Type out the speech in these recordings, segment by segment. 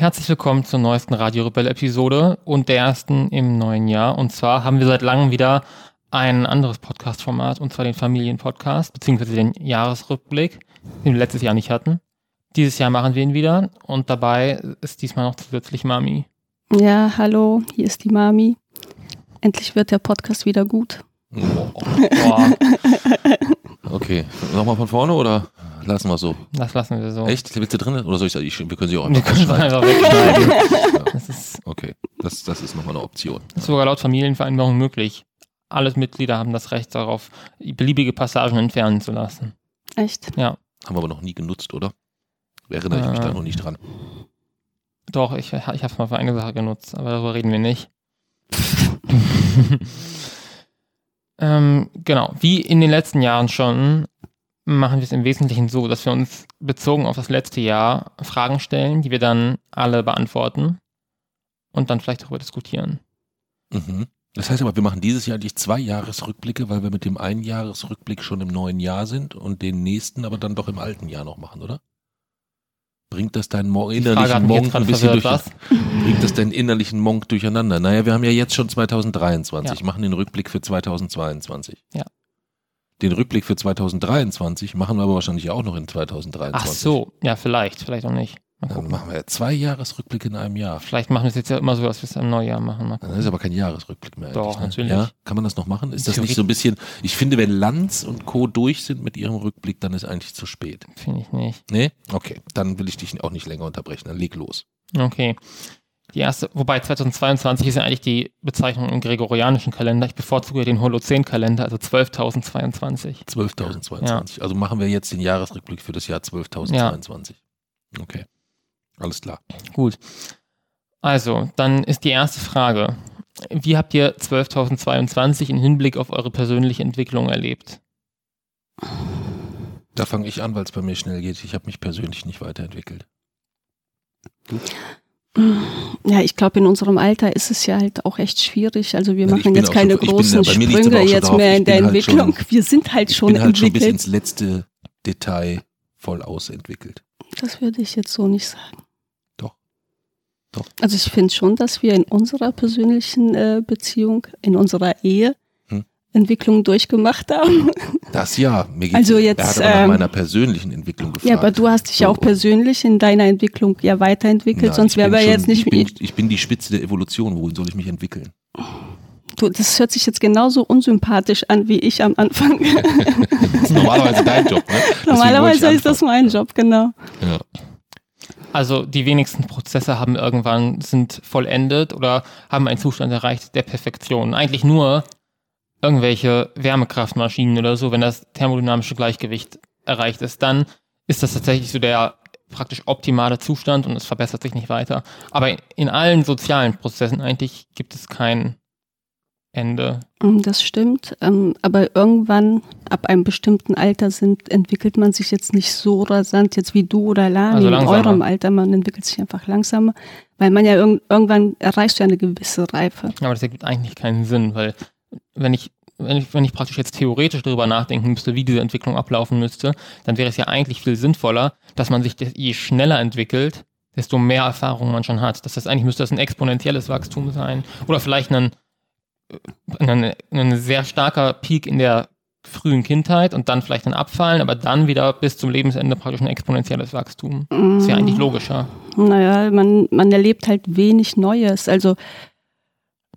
Herzlich willkommen zur neuesten Radio Rebell Episode und der ersten im neuen Jahr. Und zwar haben wir seit langem wieder ein anderes Podcast-Format, und zwar den Familienpodcast, beziehungsweise den Jahresrückblick, den wir letztes Jahr nicht hatten. Dieses Jahr machen wir ihn wieder und dabei ist diesmal noch zusätzlich Mami. Ja, hallo, hier ist die Mami. Endlich wird der Podcast wieder gut. Boah, Okay, nochmal von vorne oder lassen wir so? das lassen wir so. Echt? Willst du drin? Oder soll ich sagen, ich, wir können sie auch einfach wegschneiden. Das ist Okay, das, das ist nochmal eine Option. ist sogar laut Familienvereinbarung möglich. Alle Mitglieder haben das Recht darauf, beliebige Passagen entfernen zu lassen. Echt? Ja, Haben wir aber noch nie genutzt, oder? Erinnere ich mich Äh. da noch nicht dran. doch, ich, ich habe es mal für eine Sache genutzt, aber darüber reden wir nicht. ähm, genau, wie in den letzten Jahren schon, machen wir es im Wesentlichen so, dass wir uns bezogen auf das letzte Jahr Fragen stellen, die wir dann alle beantworten und dann vielleicht darüber diskutieren. Mhm. Das heißt aber, wir machen dieses Jahr eigentlich zwei Jahresrückblicke, weil wir mit dem einen Jahresrückblick schon im neuen Jahr sind und den nächsten aber dann doch im alten Jahr noch machen, oder? Bringt das deinen Mo Die Frage hat innerlichen Monk ein bisschen durch, was? bringt das deinen innerlichen Monk durcheinander? Naja, wir haben ja jetzt schon 2023, Ja. machen den Rückblick für 2022. Ja. Den Rückblick für 2023 machen wir aber wahrscheinlich auch noch in 2023. Ach so, ja, vielleicht, vielleicht auch nicht. Mal Dann machen wir ja zwei Jahresrückblicke in einem Jahr. Vielleicht machen wir es jetzt ja immer so, dass wir es im Neujahr machen. Dann ist aber kein Jahresrückblick mehr. Doch, eigentlich, ne? natürlich. Ja? Kann man das noch machen? Ist das nicht so ein bisschen, ich finde, wenn Lanz und Co. durch sind mit ihrem Rückblick, dann ist eigentlich zu spät. Finde ich nicht. Nee? Okay, dann will ich dich auch nicht länger unterbrechen. Dann leg los. Okay. Die erste, wobei 2022 ist ja eigentlich die Bezeichnung im gregorianischen Kalender. Ich bevorzuge den Holozän-Kalender, also 12.022. 12.022. Also machen wir jetzt den Jahresrückblick für das Jahr 12.022. Okay. Alles klar. Gut. Also, dann ist die erste Frage. Wie habt ihr 12.022 im Hinblick auf eure persönliche Entwicklung erlebt? Da fange ich an, weil es bei mir schnell geht. Ich habe mich persönlich nicht weiterentwickelt. Ja, ich glaube, in unserem Alter ist es ja halt auch echt schwierig. Also wir Also ich machen bin jetzt keine schon- ich bin- großen aber Sprünge jetzt mehr Ich in der bin halt Entwicklung. schon- wir sind halt Ich schon bin halt schon bis entwickelt. ins letzte Detail voll ausentwickelt. das würde ich jetzt so nicht sagen. Doch. Also ich finde schon, dass wir in unserer persönlichen äh, Beziehung, in unserer Ehe, Hm. Entwicklung durchgemacht haben. Das ja. Mir geht's, Also er jetzt, hat aber nach ähm, meiner persönlichen Entwicklung gefragt. Ja, aber du hast dich ja So. auch persönlich in deiner Entwicklung ja weiterentwickelt, Nein, sonst bin wir schon- jetzt nicht ich bin, ich bin die Spitze der Evolution. Wohin soll ich mich entwickeln? Du, das hört sich jetzt genauso unsympathisch an wie ich am Anfang. Das ist normalerweise dein Job, ne? Deswegen Normalerweise ist das mein Job, genau. Ja. Also die wenigsten Prozesse haben irgendwann sind vollendet oder haben einen Zustand erreicht der Perfektion. Eigentlich nur irgendwelche Wärmekraftmaschinen oder so, wenn das thermodynamische Gleichgewicht erreicht ist, dann ist das tatsächlich so der praktisch optimale Zustand und es verbessert sich nicht weiter. Aber in allen sozialen Prozessen eigentlich gibt es kein Ende. Mm, Das stimmt. Ähm, aber irgendwann, ab einem bestimmten Alter, sind, entwickelt man sich jetzt nicht so rasant, jetzt wie du oder Lani Also in eurem Alter. Man entwickelt sich einfach langsamer, weil man ja irg irgendwann erreicht ja eine gewisse Reife. Aber das ergibt eigentlich keinen Sinn, weil wenn ich, wenn ich, wenn ich praktisch jetzt theoretisch darüber nachdenken müsste, wie diese Entwicklung ablaufen müsste, dann wäre es ja eigentlich viel sinnvoller, dass man sich je schneller entwickelt, desto mehr Erfahrung man schon hat. Das heißt, eigentlich müsste das ein exponentielles Wachstum sein. Oder vielleicht ein, ein, ein sehr starker Peak in der frühen Kindheit und dann vielleicht ein Abfallen, aber dann wieder bis zum Lebensende praktisch ein exponentielles Wachstum. Ist ja eigentlich logischer. Naja, man, man erlebt halt wenig Neues. Also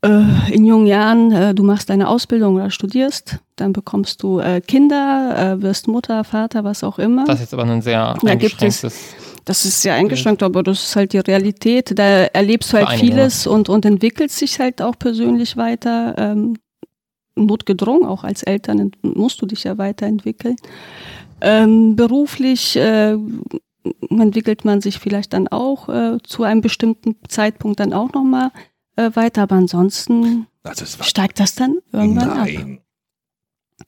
äh, in jungen Jahren, äh, du machst deine Ausbildung oder studierst, dann bekommst du äh, Kinder, äh, wirst Mutter, Vater, was auch immer. Das ist jetzt aber ein sehr eingeschränktes. Das ist ja eingeschränkt, aber das ist halt die Realität. Da erlebst du halt einige, vieles und, und entwickelst dich halt auch persönlich weiter. Ähm, notgedrungen, auch als Eltern musst du dich ja weiterentwickeln. Ähm, beruflich äh, entwickelt man sich vielleicht dann auch äh, zu einem bestimmten Zeitpunkt dann auch nochmal äh, weiter, aber ansonsten Also steigt das dann irgendwann ab. Nein.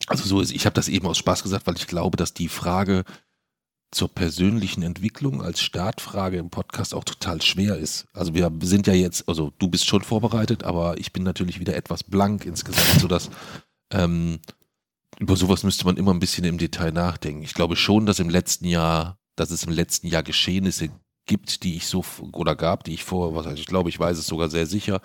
Also so ist, ich habe das eben aus Spaß gesagt, weil ich glaube, dass die Frage zur persönlichen Entwicklung als Startfrage im Podcast auch total schwer ist. Also wir sind ja jetzt, also du bist schon vorbereitet, aber ich bin natürlich wieder etwas blank insgesamt, sodass ähm, über sowas müsste man immer ein bisschen im Detail nachdenken. Ich glaube schon, dass im letzten Jahr, dass es im letzten Jahr Geschehnisse gibt, die ich so oder gab, die ich vor, was heißt, ich glaube, ich weiß es sogar sehr sicher,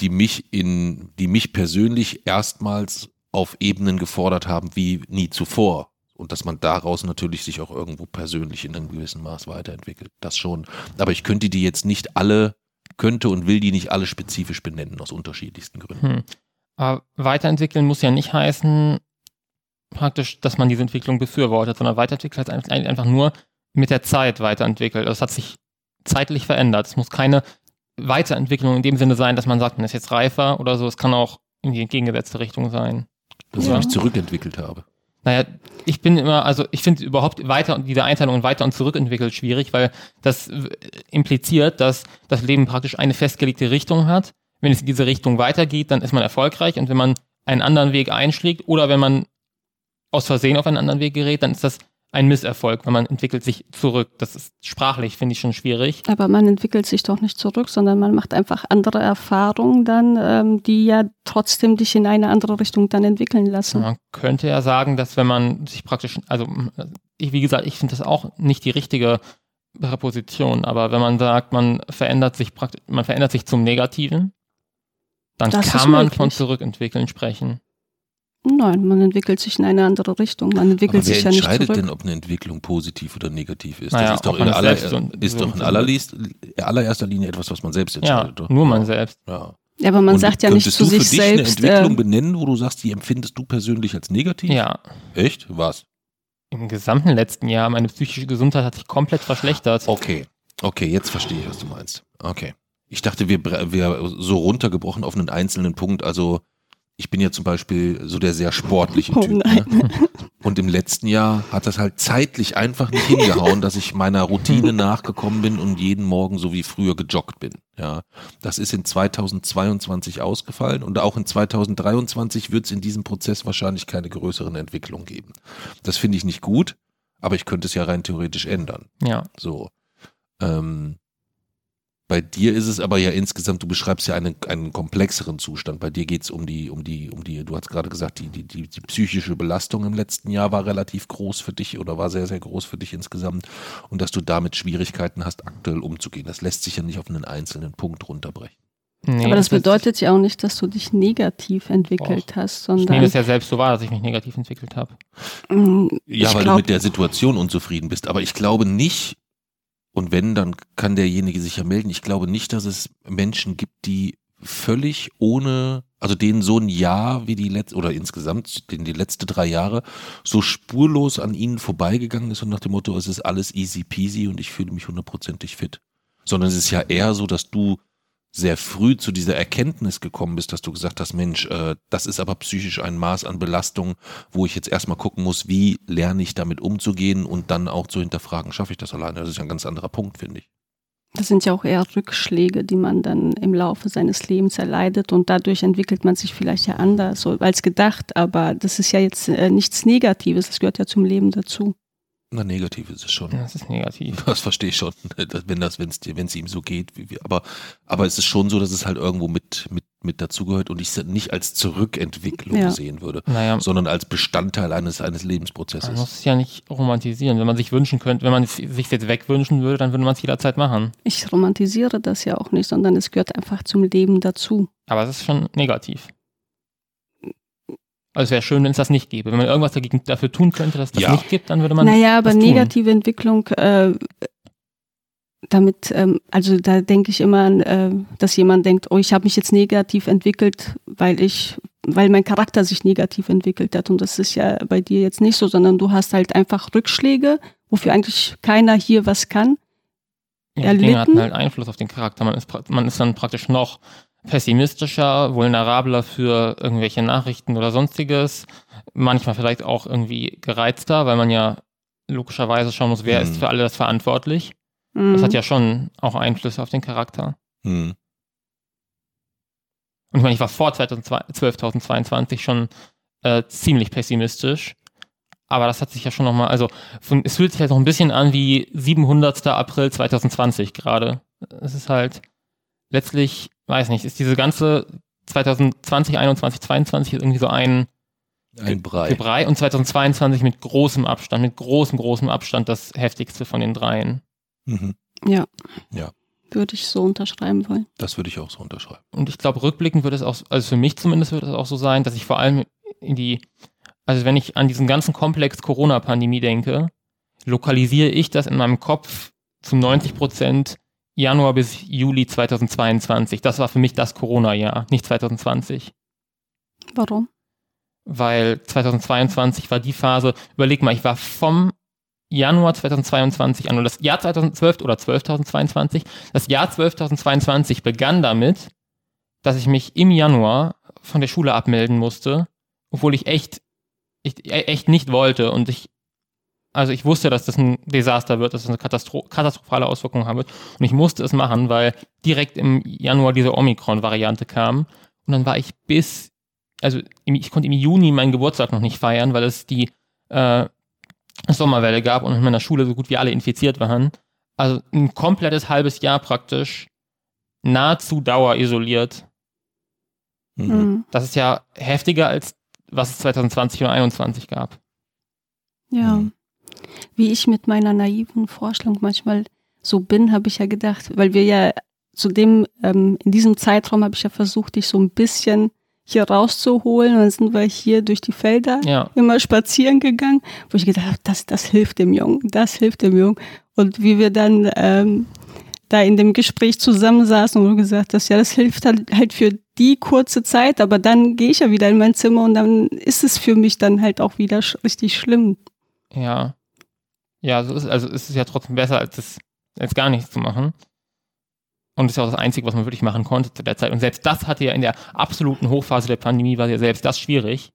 die mich in, die mich persönlich erstmals auf Ebenen gefordert haben wie nie zuvor. Und dass man daraus natürlich sich auch irgendwo persönlich in einem gewissen Maß weiterentwickelt. Das schon. Aber ich könnte die jetzt nicht alle, könnte und will die nicht alle spezifisch benennen, aus unterschiedlichsten Gründen. Hm. Aber weiterentwickeln muss ja nicht heißen, praktisch, dass man diese Entwicklung befürwortet, sondern weiterentwickelt heißt einfach nur mit der Zeit weiterentwickelt. Also es hat sich zeitlich verändert. Es muss keine Weiterentwicklung in dem Sinne sein, dass man sagt, man ist jetzt reifer oder so. Es kann auch in die entgegengesetzte Richtung sein. Dass ja. ich mich zurückentwickelt habe. Naja, ich bin immer, also ich finde überhaupt weiter und diese Einteilung weiter und zurückentwickelt schwierig, weil das impliziert, dass das Leben praktisch eine festgelegte Richtung hat. Wenn es in diese Richtung weitergeht, dann ist man erfolgreich und wenn man einen anderen Weg einschlägt oder wenn man aus Versehen auf einen anderen Weg gerät, dann ist das ein Misserfolg, weil man entwickelt sich zurück. Das ist sprachlich, finde ich schon schwierig. Aber man entwickelt sich doch nicht zurück, sondern man macht einfach andere Erfahrungen dann, ähm, die ja trotzdem dich in eine andere Richtung dann entwickeln lassen. Man könnte ja sagen, dass wenn man sich praktisch, also ich, wie gesagt, ich finde das auch nicht die richtige Präposition, aber wenn man sagt, man verändert sich praktisch, man verändert sich zum Negativen, dann das kann man von zurückentwickeln sprechen. Nein, man entwickelt sich in eine andere Richtung. Man entwickelt Aber wer sich ja nicht entscheidet zurück. denn, ob eine Entwicklung positiv oder negativ ist? Naja, das ist doch in, aller, ist doch in allerliest, allererster Linie etwas, was man selbst entscheidet. Ja, nur man selbst. Ja. Ja, aber man Und sagt ja nicht zu sich selbst. Könntest du für dich eine Entwicklung äh, benennen, wo du sagst, die empfindest du persönlich als negativ? Ja. Echt? Was? Im gesamten letzten Jahr, meine psychische Gesundheit hat sich komplett verschlechtert. Okay. Okay, jetzt verstehe ich, was du meinst. Okay. Ich dachte, wir, wir so runtergebrochen auf einen einzelnen Punkt, also ich bin ja zum Beispiel so der sehr sportliche oh, Typ. Ne? Und im letzten Jahr hat das halt zeitlich einfach nicht hingehauen, dass ich meiner Routine nachgekommen bin und jeden Morgen so wie früher gejoggt bin. Ja, das ist in 2022 ausgefallen und auch in 2023 wird es in diesem Prozess wahrscheinlich keine größeren Entwicklungen geben. Das finde ich nicht gut, aber ich könnte es ja rein theoretisch ändern. Ja. So. Ähm, bei dir ist es aber ja insgesamt, du beschreibst ja einen, einen komplexeren Zustand. Bei dir geht es um die, um die, um die, du hast gerade gesagt, die, die, die, die psychische Belastung im letzten Jahr war relativ groß für dich oder war sehr, sehr groß für dich insgesamt und dass du damit Schwierigkeiten hast, aktuell umzugehen. Das lässt sich ja nicht auf einen einzelnen Punkt runterbrechen. Nee, aber das, das bedeutet ja auch nicht, dass du dich negativ entwickelt Och. hast, sondern. Ich nehme es ja selbst so wahr, dass ich mich negativ entwickelt habe. Mm, ja, weil glaub, du mit der Situation unzufrieden bist. Aber ich glaube nicht, und wenn, dann kann derjenige sich ja melden. Ich glaube nicht, dass es Menschen gibt, die völlig ohne, also denen so ein Jahr wie die letzte, oder insgesamt den, die letzten drei Jahre so spurlos an ihnen vorbeigegangen ist und nach dem Motto, es ist alles easy peasy und ich fühle mich hundertprozentig fit. Sondern es ist ja eher so, dass du sehr früh zu dieser Erkenntnis gekommen bist, dass du gesagt hast, Mensch, äh, das ist aber psychisch ein Maß an Belastung, wo ich jetzt erstmal gucken muss, wie lerne ich damit umzugehen und dann auch zu hinterfragen, schaffe ich das alleine? Das ist ja ein ganz anderer Punkt, finde ich. Das sind ja auch eher Rückschläge, die man dann im Laufe seines Lebens erleidet und dadurch entwickelt man sich vielleicht ja anders als gedacht, aber das ist ja jetzt äh, nichts Negatives, das gehört ja zum Leben dazu. Na, negativ ist es schon. Das ist negativ. Das verstehe ich schon, wenn das, wenn es dir, wenn es ihm so geht. Wie, aber, aber es ist schon so, dass es halt irgendwo mit, mit, mit dazugehört und ich es nicht als Zurückentwicklung ja. sehen würde, naja. sondern als Bestandteil eines, eines Lebensprozesses. Man muss es ja nicht romantisieren. Wenn man sich wünschen könnte, wenn man es sich jetzt wegwünschen würde, dann würde man es jederzeit machen. Ich romantisiere das ja auch nicht, sondern es gehört einfach zum Leben dazu. Aber es ist schon negativ. Also es wäre schön, wenn es das nicht gäbe. Wenn man irgendwas dagegen dafür tun könnte, dass es das ja. nicht gibt, dann würde man. Naja, aber negative Entwicklung, äh, damit, ähm, also da denke ich immer an, äh, dass jemand denkt, oh, ich habe mich jetzt negativ entwickelt, weil ich, weil mein Charakter sich negativ entwickelt hat. Und das ist ja bei dir jetzt nicht so, sondern du hast halt einfach Rückschläge, wofür eigentlich keiner hier was kann. Ja, die Dinge hatten halt Einfluss auf den Charakter. Man ist, man ist dann praktisch noch pessimistischer, vulnerabler für irgendwelche Nachrichten oder sonstiges. Manchmal vielleicht auch irgendwie gereizter, weil man ja logischerweise schauen muss, wer mhm. ist für alles verantwortlich. Mhm. Das hat ja schon auch Einflüsse auf den Charakter. Mhm. Und ich meine, ich war vor 2012, 2022 schon äh, ziemlich pessimistisch. Aber das hat sich ja schon nochmal, also es fühlt sich halt noch ein bisschen an wie 700. April 2020 gerade. Es ist halt letztlich weiß nicht, ist diese ganze 2020, 21, 22 irgendwie so ein, ein Brei. Brei und 2022 mit großem Abstand, mit großem, großem Abstand das heftigste von den dreien. Mhm. Ja. Ja. Würde ich so unterschreiben wollen. Das würde ich auch so unterschreiben. Und ich glaube, rückblickend wird es auch, also für mich zumindest wird es auch so sein, dass ich vor allem in die, also wenn ich an diesen ganzen Komplex Corona-Pandemie denke, lokalisiere ich das in meinem Kopf zu 90 Prozent Januar bis Juli 2022. Das war für mich das Corona-Jahr, nicht 2020. Warum? Weil 2022 war die Phase, überleg mal, ich war vom Januar 2022 an und das Jahr 2012 oder 12.022, das Jahr 12.022 begann damit, dass ich mich im Januar von der Schule abmelden musste, obwohl ich echt, ich, echt nicht wollte und ich also ich wusste, dass das ein Desaster wird, dass das eine Katastro katastrophale Auswirkung haben wird. Und ich musste es machen, weil direkt im Januar diese Omikron-Variante kam. Und dann war ich bis, also ich konnte im Juni meinen Geburtstag noch nicht feiern, weil es die äh, Sommerwelle gab und in meiner Schule so gut wie alle infiziert waren. Also ein komplettes halbes Jahr praktisch nahezu dauerisoliert. Mhm. Mhm. Das ist ja heftiger als was es 2020 oder 2021 gab. Ja. Mhm. Wie ich mit meiner naiven Vorstellung manchmal so bin, habe ich ja gedacht, weil wir ja zudem ähm, in diesem Zeitraum habe ich ja versucht, dich so ein bisschen hier rauszuholen. Und dann sind wir hier durch die Felder Ja. immer spazieren gegangen, wo ich gedacht habe, das, das hilft dem Jungen, das hilft dem Jungen. Und wie wir dann ähm, da in dem Gespräch zusammensaßen und gesagt hast, ja, das hilft halt, halt für die kurze Zeit, aber dann gehe ich ja wieder in mein Zimmer und dann ist es für mich dann halt auch wieder sch richtig schlimm. Ja. Ja, so ist, also ist es ja trotzdem besser, als, es, als gar nichts zu machen. Und das ist ja auch das Einzige, was man wirklich machen konnte zu der Zeit. Und selbst das hatte ja in der absoluten Hochphase der Pandemie, war ja selbst das schwierig.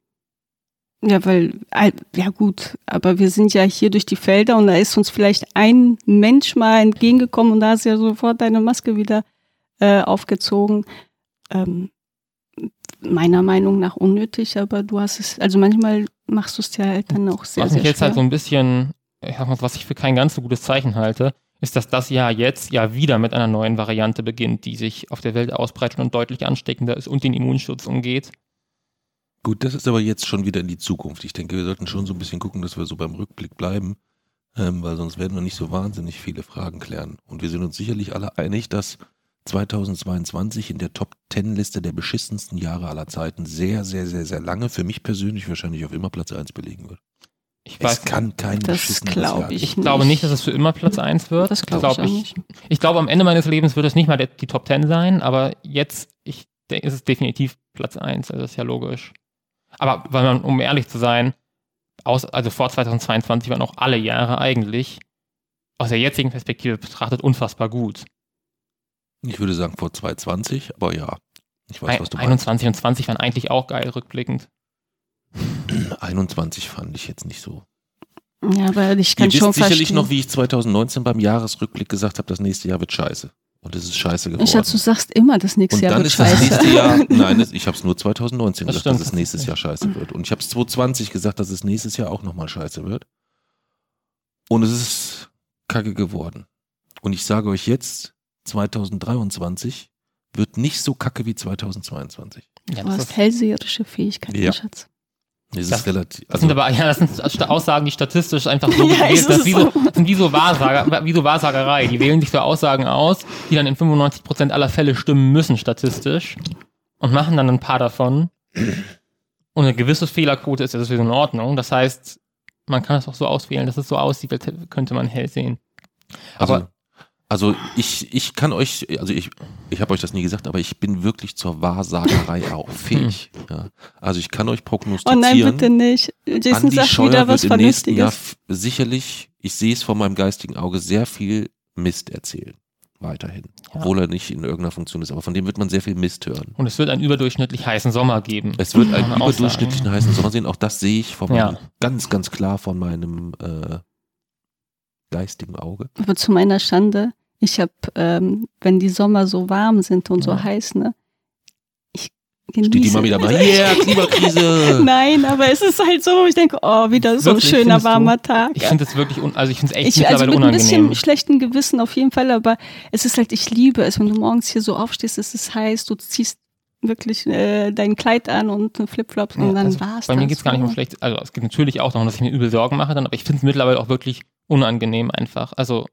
Ja, weil, äh, ja gut, aber wir sind ja hier durch die Felder und da ist uns vielleicht ein Mensch mal entgegengekommen und da hast du ja sofort deine Maske wieder äh, aufgezogen. Ähm, meiner Meinung nach unnötig, aber du hast es, also manchmal machst du es ja halt dann auch sehr, was sehr mich jetzt schwer. halt so ein bisschen, ich sag mal, was ich für kein ganz so gutes Zeichen halte, ist, dass das Jahr jetzt ja wieder mit einer neuen Variante beginnt, die sich auf der Welt ausbreitet und deutlich ansteckender ist und den Immunschutz umgeht. Gut, das ist aber jetzt schon wieder in die Zukunft. Ich denke, wir sollten schon so ein bisschen gucken, dass wir so beim Rückblick bleiben, ähm, weil sonst werden wir nicht so wahnsinnig viele Fragen klären. Und wir sind uns sicherlich alle einig, dass 2022 in der Top 10 Liste der beschissensten Jahre aller Zeiten sehr, sehr, sehr, sehr lange für mich persönlich wahrscheinlich auf immer Platz 1 belegen wird. Ich Es weiß, kann kein Das beschisseneres glaub Jahr ich ich glaube nicht, dass es für immer Platz 1 wird. Das glaube Glaub ich auch nicht. Ich glaube, am Ende meines Lebens wird es nicht mal der, die Top 10 sein, aber jetzt ich, denke, ist es definitiv Platz 1, also das ist ja logisch. Aber weil man, um ehrlich zu sein, aus, also vor 2022 waren auch alle Jahre eigentlich aus der jetzigen Perspektive betrachtet unfassbar gut. Ich würde sagen vor 2020, aber ja, ich weiß, was du meinst. 21 und 20 waren eigentlich auch geil rückblickend. 21 fand ich jetzt nicht so. Ja, aber ich kann Ihr schon wisst sicherlich verstehen. noch, wie ich 2019 beim Jahresrückblick gesagt habe, das nächste Jahr wird scheiße. Und es ist scheiße geworden. ich dachte, du sagst immer, das nächste Und Jahr dann wird ist das scheiße. nächste Jahr, nein, das- ich habe es nur 2019 Das gesagt, stimmt. dass es nächstes Jahr scheiße wird. Und ich habe es 2020 gesagt, dass es nächstes Jahr auch nochmal scheiße wird. Und es ist kacke geworden. Und ich sage euch jetzt, 2023 wird nicht so kacke wie 2022. Ja, Du das, hast ist, hellseherische Fähigkeiten, Ja. Schatz. Es Das- ist relativ. das sind Also, aber ja, das sind Aussagen, die statistisch einfach so Ja, gewählt das, wie so, so. das sind wie so, Wahrsager, wie so Wahrsagerei. Die wählen sich so Aussagen aus, die dann in 95% aller Fälle stimmen müssen statistisch und machen dann ein paar davon. Und eine gewisse Fehlerquote ist ja deswegen in Ordnung. Das heißt, man kann es auch so auswählen, dass es so aussieht, als könnte man hell sehen. also, aber- also ich, ich kann euch, also ich, ich habe euch das nie gesagt, aber ich bin wirklich zur Wahrsagerei auch fähig. Ja. Also ich kann euch Oh prognostizieren. nein, bitte nicht. Jason Andi sagt Scheuer wieder was wird im nächsten Jahr sicherlich, ich sehe es vor meinem geistigen Auge, sehr viel Mist erzählen. Weiterhin. Ja. Obwohl er nicht in irgendeiner Funktion ist. Aber von dem wird man sehr viel Mist hören. Und es wird einen überdurchschnittlich heißen Sommer geben. Es wird einen überdurchschnittlichen heißen Sommer sehen. Auch das sehe ich von Ja. ganz, ganz klar von meinem äh, geistigen Auge. Aber zu meiner Schande, ich habe, ähm, wenn die Sommer so warm sind und so Ja. heiß, ne, ich Steht die genieße Mami dabei? Yeah, Klimakrise! Nein, aber es ist halt so, wo ich denke, oh, wieder so ein schöner findest du? warmer Tag. Ich finde es wirklich, un also ich finde es echt Ich, also mittlerweile mit ein unangenehm. bisschen schlechten Gewissen auf jeden Fall, aber es ist halt, ich liebe es, wenn du morgens hier so aufstehst, es ist heiß, du ziehst wirklich äh, dein Kleid an und Flipflops und Ja, dann also war's Bei mir das. geht es gar nicht um schlecht. Also es geht natürlich auch darum, dass ich mir übel Sorgen mache, dann, aber ich finde es mittlerweile auch wirklich unangenehm einfach. Also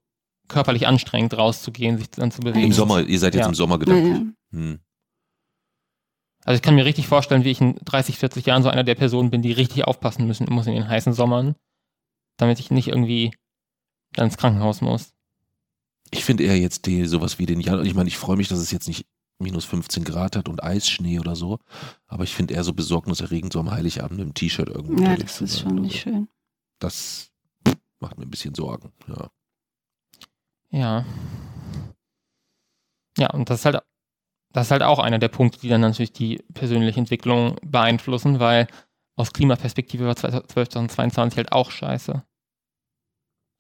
körperlich anstrengend rauszugehen, sich dann zu bewegen. Im Sommer, ihr seid jetzt Ja. im Sommer gedanklich. ja. Hm. Also ich kann mir richtig vorstellen, wie ich in 30, 40 Jahren so einer der Personen bin, die richtig aufpassen müssen muss in den heißen Sommern, damit ich nicht irgendwie dann ins Krankenhaus muss. Ich finde eher jetzt die, sowas wie den Januar. Ich meine, ich freue mich, dass es jetzt nicht minus 15 Grad hat und Eisschnee oder so. Aber ich finde eher so besorgniserregend, so am Heiligabend dem T-Shirt irgendwo Ja, das ist schon Also, nicht schön. Das macht mir ein bisschen Sorgen. Ja. Ja. Ja, und das ist halt, das ist halt auch einer der Punkte, die dann natürlich die persönliche Entwicklung beeinflussen, weil aus Klimaperspektive war 2022 halt auch scheiße.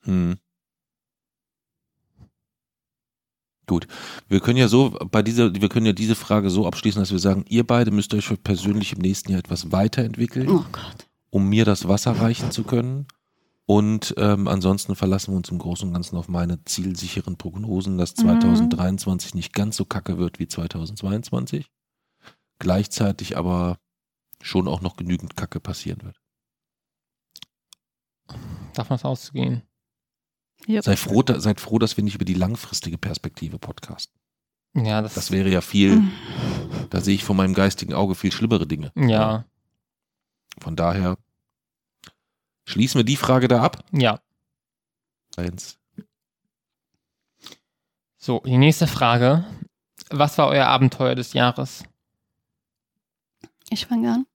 Hm. Gut. Wir können ja so bei dieser, wir können ja diese Frage so abschließen, dass wir sagen, ihr beide müsst euch persönlich im nächsten Jahr etwas weiterentwickeln. Oh Gott. um mir das Wasser reichen zu können. Und ähm, ansonsten verlassen wir uns im Großen und Ganzen auf meine zielsicheren Prognosen, dass Mhm. 2023 nicht ganz so kacke wird wie 2022. Gleichzeitig aber schon auch noch genügend Kacke passieren wird. Davon ist auszugehen. Yep. Sei froh, da, seid froh, dass wir nicht über die langfristige Perspektive podcasten. Ja, das, Das wäre ja viel, Mhm. da sehe ich vor meinem geistigen Auge viel schlimmere Dinge. ja, Von daher schließen wir die Frage da ab. ja. Eins. So, die nächste Frage. Was war euer Abenteuer des Jahres? Ich fange an.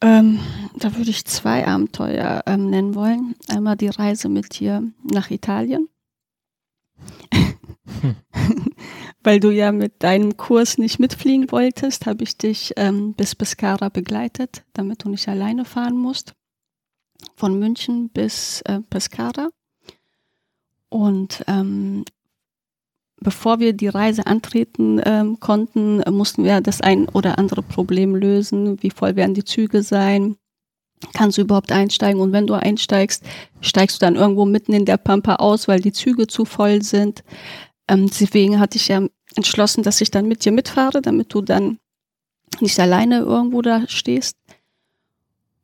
Ähm, da würde ich zwei Abenteuer ähm, nennen wollen. Einmal die Reise mit dir nach Italien. Weil du ja mit deinem Kurs nicht mitfliegen wolltest, habe ich dich ähm, bis Pescara begleitet, damit du nicht alleine fahren musst. Von München bis äh, Pescara. Und ähm, bevor wir die Reise antreten ähm, konnten, mussten wir das ein oder andere Problem lösen. Wie voll werden die Züge sein? Kannst du überhaupt einsteigen? Und wenn du einsteigst, steigst du dann irgendwo mitten in der Pampa aus, weil die Züge zu voll sind. Ähm, deswegen hatte ich ja entschlossen, dass ich dann mit dir mitfahre, damit du dann nicht alleine irgendwo da stehst.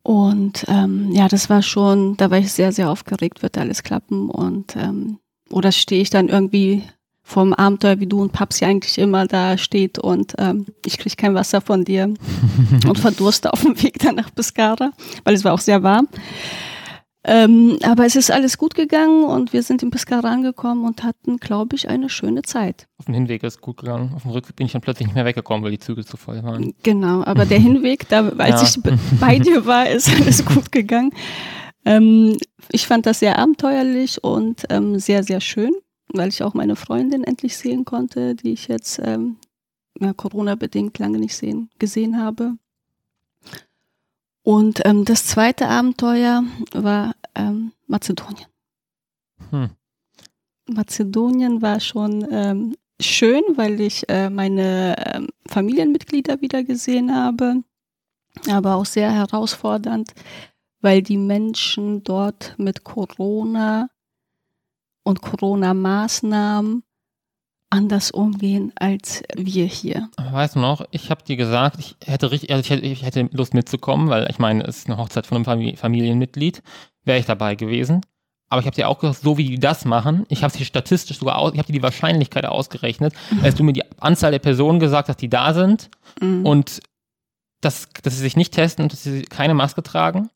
Und ähm, ja, das war schon, da war ich sehr, sehr aufgeregt, wird alles klappen. Und ähm, oder stehe ich dann irgendwie vom Abenteuer, wie du und Paps ja eigentlich immer da steht und ähm, ich kriege kein Wasser von dir und verdurste auf dem Weg dann nach Pescara, weil es war auch sehr warm. Ähm, aber es ist alles gut gegangen und wir sind in Pescara angekommen und hatten, glaube ich, eine schöne Zeit. Auf dem Hinweg ist gut gegangen. Auf dem Rückweg bin ich dann plötzlich nicht mehr weggekommen, weil die Züge zu voll waren. Genau, aber der Hinweg, da, als Ja. ich be- bei dir war, ist alles gut gegangen. Ähm, ich fand das sehr abenteuerlich und ähm, sehr, sehr schön, weil ich auch meine Freundin endlich sehen konnte, die ich jetzt ähm, ja, Corona-bedingt lange nicht sehen, gesehen habe. Und ähm, das zweite Abenteuer war ähm, Mazedonien. Hm. Mazedonien war schon ähm, schön, weil ich äh, meine ähm, Familienmitglieder wieder gesehen habe, aber auch sehr herausfordernd, weil die Menschen dort mit Corona und Corona-Maßnahmen anders umgehen als wir hier. Weißt du noch, ich habe dir gesagt, ich hätte richtig, also ich hätte, ich hätte Lust mitzukommen, weil ich meine, es ist eine Hochzeit von einem Famili- Familienmitglied, wäre ich dabei gewesen. Aber ich habe dir auch gesagt, so wie die das machen, ich habe dir statistisch sogar aus, ich habe dir die Wahrscheinlichkeit ausgerechnet, als du mir die Anzahl der Personen gesagt hast, die da sind Mhm. und dass, dass sie sich nicht testen und dass sie keine Maske tragen,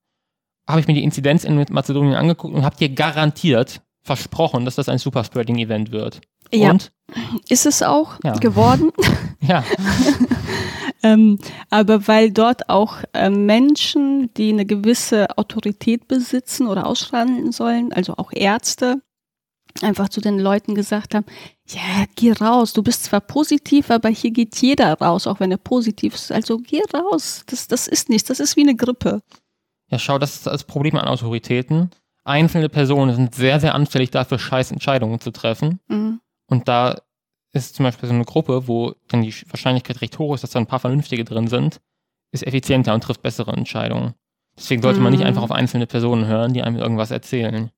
habe ich mir die Inzidenz in Mazedonien angeguckt und habe dir garantiert versprochen, dass das ein Superspreading-Event wird. Ja, Und ist es auch Ja. geworden. ja, Ähm, aber weil dort auch äh, Menschen, die eine gewisse Autorität besitzen oder ausstrahlen sollen, also auch Ärzte, einfach zu den Leuten gesagt haben, ja, geh raus, du bist zwar positiv, aber hier geht jeder raus, auch wenn er positiv ist. Also geh raus, das, das ist nichts, das ist wie eine Grippe. Ja, schau, das ist das Problem an Autoritäten. Einzelne Personen sind sehr, sehr anfällig dafür, scheiß Entscheidungen zu treffen. Mhm. Und da ist zum Beispiel so eine Gruppe, wo dann die Wahrscheinlichkeit recht hoch ist, dass da ein paar Vernünftige drin sind, ist effizienter und trifft bessere Entscheidungen. Deswegen sollte man nicht Mhm. einfach auf einzelne Personen hören, die einem irgendwas erzählen.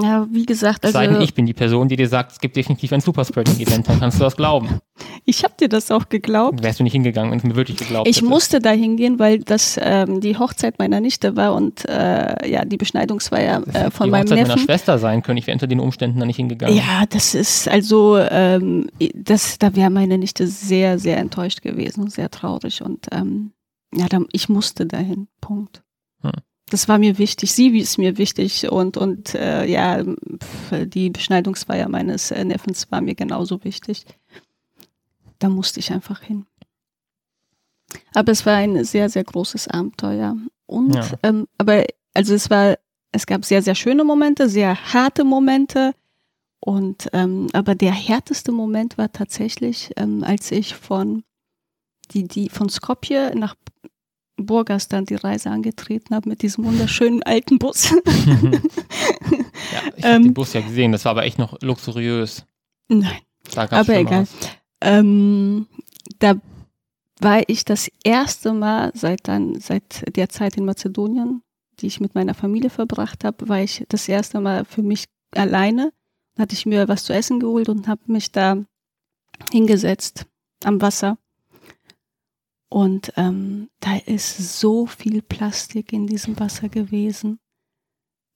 Ja, wie gesagt, Es sei denn, also ich bin die Person, die dir sagt, es gibt definitiv ein Superspreading-Event, dann kannst du das glauben. Ich habe dir das auch geglaubt. Wärst du nicht hingegangen, wenn es mir wirklich geglaubt Ich hätte. musste da hingehen, weil das ähm, die Hochzeit meiner Nichte war und äh, ja, die Beschneidungsfeier äh, hätte von die meinem Hochzeit meiner Neffen. Schwester sein können. Ich wäre unter den Umständen da nicht hingegangen. Ja, das ist also, ähm, das, da wäre meine Nichte sehr, sehr enttäuscht gewesen und sehr traurig. Und ähm, ja, dann, ich musste dahin. Punkt. Hm. Das war mir wichtig. Sie ist mir wichtig und und äh, ja, pf, die Beschneidungsfeier meines äh, Neffens war mir genauso wichtig. Da musste ich einfach hin. Aber es war ein sehr, sehr großes Abenteuer. Und Ja. ähm, aber also es war, es gab sehr, sehr schöne Momente, sehr harte Momente. Und ähm, aber der härteste Moment war tatsächlich, ähm, als ich von die, die von Skopje nach Burgas dann die Reise angetreten habe mit diesem wunderschönen alten Bus. Ja, ich habe Ähm. den Bus ja gesehen, das war aber echt noch luxuriös. Nein. Da Aber egal. Schlimmeres. Ähm, da war ich das erste Mal seit dann, seit der Zeit in Mazedonien, die ich mit meiner Familie verbracht habe, war ich das erste Mal für mich alleine. Da hatte ich mir was zu essen geholt und habe mich da hingesetzt am Wasser. Und ähm, da ist so viel Plastik in diesem Wasser gewesen.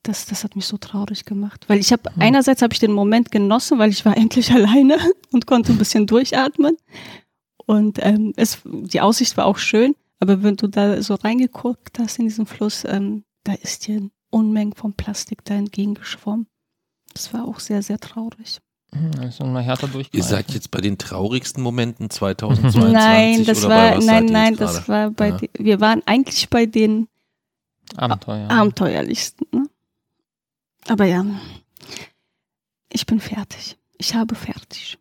Das, das hat mich so traurig gemacht. Weil ich habe, Hm. einerseits habe ich den Moment genossen, weil ich war endlich alleine und konnte ein bisschen durchatmen. Und ähm, es, die Aussicht war auch schön, aber wenn du da so reingeguckt hast in diesen Fluss, ähm, da ist dir Unmengen von Plastik da entgegengeschwommen. Das war auch sehr, sehr traurig. Ist mal härter Ihr seid jetzt bei den traurigsten Momenten 2022 nein, das oder bei war, was nein, nein, das war bei, Ja. die, wir waren eigentlich bei den Abenteuer. abenteuerlichsten. Ne? Aber ja, ich bin fertig. Ich habe fertig.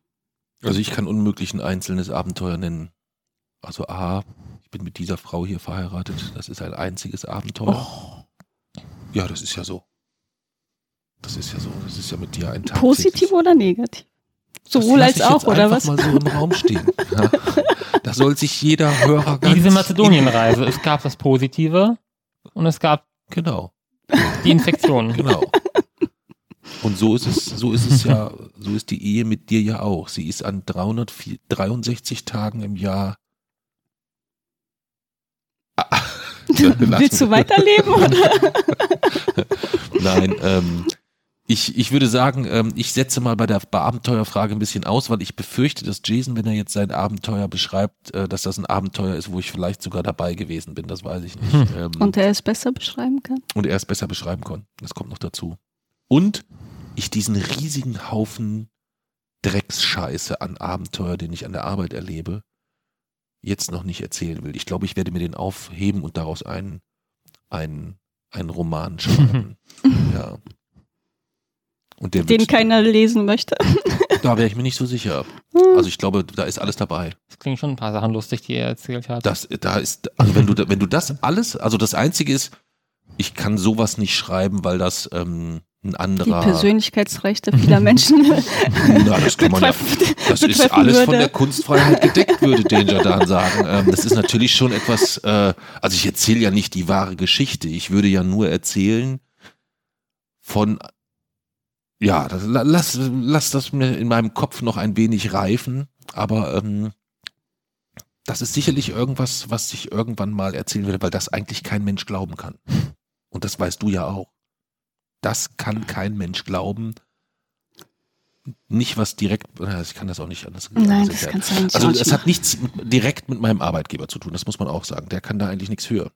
Also ich kann unmöglich ein einzelnes Abenteuer nennen. Also A, ich bin mit dieser Frau hier verheiratet. Das ist ein einziges Abenteuer. Oh. Ja, das ist ja so. Das ist ja so. Das ist ja mit dir ein Tag. Positiv oder negativ? Sowohl als ich auch, jetzt oder einfach was? mal so im Raum stehen. Ja. Da soll sich jeder Hörer ganz... Diese Mazedonienreise. Es gab das Positive und es gab Genau, die Infektion. genau. Und so ist es, so ist es ja, so ist die Ehe mit dir ja auch. Sie ist an 363 Tagen im Jahr. Ah, Willst du weiterleben? Oder? Nein, ähm, ich, ich würde sagen, ähm, ich setze mal bei der Abenteuerfrage ein bisschen aus, weil ich befürchte, dass Jason, wenn er jetzt sein Abenteuer beschreibt, äh, dass das ein Abenteuer ist, wo ich vielleicht sogar dabei gewesen bin. Das weiß ich nicht. Hm. Ähm, Und er es besser beschreiben kann? und er es besser beschreiben kann. Das kommt noch dazu. Und ich diesen riesigen Haufen Drecksscheiße an Abenteuer, den ich an der Arbeit erlebe, jetzt noch nicht erzählen will. Ich glaube, ich werde mir den aufheben und daraus einen, einen, einen Roman schreiben. ja. Und der Den wird, keiner lesen möchte. da wäre ich mir nicht so sicher. Also ich glaube, da ist alles dabei. Das klingt schon ein paar Sachen lustig, die er erzählt hat. Das, da ist, also wenn du, wenn du das alles, also das Einzige ist, ich kann sowas nicht schreiben, weil das ähm, ein Die anderer. Persönlichkeitsrechte vieler Menschen Na, das kann man ja. Das ist alles von würde. der Kunstfreiheit gedeckt, würde Danger Dan sagen. Ähm, das ist natürlich schon etwas, äh, also ich erzähle ja nicht die wahre Geschichte. Ich würde ja nur erzählen von, ja, das, la- lass, lass das mir in meinem Kopf noch ein wenig reifen, aber ähm, das ist sicherlich irgendwas, was ich irgendwann mal erzählen werde, weil das eigentlich kein Mensch glauben kann. Und das weißt du ja auch. Das kann kein Mensch glauben. Nicht was direkt, ich kann das auch nicht anders Nein, das erklären. kannst du eigentlich Also nicht es hat nichts direkt mit meinem Arbeitgeber zu tun, das muss man auch sagen. Der kann da eigentlich nichts für.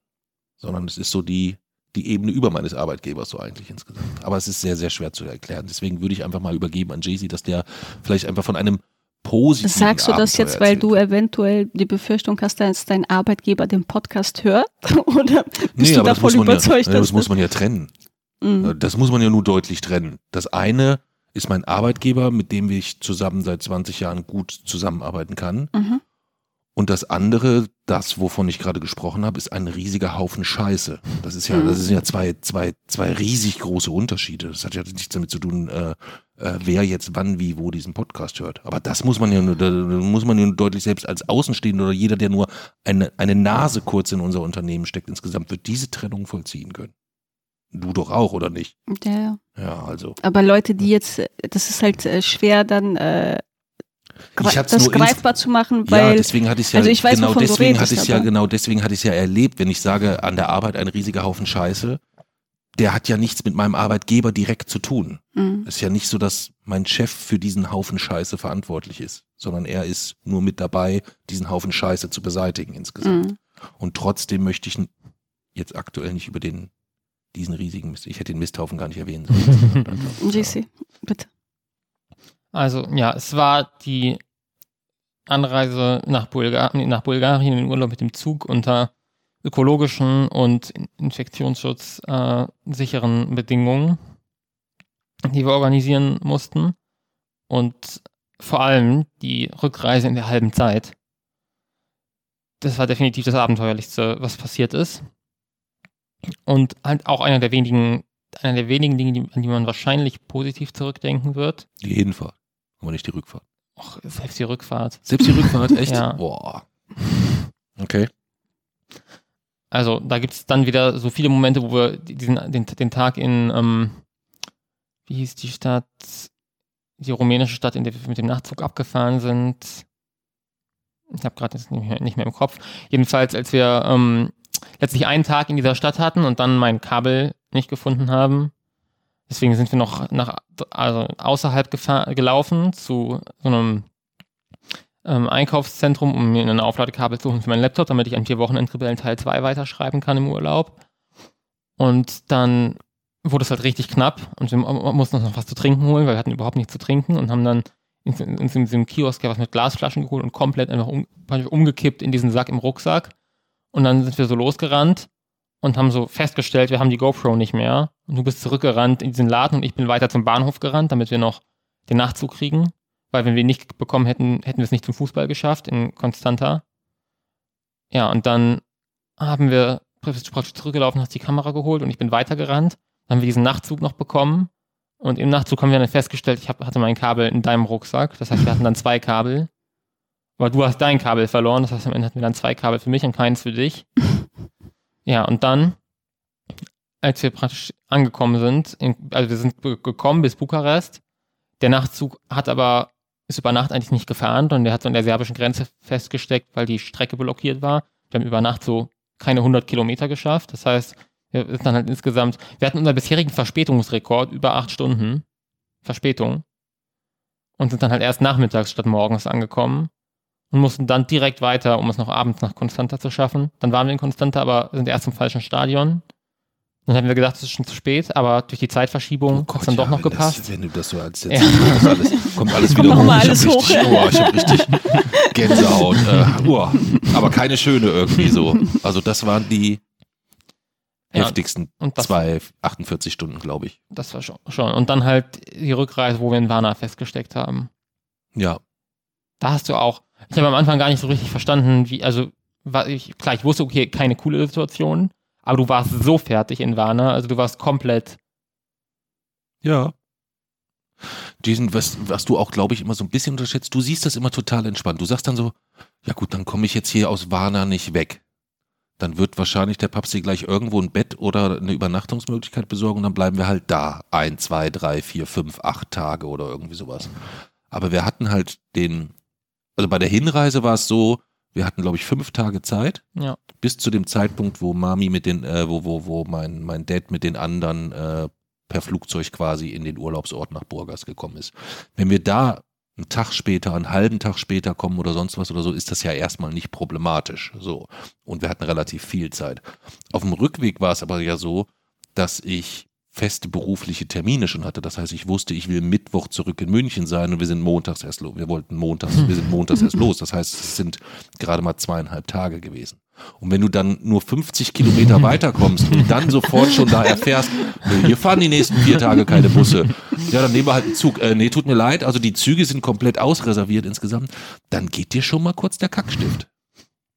Sondern es ist so die, die Ebene über meines Arbeitgebers so eigentlich insgesamt. Aber es ist sehr, sehr schwer zu erklären. Deswegen würde ich einfach mal übergeben an Jay-Z, dass der vielleicht einfach von einem positiven Sagst du das Abenteuer jetzt, weil erzählt. du eventuell die Befürchtung hast, dass dein Arbeitgeber den Podcast hört? Oder bist Nee, du das davon überzeugt, ja, das dass muss man ja trennen. Mhm. Das muss man ja nur deutlich trennen. Das eine ist mein Arbeitgeber, mit dem ich zusammen seit 20 Jahren gut zusammenarbeiten kann. Mhm. Und das andere, das, wovon ich gerade gesprochen habe, ist ein riesiger Haufen Scheiße. Das ist ja, Mhm. das sind ja zwei, zwei, zwei riesig große Unterschiede. Das hat ja nichts damit zu tun, äh, äh, wer jetzt wann, wie, wo diesen Podcast hört. Aber das muss man ja nur, da muss man ja nur deutlich selbst als Außenstehender oder jeder, der nur eine, eine Nase kurz in unser Unternehmen steckt, insgesamt wird diese Trennung vollziehen können. Du doch auch, oder nicht? Ja, ja. Ja, also. Aber Leute, die jetzt, das ist halt äh, schwer dann, äh, das greifbar zu machen, weil ja, deswegen hatte ich ja also ich weiß, genau deswegen redest, hatte ich ja genau deswegen hatte ich ja erlebt, wenn ich sage an der Arbeit ein riesiger Haufen Scheiße, der hat ja nichts mit meinem Arbeitgeber direkt zu tun. Mhm. Es ist ja nicht so, dass mein Chef für diesen Haufen Scheiße verantwortlich ist, sondern er ist nur mit dabei, diesen Haufen Scheiße zu beseitigen insgesamt. Mhm. Und trotzdem möchte ich jetzt aktuell nicht über den diesen riesigen Mist. Ich hätte den Misthaufen gar nicht erwähnen sollen. JC, bitte. Also ja, es war die Anreise nach, Bulga nee, nach Bulgarien in den Urlaub mit dem Zug unter ökologischen und Infektionsschutz äh, sicheren Bedingungen, die wir organisieren mussten. Und vor allem die Rückreise in der halben Zeit. Das war definitiv das Abenteuerlichste, was passiert ist. Und halt auch einer der wenigen, einer der wenigen Dinge, die, an die man wahrscheinlich positiv zurückdenken wird. Die Hinfahrt, aber nicht die Rückfahrt. Och, selbst die Rückfahrt. Selbst die Rückfahrt, echt? Ja. Boah. Okay. Also da gibt es dann wieder so viele Momente, wo wir diesen, den, den Tag in, ähm, wie hieß die Stadt, die rumänische Stadt, in der wir mit dem Nachtzug abgefahren sind. Ich habe gerade jetzt nicht mehr, nicht mehr im Kopf. Jedenfalls, als wir ähm, letztlich einen Tag in dieser Stadt hatten und dann mein Kabel nicht gefunden haben. Deswegen sind wir noch nach, also außerhalb gelaufen zu so einem ähm, Einkaufszentrum, um mir ein Aufladekabel zu holen für meinen Laptop, damit ich an vier Wochenendrebellen Teil 2 weiterschreiben kann im Urlaub. Und dann wurde es halt richtig knapp und wir mu- mussten uns noch was zu trinken holen, weil wir hatten überhaupt nichts zu trinken und haben dann uns in, in, in diesem Kiosk ja was mit Glasflaschen geholt und komplett einfach um, umgekippt in diesen Sack im Rucksack. Und dann sind wir so losgerannt und haben so festgestellt, wir haben die GoPro nicht mehr. Und du bist zurückgerannt in diesen Laden und ich bin weiter zum Bahnhof gerannt, damit wir noch den Nachtzug kriegen. Weil wenn wir ihn nicht bekommen hätten, hätten wir es nicht zum Fußball geschafft in Constanta. Ja, und dann haben wir praktisch zurückgelaufen, hast die Kamera geholt und ich bin weitergerannt. Dann haben wir diesen Nachtzug noch bekommen. Und im Nachtzug haben wir dann festgestellt, ich hab, hatte mein Kabel in deinem Rucksack. Das heißt, wir hatten dann zwei Kabel. Aber du hast dein Kabel verloren. Das heißt, am Ende hatten wir dann zwei Kabel für mich und keins für dich. Ja, und dann, als wir praktisch angekommen sind, in, also wir sind ge- gekommen bis Bukarest. Der Nachtzug hat aber, ist über Nacht eigentlich nicht gefahren und der hat so an der serbischen Grenze festgesteckt, weil die Strecke blockiert war. Wir haben über Nacht so keine 100 Kilometer geschafft. Das heißt, wir sind dann halt insgesamt, wir hatten unseren bisherigen Verspätungsrekord über acht Stunden Verspätung und sind dann halt erst nachmittags statt morgens angekommen und mussten dann direkt weiter, um es noch abends nach Konstanta zu schaffen. Dann waren wir in Konstanta, aber sind erst im falschen Stadion. Dann haben wir gedacht, es ist schon zu spät, aber durch die Zeitverschiebung hat es dann doch Oh ja, noch wenn gepasst. Das, wenn du das so als Ja. jetzt das alles, kommt alles Kommt wieder noch hoch. mal ich alles hab richtig, hoch. Oh, ich habe richtig Gänsehaut. Äh, uah. aber keine schöne irgendwie so. Also das waren die Ja, heftigsten und das- zwei 48 Stunden, glaube ich. Das war schon, schon. Und dann halt die Rückreise, wo wir in Varna festgesteckt haben. Ja, Da hast du auch, ich habe am Anfang gar nicht so richtig verstanden, wie, also, ich, klar, ich wusste, okay, keine coole Situation, aber du warst so fertig in Varna, also du warst komplett, ja. Diesen, was, was du auch, glaube ich, immer so ein bisschen unterschätzt, du siehst das immer total entspannt. Du sagst dann so, ja gut, dann komme ich jetzt hier aus Warna nicht weg. Dann wird wahrscheinlich der Papsi gleich irgendwo ein Bett oder eine Übernachtungsmöglichkeit besorgen und dann bleiben wir halt da. Ein, zwei, drei, vier, fünf, acht Tage oder irgendwie sowas. Aber wir hatten halt den, also bei der Hinreise war es so, wir hatten, glaube ich, fünf Tage Zeit ja, bis zu dem Zeitpunkt, wo Mami mit den, äh, wo, wo, wo mein, mein Dad mit den anderen äh, per Flugzeug quasi in den Urlaubsort nach Burgas gekommen ist. Wenn wir da einen Tag später, einen halben Tag später kommen oder sonst was oder so, ist das ja erstmal nicht problematisch. So. Und wir hatten relativ viel Zeit. Auf dem Rückweg war es aber ja so, dass ich feste berufliche Termine schon hatte. Das heißt, ich wusste, ich will Mittwoch zurück in München sein und wir sind montags erst los. Wir wollten montags, wir sind montags erst los. Das heißt, es sind gerade mal zweieinhalb Tage gewesen. Und wenn du dann nur 50 Kilometer weiterkommst und dann sofort schon da erfährst, hier fahren die nächsten vier Tage keine Busse. Ja, dann nehmen wir halt einen Zug. Äh, nee, tut mir leid, also die Züge sind komplett ausreserviert insgesamt. Dann geht dir schon mal kurz der Kackstift.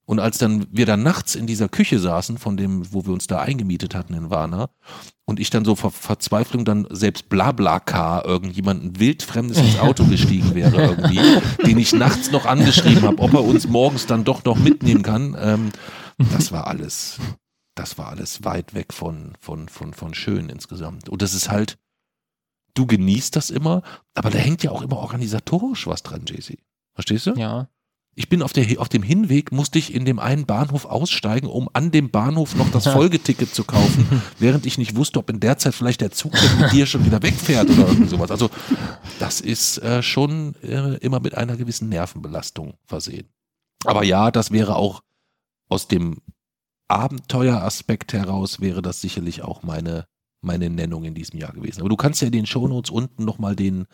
Und als dann wir dann nachts in dieser Küche saßen, von dem, wo wir uns da eingemietet hatten in Warna, und ich dann so vor Verzweiflung dann selbst Blablacar irgendjemanden wildfremdes ins Auto gestiegen wäre irgendwie, den ich nachts noch angeschrieben habe, ob er uns morgens dann doch noch mitnehmen kann. Ähm, das war alles, das war alles weit weg von, von, von, von schön insgesamt. Und das ist halt, du genießt das immer, aber da hängt ja auch immer organisatorisch was dran, JC. Verstehst du? Ja. Ich bin auf, der, auf dem Hinweg, musste ich in dem einen Bahnhof aussteigen, um an dem Bahnhof noch das Folgeticket zu kaufen, während ich nicht wusste, ob in der Zeit vielleicht der Zug mit dir schon wieder wegfährt oder irgendwie sowas. Also das ist äh, schon äh, immer mit einer gewissen Nervenbelastung versehen. Aber ja, das wäre auch aus dem Abenteueraspekt heraus, wäre das sicherlich auch meine, meine Nennung in diesem Jahr gewesen. Aber du kannst ja in den Shownotes unten nochmal den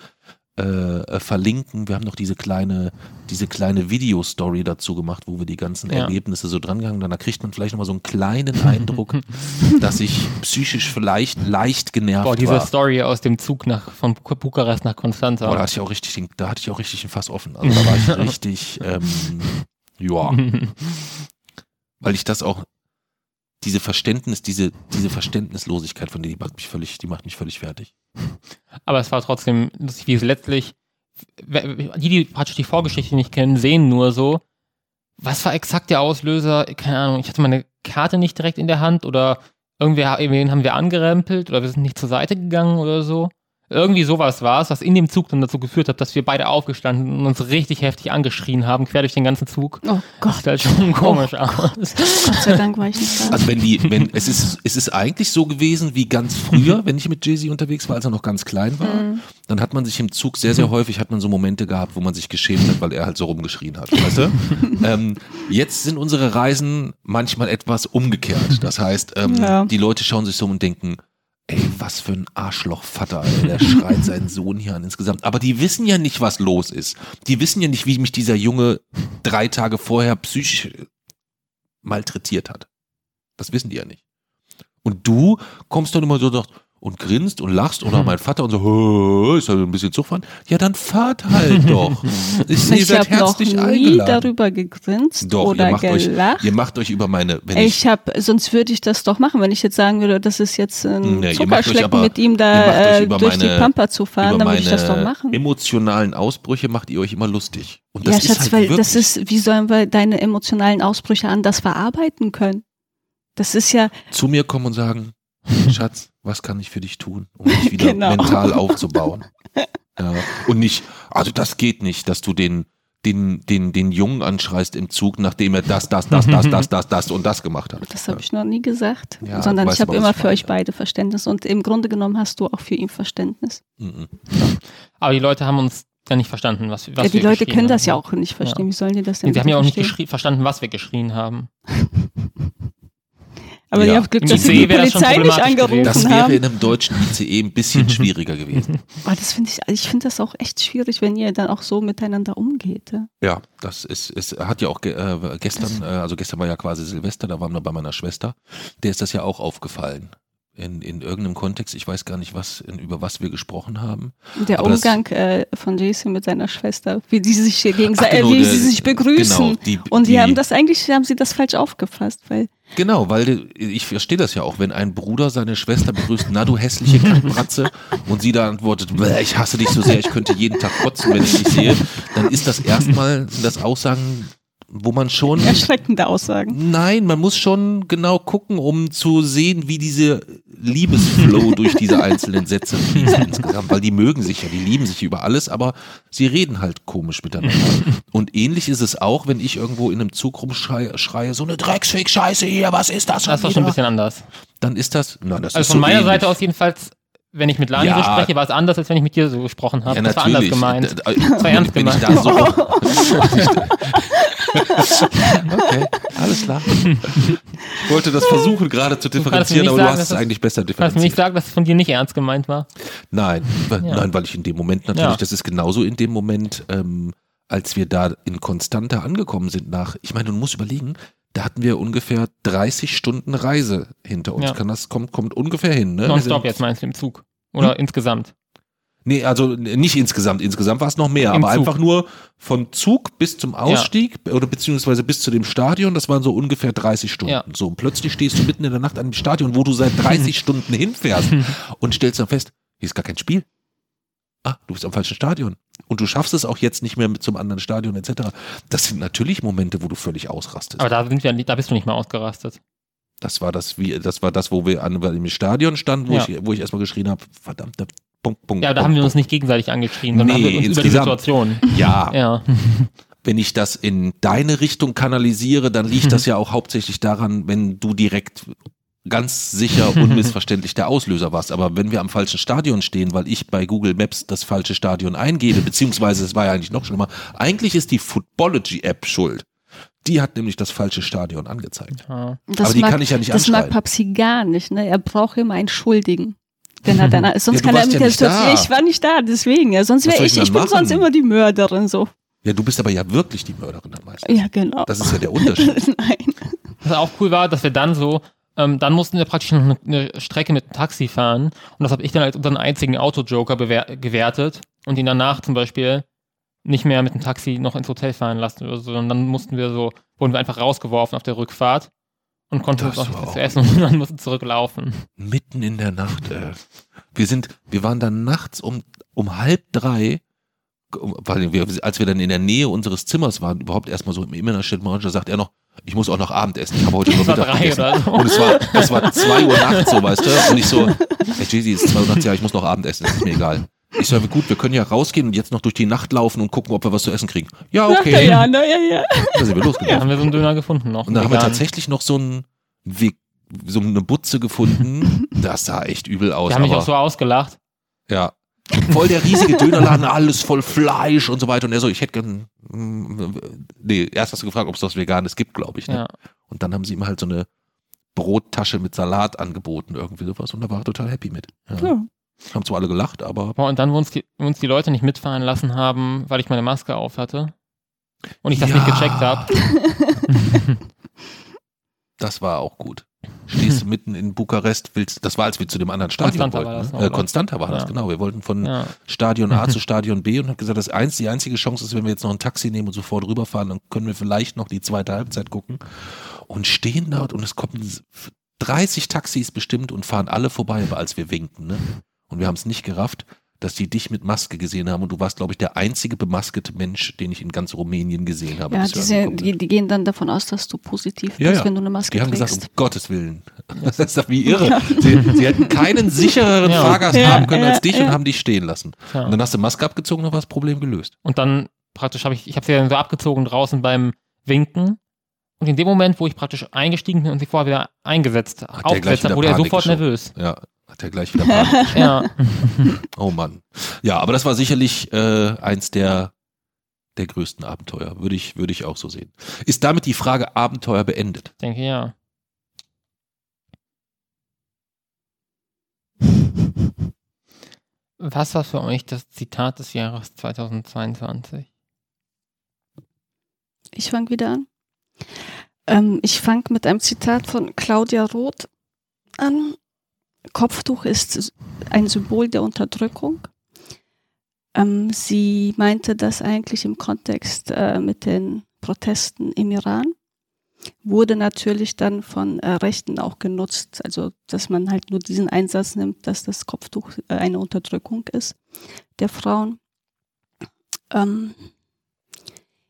äh, äh, verlinken. Wir haben noch diese kleine, diese kleine Video-Story dazu gemacht, wo wir die ganzen Ja. Erlebnisse so drangegangen. Dann da kriegt man vielleicht nochmal so einen kleinen Eindruck, dass ich psychisch vielleicht leicht genervt Boah, diese war. Story aus dem Zug nach, von Bu- Bukarest nach Konstanza. Boah, da hatte ich auch richtig, den- da hatte ich auch richtig ein Fass offen. Also da war ich richtig, ähm, ja, weil ich das auch diese Verständnis, diese, diese Verständnislosigkeit von denen, die macht mich völlig, die macht mich völlig fertig. Aber es war trotzdem lustig, wie es letztlich, die, die praktisch die Vorgeschichte nicht kennen, sehen nur so, was war exakt der Auslöser? Keine Ahnung, ich hatte meine Karte nicht direkt in der Hand oder irgendwer, irgendwen haben wir angerempelt oder wir sind nicht zur Seite gegangen oder so. Irgendwie sowas war es, was in dem Zug dann dazu geführt hat, dass wir beide aufgestanden und uns richtig heftig angeschrien haben, quer durch den ganzen Zug. Oh Das Gott, sieht halt schon komisch aus. Gott sei Dank war ich nicht da. Also wenn die, wenn, es ist, es ist eigentlich so gewesen wie ganz früher, wenn ich mit Jay-Z unterwegs war, als er noch ganz klein war, Mhm. dann hat man sich im Zug sehr, sehr häufig, hat man so Momente gehabt, wo man sich geschämt hat, weil er halt so rumgeschrien hat, weißt du? ähm, jetzt sind unsere Reisen manchmal etwas umgekehrt. Das heißt, ähm, Ja. die Leute schauen sich so um und denken, ey, was für ein Arschlochvater, der schreit seinen Sohn hier an insgesamt. Aber die wissen ja nicht, was los ist. Die wissen ja nicht, wie mich dieser Junge drei Tage vorher psychisch malträtiert hat. Das wissen die ja nicht. Und du kommst dann immer so doch und grinst und lachst oder Hm. mein Vater und so, "Hö, ist halt ein bisschen Zugfahren. Ja, dann fahrt halt doch. Ich, ihr Ich habe noch herzlich nie eingeladen. darüber gegrinst Doch, oder ihr macht, euch, gelacht. ihr macht euch über meine, wenn ich, ich habe, sonst würde ich das doch machen, wenn ich jetzt sagen würde, das ist jetzt ein Nee, euch Zuckerschlecken aber- mit ihm da euch äh, durch die meine- Pampa zu fahren, dann würde ich das doch machen. emotionalen Ausbrüche macht ihr euch immer lustig. Und das Ja, ist Schatz, halt weil wirklich, das ist, wie sollen wir deine emotionalen Ausbrüche anders verarbeiten können? Das ist ja, zu mir kommen und sagen, Schatz, was kann ich für dich tun, um dich wieder Genau. mental aufzubauen? Ja. Und nicht, also das geht nicht, dass du den, den, den, den Jungen anschreist im Zug, nachdem er das, das, das, das, das, das, das und das gemacht hat. das habe ich noch nie gesagt, Ja, sondern ich habe immer für euch beide Verständnis und im Grunde genommen hast du auch für ihn Verständnis. Mhm. Aber die Leute haben uns ja nicht verstanden, was, was ja, die wir Leute können das haben. ja auch nicht verstehen. Wie sollen die das denn Sie haben ja auch nicht verstehen? geschrie- verstanden, was wir geschrien haben. Aber Ja. ihr habt Glück, dass ICE die Polizei nicht gewesen. angerufen Das wäre haben. in einem deutschen ICE ein bisschen schwieriger gewesen. Oh, das finde ich, ich finde das auch echt schwierig, wenn ihr dann auch so miteinander umgeht. ja. Ja, das ist, es hat ja auch ge, äh, gestern, äh, also gestern war ja quasi Silvester, da waren wir bei meiner Schwester, der ist das ja auch aufgefallen. In, in irgendeinem Kontext, ich weiß gar nicht, was, in, über was wir gesprochen haben. Der Aber das- Umgang äh, von Jason mit seiner Schwester, wie die sich gegenseitig, genau, wie der- sie sich begrüßen. Genau, die, Und die, die, haben das eigentlich, haben sie das falsch aufgefasst, weil Genau, weil ich verstehe das ja auch, wenn ein Bruder seine Schwester begrüßt, na du hässliche Kackbratze, und sie da antwortet, "Bäh, ich hasse dich so sehr, ich könnte jeden Tag kotzen, wenn ich dich sehe, dann ist das erstmal, das Aussagen, wo man schon erschreckende Aussagen. Nein, man muss schon genau gucken, um zu sehen, wie diese Liebesflow durch diese einzelnen Sätze fließt insgesamt, weil die mögen sich ja, die lieben sich über alles, aber sie reden halt komisch miteinander. Und ähnlich ist es auch, wenn ich irgendwo in einem Zug rumschreie, schreie, so eine Drecksfick-Scheiße hier, was ist das? Das war schon schon ein bisschen anders. Dann ist das, nein, das ist Also so von meiner ähnlich. Seite aus jedenfalls, wenn ich mit Lani Ja. so spreche, war es anders, als wenn ich mit dir so gesprochen habe. Ja, das war anders gemeint. Da- Das war ernst wenn ich gemeint. da so okay, alles klar. Ich wollte das versuchen gerade zu differenzieren, nicht aber sagen, du hast es eigentlich besser Kannst du nicht differenziert. sagen, dass es von dir nicht ernst gemeint war? Nein, weil, Ja. nein, weil ich in dem Moment natürlich, Ja. das ist genauso in dem Moment, ähm, als wir da in Constanta angekommen sind nach, ich meine, du musst überlegen, da hatten wir ungefähr 30 Stunden Reise hinter uns. Ja. Kann das, kommt, kommt ungefähr hin, ne? Nonstop jetzt meinst du im Zug. Oder insgesamt. Nee, also nicht insgesamt. Insgesamt war es noch mehr, Im aber Zug. einfach nur von Zug bis zum Ausstieg oder beziehungsweise bis zu dem Stadion, das waren so ungefähr 30 Stunden. Ja. So, und plötzlich stehst du mitten in der Nacht an dem Stadion, wo du seit 30 Stunden hinfährst und stellst dann fest, hier ist gar kein Spiel. Ah, du bist am falschen Stadion. Und du schaffst es auch jetzt nicht mehr mit zum anderen Stadion etc. Das sind natürlich Momente, wo du völlig ausrastest. Aber da, wir, da bist du nicht mehr ausgerastet. Das war das, wie, das war das, wo wir an dem Stadion standen, wo Ja. ich, wo ich erstmal geschrien habe, verdammte Punkt, Punkt. Ja, da Punkt, haben wir uns Punkt. nicht gegenseitig angeschrien, sondern Nee, haben wir uns über die. Situation. Ja, Ja. wenn ich das in deine Richtung kanalisiere, dann liegt das ja auch hauptsächlich daran, wenn du direkt ganz sicher unmissverständlich der Auslöser warst. Aber wenn wir am falschen Stadion stehen, weil ich bei Google Maps das falsche Stadion eingebe, beziehungsweise es war ja eigentlich noch schlimmer, eigentlich ist die Footballogy-App schuld. Die hat nämlich das falsche Stadion angezeigt. ja. Das Aber die mag, kann ich ja nicht Das mag anschreiben. Papsi gar nicht. Ne? Er braucht immer einen Schuldigen. Wenn er dann, sonst Ja, kann er mit ja der. Situation, ich war nicht da, deswegen. Ja, sonst wäre ich, ich bin sonst machen? immer die Mörderin so. Ja, du bist aber ja wirklich die Mörderin dann meistens. Ja, genau. Das ist ja der Unterschied. Nein. Was auch cool war, dass wir dann so, ähm, dann mussten wir praktisch noch eine, eine Strecke mit dem Taxi fahren und das habe ich dann als unseren einzigen Autojoker gewertet und ihn danach zum Beispiel nicht mehr mit dem Taxi noch ins Hotel fahren lassen oder so, sondern dann mussten wir so, wurden wir einfach rausgeworfen auf der Rückfahrt und konnten uns auch nichts zu essen und dann mussten zurücklaufen. Mitten in der Nacht. Äh. Wir sind, wir waren dann nachts um, um halb drei, weil wir, als wir dann in der Nähe unseres Zimmers waren, überhaupt erstmal so im Innerstädtmarsch, da sagt er noch, ich muss auch noch Abend essen. Ich habe heute nur Mittag gegessen. so. Und es war, es war zwei Uhr nachts, so weißt du. Und ich so, hey Jay-Z, es ist zwei Uhr nachts, ja, ich muss noch Abend essen, ist mir egal. Ich so, gut, wir können ja rausgehen und jetzt noch durch die Nacht laufen und gucken, ob wir was zu essen kriegen. Ja, okay. Ja, na, ja, ja. Da sind wir Da losgelaufen. haben wir so einen Döner gefunden noch. Und dann haben wir tatsächlich noch so einen Weg, so eine Butze gefunden. Das sah echt übel aus. Die haben mich auch so ausgelacht. Ja. Voll der riesige Dönerladen, alles voll Fleisch und so weiter. Und er so, ich hätte gern. mm, Nee, erst hast du gefragt, ob es was Veganes gibt, glaube ich. Ne? Ja. Und dann haben sie ihm halt so eine Brottasche mit Salat angeboten, irgendwie sowas. Und da war er total happy mit. Ja. Ja. Haben zwar alle gelacht, aber Boah, und dann, wo uns, die, wo uns die Leute nicht mitfahren lassen haben, weil ich meine Maske auf hatte. Und ich das Ja. nicht gecheckt habe. das war auch gut. Stehst du mitten in Bukarest, willst, das war, als wir zu dem anderen Stadion Constanta war wollten. das ne? äh, war das, Ja. genau. Wir wollten von Ja. Stadion A zu Stadion B und hat gesagt, das eins, die einzige Chance ist, wenn wir jetzt noch ein Taxi nehmen und sofort rüberfahren, dann können wir vielleicht noch die zweite Halbzeit gucken. Und stehen dort und es kommen 30 Taxis bestimmt und fahren alle vorbei, als wir winken, ne? Und wir haben es nicht gerafft, dass die dich mit Maske gesehen haben und du warst, glaube ich, der einzige bemaskete Mensch, den ich in ganz Rumänien gesehen habe. Ja, diese, die, die gehen dann davon aus, dass du positiv Ja, bist, ja. wenn du eine Maske Die haben trägst. gesagt, um Gottes Willen. Das ist doch wie irre. Sie, sie hätten keinen sichereren Ja. Fahrgast Ja, haben können als ja, dich ja. und haben dich stehen lassen. Ja. Und dann hast du Maske abgezogen, dann war das Problem gelöst. Und dann praktisch habe ich, ich habe sie dann so abgezogen draußen beim Winken. Und in dem Moment, wo ich praktisch eingestiegen bin und sie vorher wieder eingesetzt, der gleich aufgesetzt habe, wurde er sofort geschoben. nervös. Ja, hat er gleich wieder Panik. Ja. Oh Mann. Ja, aber das war sicherlich äh, eins der, der größten Abenteuer. Würde ich, würde ich auch so sehen. Ist damit die Frage Abenteuer beendet? Ich denke ja. Was war für euch das Zitat des Jahres 2022? Ich fange wieder an. Ähm, ich fange mit einem Zitat von Claudia Roth an. Kopftuch ist ein Symbol der Unterdrückung. Ähm, sie meinte das eigentlich im Kontext äh, mit den Protesten im Iran. Wurde natürlich dann von äh, Rechten auch genutzt, also dass man halt nur diesen Einsatz nimmt, dass das Kopftuch äh, eine Unterdrückung ist der Frauen. Ähm,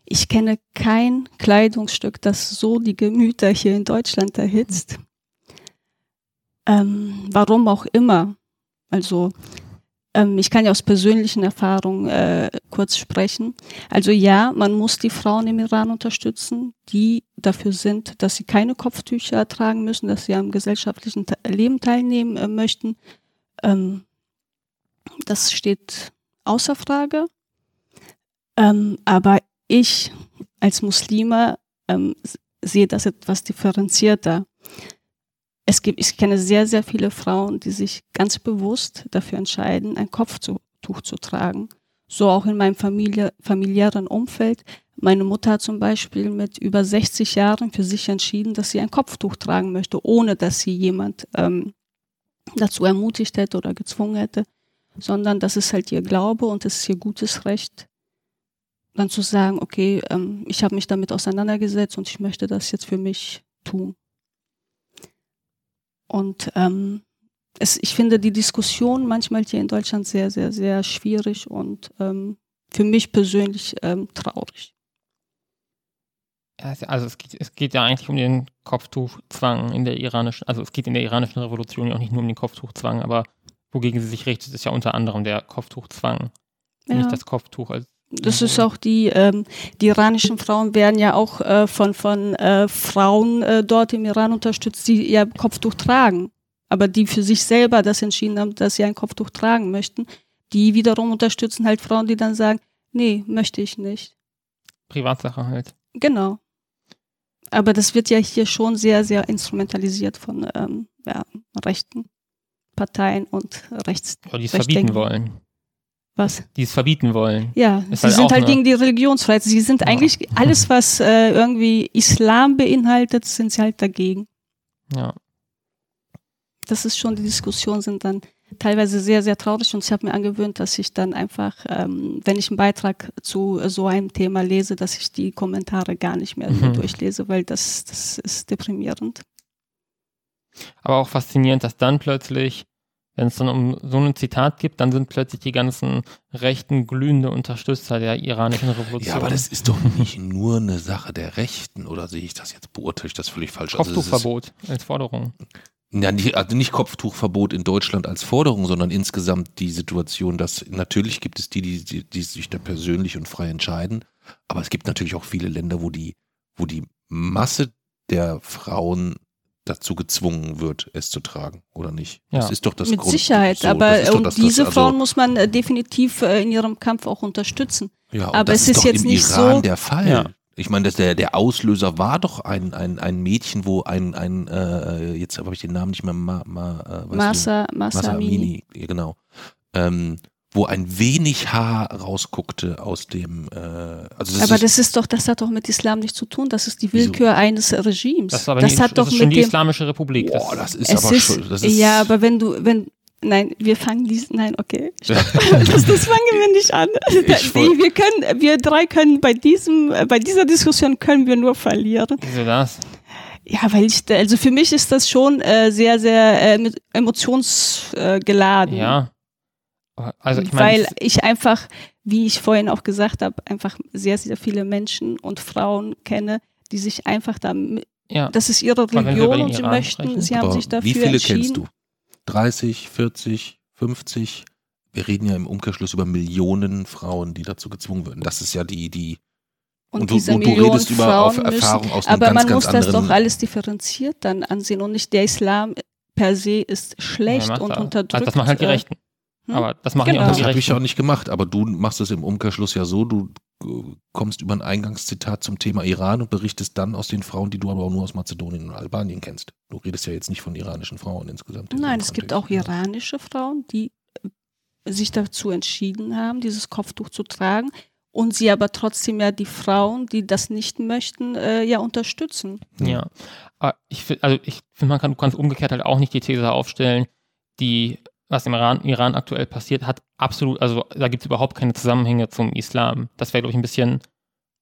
ich kenne kein Kleidungsstück, das so die Gemüter hier in Deutschland erhitzt. Ähm, warum auch immer. Also ähm, ich kann ja aus persönlichen Erfahrungen äh, kurz sprechen. Also ja, man muss die Frauen im Iran unterstützen, die dafür sind, dass sie keine Kopftücher tragen müssen, dass sie am gesellschaftlichen Leben teilnehmen äh, möchten. Ähm, das steht außer Frage. Ähm, aber ich als Muslime ähm, sehe das etwas differenzierter. Es gibt, ich kenne sehr, sehr viele Frauen, die sich ganz bewusst dafür entscheiden, ein Kopftuch zu tragen. So auch in meinem Familie, familiären Umfeld. Meine Mutter hat zum Beispiel mit über 60 Jahren für sich entschieden, dass sie ein Kopftuch tragen möchte, ohne dass sie jemand ähm, dazu ermutigt hätte oder gezwungen hätte, sondern das ist halt ihr Glaube und es ist ihr gutes Recht, dann zu sagen, okay, ähm, ich habe mich damit auseinandergesetzt und ich möchte das jetzt für mich tun. Und ähm, es, ich finde die Diskussion manchmal hier in Deutschland sehr, sehr, sehr schwierig und ähm, für mich persönlich ähm, traurig. Also es geht, es geht ja eigentlich um den Kopftuchzwang in der iranischen, also es geht in der iranischen Revolution ja auch nicht nur um den Kopftuchzwang, aber wogegen sie sich richtet, ist ja unter anderem der Kopftuchzwang. Ja. Nicht das Kopftuch als Das ist auch die, ähm, die iranischen Frauen werden ja auch äh, von, von äh, Frauen äh, dort im Iran unterstützt, die ihr Kopftuch tragen. Aber die für sich selber das entschieden haben, dass sie ein Kopftuch tragen möchten. Die wiederum unterstützen halt Frauen, die dann sagen, nee, möchte ich nicht. Privatsache halt. Genau. Aber das wird ja hier schon sehr, sehr instrumentalisiert von ähm, ja, rechten Parteien und rechts. Ja, die es verbieten wollen. Was? Die es verbieten wollen. Ja, Ist sie halt sind halt gegen die Religionsfreiheit. Sie sind Ja. eigentlich alles, was äh, irgendwie Islam beinhaltet, sind sie halt dagegen. Ja. Das ist schon, die Diskussionen sind dann teilweise sehr, sehr traurig und ich habe mir angewöhnt, dass ich dann einfach, ähm, wenn ich einen Beitrag zu äh, so einem Thema lese, dass ich die Kommentare gar nicht mehr Mhm. durchlese, weil das, das ist deprimierend. Aber auch faszinierend, dass dann plötzlich, wenn es dann um so ein Zitat gibt, dann sind plötzlich die ganzen rechten glühende Unterstützer der iranischen Revolution. Ja, aber das ist doch nicht nur eine Sache der Rechten, oder sehe ich das jetzt, beurteile ich das völlig falsch? Also es ist- Kopftuchverbot als Forderung. Ja, nicht, also nicht Kopftuchverbot in Deutschland als Forderung, sondern insgesamt die Situation, dass natürlich gibt es die, die, die, die sich da persönlich und frei entscheiden, aber es gibt natürlich auch viele Länder, wo die, wo die Masse der Frauen dazu gezwungen wird, es zu tragen, oder nicht? Ja. Das ist doch das Mit Grund- Sicherheit, so, das aber ist doch und das- diese das, also, Frauen muss man äh, definitiv äh, in ihrem Kampf auch unterstützen. Ja, und aber das es ist doch jetzt im nicht Iran so- der Fall. Ja. Ich meine, dass der, der Auslöser war doch ein, ein, ein Mädchen, wo ein, ein äh, jetzt habe ich den Namen nicht mehr, ma, ma, äh? Masa, Masa, Masa Amini. Amini, ja, genau. Ähm, wo ein wenig Haar rausguckte aus dem, äh, also das aber ist, das ist doch, das hat doch mit Islam nichts zu tun. Das ist die Wieso? Willkür eines Regimes. Das ist aber das nie, hat das doch ist schon mit die dem. Islamische Republik. Das, boah, das ist aber ist, schon, das ist, ja, aber wenn du, wenn, nein, wir fangen dies, nein, okay, das, das fangen wir nicht an. Ich woll- wir können, wir drei können bei diesem, bei dieser Diskussion können wir nur verlieren. wieso das? Ja, weil ich, also für mich ist das schon äh, sehr, sehr äh, mit emotionsgeladen. Äh, geladen. Ja. Also ich meine, weil ich einfach, wie ich vorhin auch gesagt habe, einfach sehr, sehr viele Menschen und Frauen kenne, die sich einfach da, ja. das ist ihre Religion und sie Iran möchten, sprechen. sie haben aber sich dafür wie viele entschieden. kennst du? 30, 40, 50? Wir reden ja im Umkehrschluss über Millionen Frauen, die dazu gezwungen werden. Das ist ja die, die, Und, Und du- diese und du Millionen redest über Frauen auf Erfahrung müssen, aus einem aber ganz, man ganz muss das doch alles differenziert dann ansehen und nicht der Islam per se ist schlecht Ja, und das. unterdrückt. Also das machen halt die äh, Rechten. Hm? Aber das machen Genau. auch Das die habe ich auch nicht gemacht, aber du machst es im Umkehrschluss ja so, du äh, kommst über ein Eingangszitat zum Thema Iran und berichtest dann aus den Frauen, die du aber auch nur aus Mazedonien und Albanien kennst. Du redest ja jetzt nicht von iranischen Frauen insgesamt. in Nein, es gibt auch iranische Frauen, die äh, sich dazu entschieden haben, dieses Kopftuch zu tragen und sie aber trotzdem ja die Frauen, die das nicht möchten, äh, ja unterstützen. Ja. Aber ich finde, also ich finde, man kann, du kannst umgekehrt halt auch nicht die These aufstellen, die, was im Iran, Iran aktuell passiert, hat absolut, also da gibt es überhaupt keine Zusammenhänge zum Islam. Das wäre, glaube ich, ein bisschen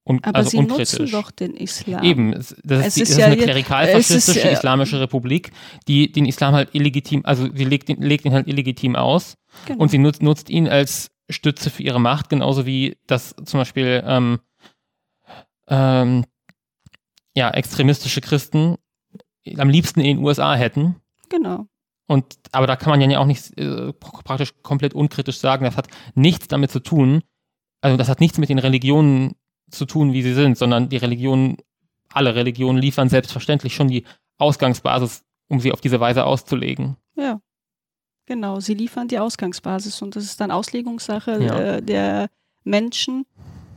un, Aber also sie unkritisch. nutzen doch den Islam. Eben, es, das Es ist, die, ist das ja ist eine klerikalfaschistische es ist, äh, islamische Republik, die den Islam halt illegitim, also sie legt ihn, legt ihn halt illegitim aus Genau. und sie nutzt, nutzt ihn als Stütze für ihre Macht, genauso wie das zum Beispiel ähm, ähm, ja, extremistische Christen am liebsten in den USA hätten. genau. Und, aber da kann man ja auch nicht äh, praktisch komplett unkritisch sagen, das hat nichts damit zu tun, also das hat nichts mit den Religionen zu tun, wie sie sind, sondern die Religionen, alle Religionen liefern selbstverständlich schon die Ausgangsbasis, um sie auf diese Weise auszulegen. Ja. Genau, sie liefern die Ausgangsbasis und das ist dann Auslegungssache Ja. äh, der Menschen,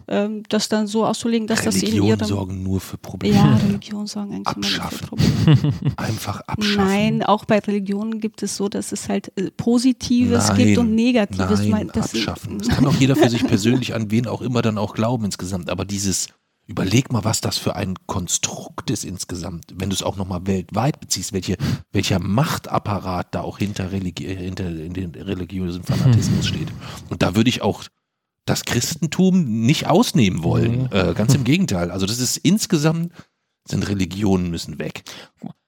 ähm, das dann so auszulegen, dass das in Religionen ihrem sorgen nur für Probleme. Ja, Religion sorgen eigentlich immer nur für Abschaffen. Probleme. Einfach abschaffen. Nein, auch bei Religionen gibt es so, dass es halt äh, Positives Nein, gibt und Negatives. Nein, Mein- das- abschaffen. Das kann auch jeder für sich persönlich an wen auch immer dann auch glauben insgesamt. Aber dieses, überleg mal, was das für ein Konstrukt ist insgesamt, wenn du es auch nochmal weltweit beziehst, welche, welcher Machtapparat da auch hinter, Religi äh, hinter in den religiösen Fanatismus steht. Und da würde ich auch das Christentum nicht ausnehmen wollen. Mhm. Äh, ganz im Gegenteil. Also das ist insgesamt, sind Religionen müssen weg.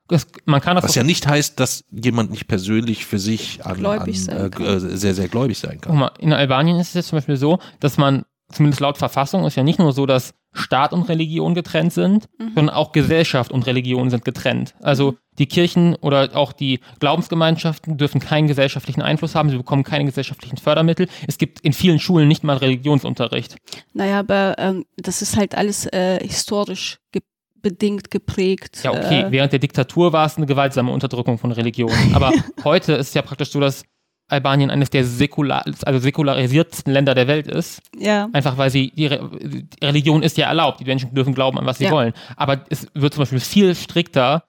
Das, man kann das Was ja nicht heißt, dass jemand nicht persönlich für sich an, Gläubig an, sein äh, kann. äh, sehr, sehr gläubig sein Guck kann. mal, in Albanien ist es jetzt zum Beispiel so, dass man, zumindest laut Verfassung, ist ja nicht nur so, dass Staat und Religion getrennt sind, Mhm. sondern auch Gesellschaft und Religion sind getrennt. Also die Kirchen oder auch die Glaubensgemeinschaften dürfen keinen gesellschaftlichen Einfluss haben, sie bekommen keine gesellschaftlichen Fördermittel. Es gibt in vielen Schulen nicht mal Religionsunterricht. Naja, aber ähm, das ist halt alles äh, historisch ge bedingt geprägt. Ja, okay, Äh, während der Diktatur war es eine gewaltsame Unterdrückung von Religion. Aber heute ist es ja praktisch so, dass Albanien eines der säkular, also säkularisiertsten Länder der Welt ist. ja. Einfach weil sie, die, Re die Religion ist ja erlaubt, die Menschen dürfen glauben an, was sie Ja. wollen. Aber es wird zum Beispiel viel strikter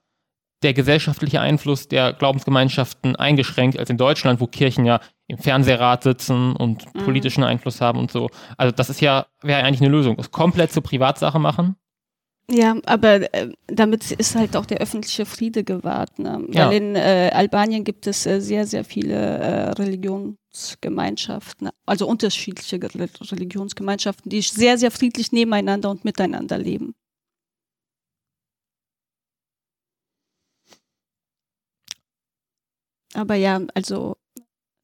der gesellschaftliche Einfluss der Glaubensgemeinschaften eingeschränkt als in Deutschland, wo Kirchen ja im Fernsehrat sitzen und Mhm. politischen Einfluss haben und so. Also das ist ja, wäre eigentlich eine Lösung. Das komplett zur Privatsache machen. Ja, aber äh, damit ist halt auch der öffentliche Friede gewahrt. Ne? Ja. Weil in äh, Albanien gibt es äh, sehr, sehr viele äh, Religionsgemeinschaften, also unterschiedliche Re Religionsgemeinschaften, die sehr, sehr friedlich nebeneinander und miteinander leben. Aber ja, also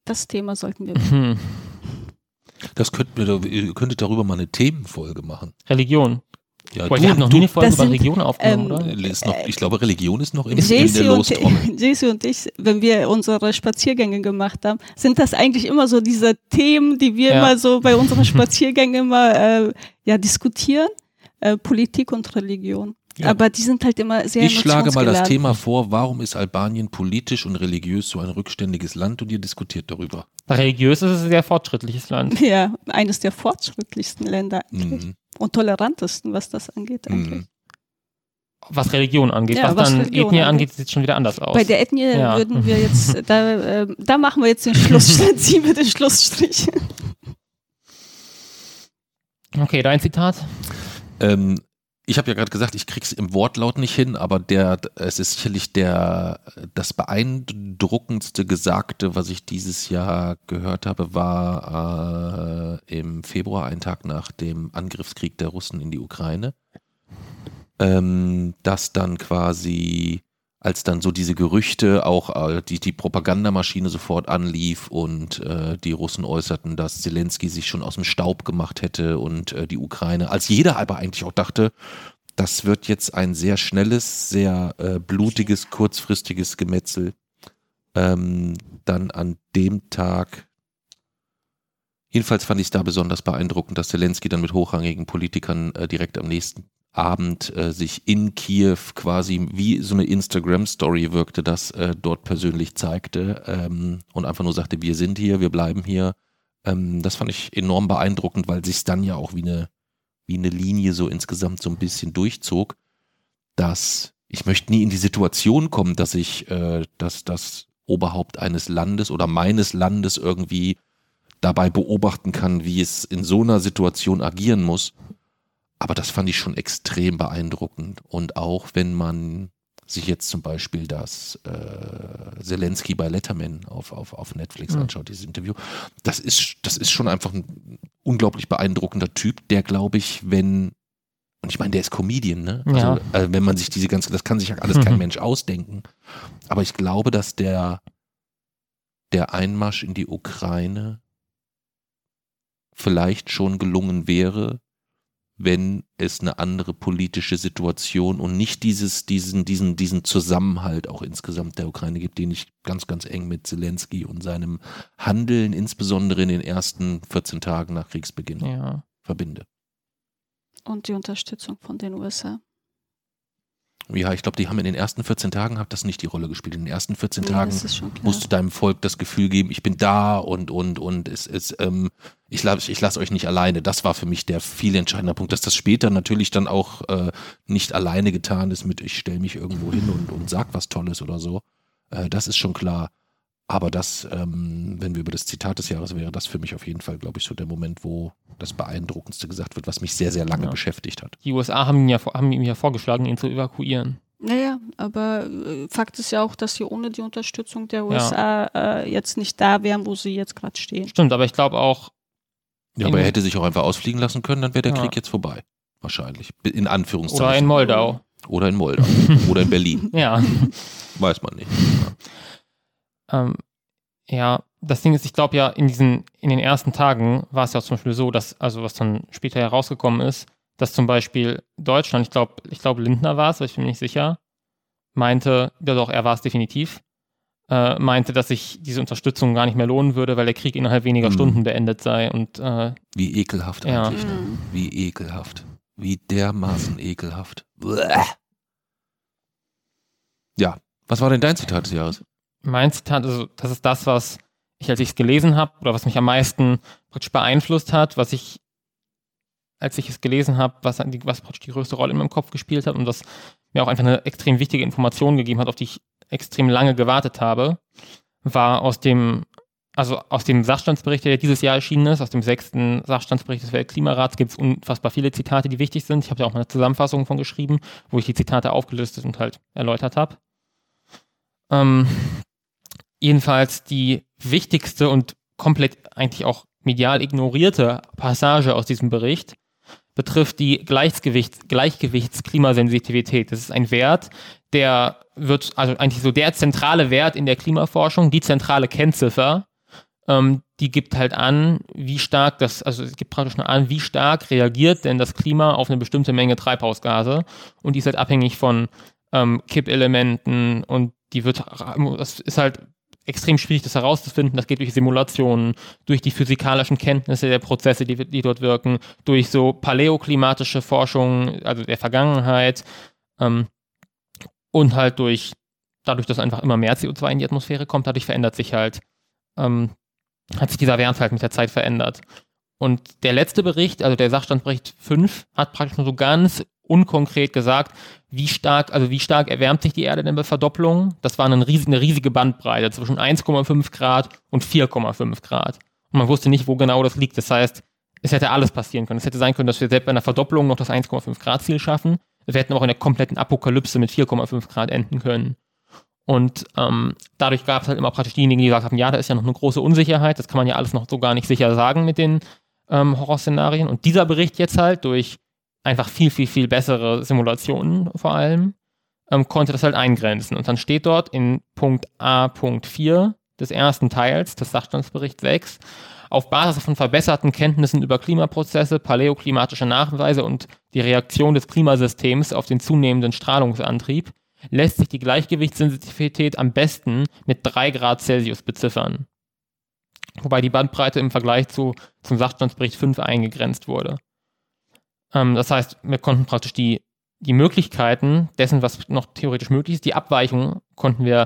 das Thema sollten wir. Hm. Das könnten wir, doch- ihr könntet darüber mal eine Themenfolge machen. Religion. Ja, Boah, du- ich habe noch du- nie eine Folge über sind, Religion aufgenommen, ähm, oder? ist noch, ich glaube, Religion ist noch im, in der und, Lostrommel. JC und ich, wenn wir unsere Spaziergänge gemacht haben, sind das eigentlich immer so diese Themen, die wir Ja. immer so bei unseren Spaziergängen immer äh, ja, diskutieren. Äh, Politik und Religion. Ja. Aber die sind halt immer sehr Ich schlage mal das. Thema vor, warum ist Albanien politisch und religiös so ein rückständiges Land und ihr diskutiert darüber. Religiös ist es ein sehr fortschrittliches Land. Ja, eines der fortschrittlichsten Länder. Mhm. Und tolerantesten, was das angeht eigentlich. Mhm. Was Religion angeht. Ja, was, was dann Religion Ethnie angeht. angeht, sieht es schon wieder anders aus. Bei der Ethnie Ja. würden wir jetzt, da, äh, da machen wir jetzt den Schlussstrich, ziehen wir den Schlussstrich. okay, dein Zitat. Ähm, ich habe ja gerade gesagt, ich krieg's im Wortlaut nicht hin, aber der, es ist sicherlich der, das beeindruckendste Gesagte, was ich dieses Jahr gehört habe, war äh, im Februar, einen Tag nach dem Angriffskrieg der Russen in die Ukraine, ähm, dass dann quasi, als dann so diese Gerüchte auch äh, die, die Propagandamaschine sofort anlief und äh, die Russen äußerten, dass Zelensky sich schon aus dem Staub gemacht hätte und äh, die Ukraine, als jeder aber eigentlich auch dachte, das wird jetzt ein sehr schnelles, sehr äh, blutiges, kurzfristiges Gemetzel. Ähm, dann an dem Tag, jedenfalls fand ich es da besonders beeindruckend, dass Zelensky dann mit hochrangigen Politikern äh, direkt am nächsten Abend äh, sich in Kiew quasi wie so eine Instagram-Story wirkte, das äh, dort persönlich zeigte ähm, und einfach nur sagte, wir sind hier, wir bleiben hier. Ähm, das fand ich enorm beeindruckend, weil sich dann ja auch wie eine, wie eine Linie so insgesamt so ein bisschen durchzog, dass ich möchte nie in die Situation kommen, dass ich, äh, dass das Oberhaupt eines Landes oder meines Landes irgendwie dabei beobachten kann, wie es in so einer Situation agieren muss. Aber das fand ich schon extrem beeindruckend. Und auch wenn man sich jetzt zum Beispiel das äh, Zelensky bei Letterman auf, auf, auf Netflix Mhm. anschaut, dieses Interview, das ist, das ist schon einfach ein unglaublich beeindruckender Typ, der glaube ich, wenn, und ich meine, der ist Comedian, ne? Also, Ja. äh, wenn man sich diese ganze, das kann sich ja alles kein Mhm. Mensch ausdenken. Aber ich glaube, dass der, der Einmarsch in die Ukraine vielleicht schon gelungen wäre, wenn es eine andere politische Situation und nicht dieses, diesen, diesen, diesen Zusammenhalt auch insgesamt der Ukraine gibt, den ich ganz, ganz eng mit Zelensky und seinem Handeln, insbesondere in den ersten 14 Tagen nach Kriegsbeginn, Ja. verbinde. Und die Unterstützung von den USA. Ja, ich glaube, die haben in den ersten 14 Tagen hat das nicht die Rolle gespielt. In den ersten 14 Ja, Tagen musst du deinem Volk das Gefühl geben, ich bin da und und und es ist ähm, ich lasse ich lass euch nicht alleine. Das war für mich der viel entscheidende Punkt, dass das später natürlich dann auch äh, nicht alleine getan ist mit ich stelle mich irgendwo hin und und sag was Tolles oder so. Äh, das ist schon klar. Aber das, ähm, wenn wir über das Zitat des Jahres wäre, das für mich auf jeden Fall, glaube ich, so der Moment, wo das Beeindruckendste gesagt wird, was mich sehr, sehr lange Ja. beschäftigt hat. Die USA haben, ihn ja, haben ihm ja vorgeschlagen, ihn zu evakuieren. Naja, aber äh, Fakt ist ja auch, dass sie ohne die Unterstützung der USA äh, jetzt nicht da wären, wo sie jetzt gerade stehen. Stimmt, aber ich glaube auch, Ja, aber er hätte sich auch einfach ausfliegen lassen können, dann wäre der Ja. Krieg jetzt vorbei. Wahrscheinlich. In Anführungszeichen. oder in Moldau. Oder in Moldau. Oder in Berlin. Ja. Weiß man nicht. Ähm, ja, das Ding ist, ich glaube ja, in diesen, in den ersten Tagen war es ja zum Beispiel so, dass, also was dann später herausgekommen ist, dass zum Beispiel Deutschland, ich glaube, ich glaube Lindner war es, ich bin mir nicht sicher, meinte, ja doch, er war es definitiv, äh, meinte, dass sich diese Unterstützung gar nicht mehr lohnen würde, weil der Krieg innerhalb weniger Mhm. Stunden beendet sei. Und äh, Wie ekelhaft Ja. eigentlich. Ne? Mhm. Wie ekelhaft. Wie dermaßen ekelhaft. Bleh. Ja. Was war denn dein Zitat des Jahres? Mein Zitat, also das ist das, was ich, als ich es gelesen habe, oder was mich am meisten praktisch beeinflusst hat, was ich, als ich es gelesen habe, was, was praktisch die größte Rolle in meinem Kopf gespielt hat und was mir auch einfach eine extrem wichtige Information gegeben hat, auf die ich extrem lange gewartet habe, war aus dem, also aus dem Sachstandsbericht, der dieses Jahr erschienen ist, aus dem sechsten Sachstandsbericht des Weltklimarats, gibt es unfassbar viele Zitate, die wichtig sind. Ich habe da auch mal eine Zusammenfassung von geschrieben, wo ich die Zitate aufgelistet und halt erläutert habe. Ähm, jedenfalls die wichtigste und komplett eigentlich auch medial ignorierte Passage aus diesem Bericht betrifft die Gleichgewichts Gleichgewichtsklimasensitivität. Das ist ein Wert, der wird, also eigentlich so der zentrale Wert in der Klimaforschung, die zentrale Kennziffer, ähm, die gibt halt an, wie stark das, also es gibt praktisch nur an, wie stark reagiert denn das Klima auf eine bestimmte Menge Treibhausgase und die ist halt abhängig von ähm, Kippelementen und die wird, das ist halt extrem schwierig, das herauszufinden. Das geht durch Simulationen, durch die physikalischen Kenntnisse der Prozesse, die, die dort wirken, durch so paläoklimatische Forschung, also der Vergangenheit ähm, und halt durch, dadurch, dass einfach immer mehr CO2 in die Atmosphäre kommt, dadurch verändert sich halt, ähm, hat sich dieser Wert halt mit der Zeit verändert. Und der letzte Bericht, also der Sachstandsbericht 5, hat praktisch nur so ganz unkonkret gesagt, wie stark, also wie stark erwärmt sich die Erde denn bei Verdopplung? Das war eine riesige, eine riesige Bandbreite zwischen 1,5 Grad und 4,5 Grad. Und man wusste nicht, wo genau das liegt. Das heißt, es hätte alles passieren können. Es hätte sein können, dass wir selbst bei einer Verdopplung noch das 1,5 Grad Ziel schaffen. Wir hätten auch in der kompletten Apokalypse mit 4,5 Grad enden können. Und ähm, dadurch gab es halt immer praktisch diejenigen, die gesagt haben, ja, da ist ja noch eine große Unsicherheit, das kann man ja alles noch so gar nicht sicher sagen mit den ähm, Horrorszenarien. Und dieser Bericht jetzt halt durch einfach viel, viel, viel bessere Simulationen vor allem, ähm, konnte das halt eingrenzen. Und dann steht dort in Punkt A, Punkt 4 des ersten Teils des Sachstandsberichts 6, auf Basis von verbesserten Kenntnissen über Klimaprozesse, paläoklimatische Nachweise und die Reaktion des Klimasystems auf den zunehmenden Strahlungsantrieb lässt sich die Gleichgewichtssensitivität am besten mit 3 Grad Celsius beziffern. Wobei die Bandbreite im Vergleich zu, zum Sachstandsbericht 5 eingegrenzt wurde. Ähm, das heißt, wir konnten praktisch die, die Möglichkeiten dessen, was noch theoretisch möglich ist, die Abweichung konnten wir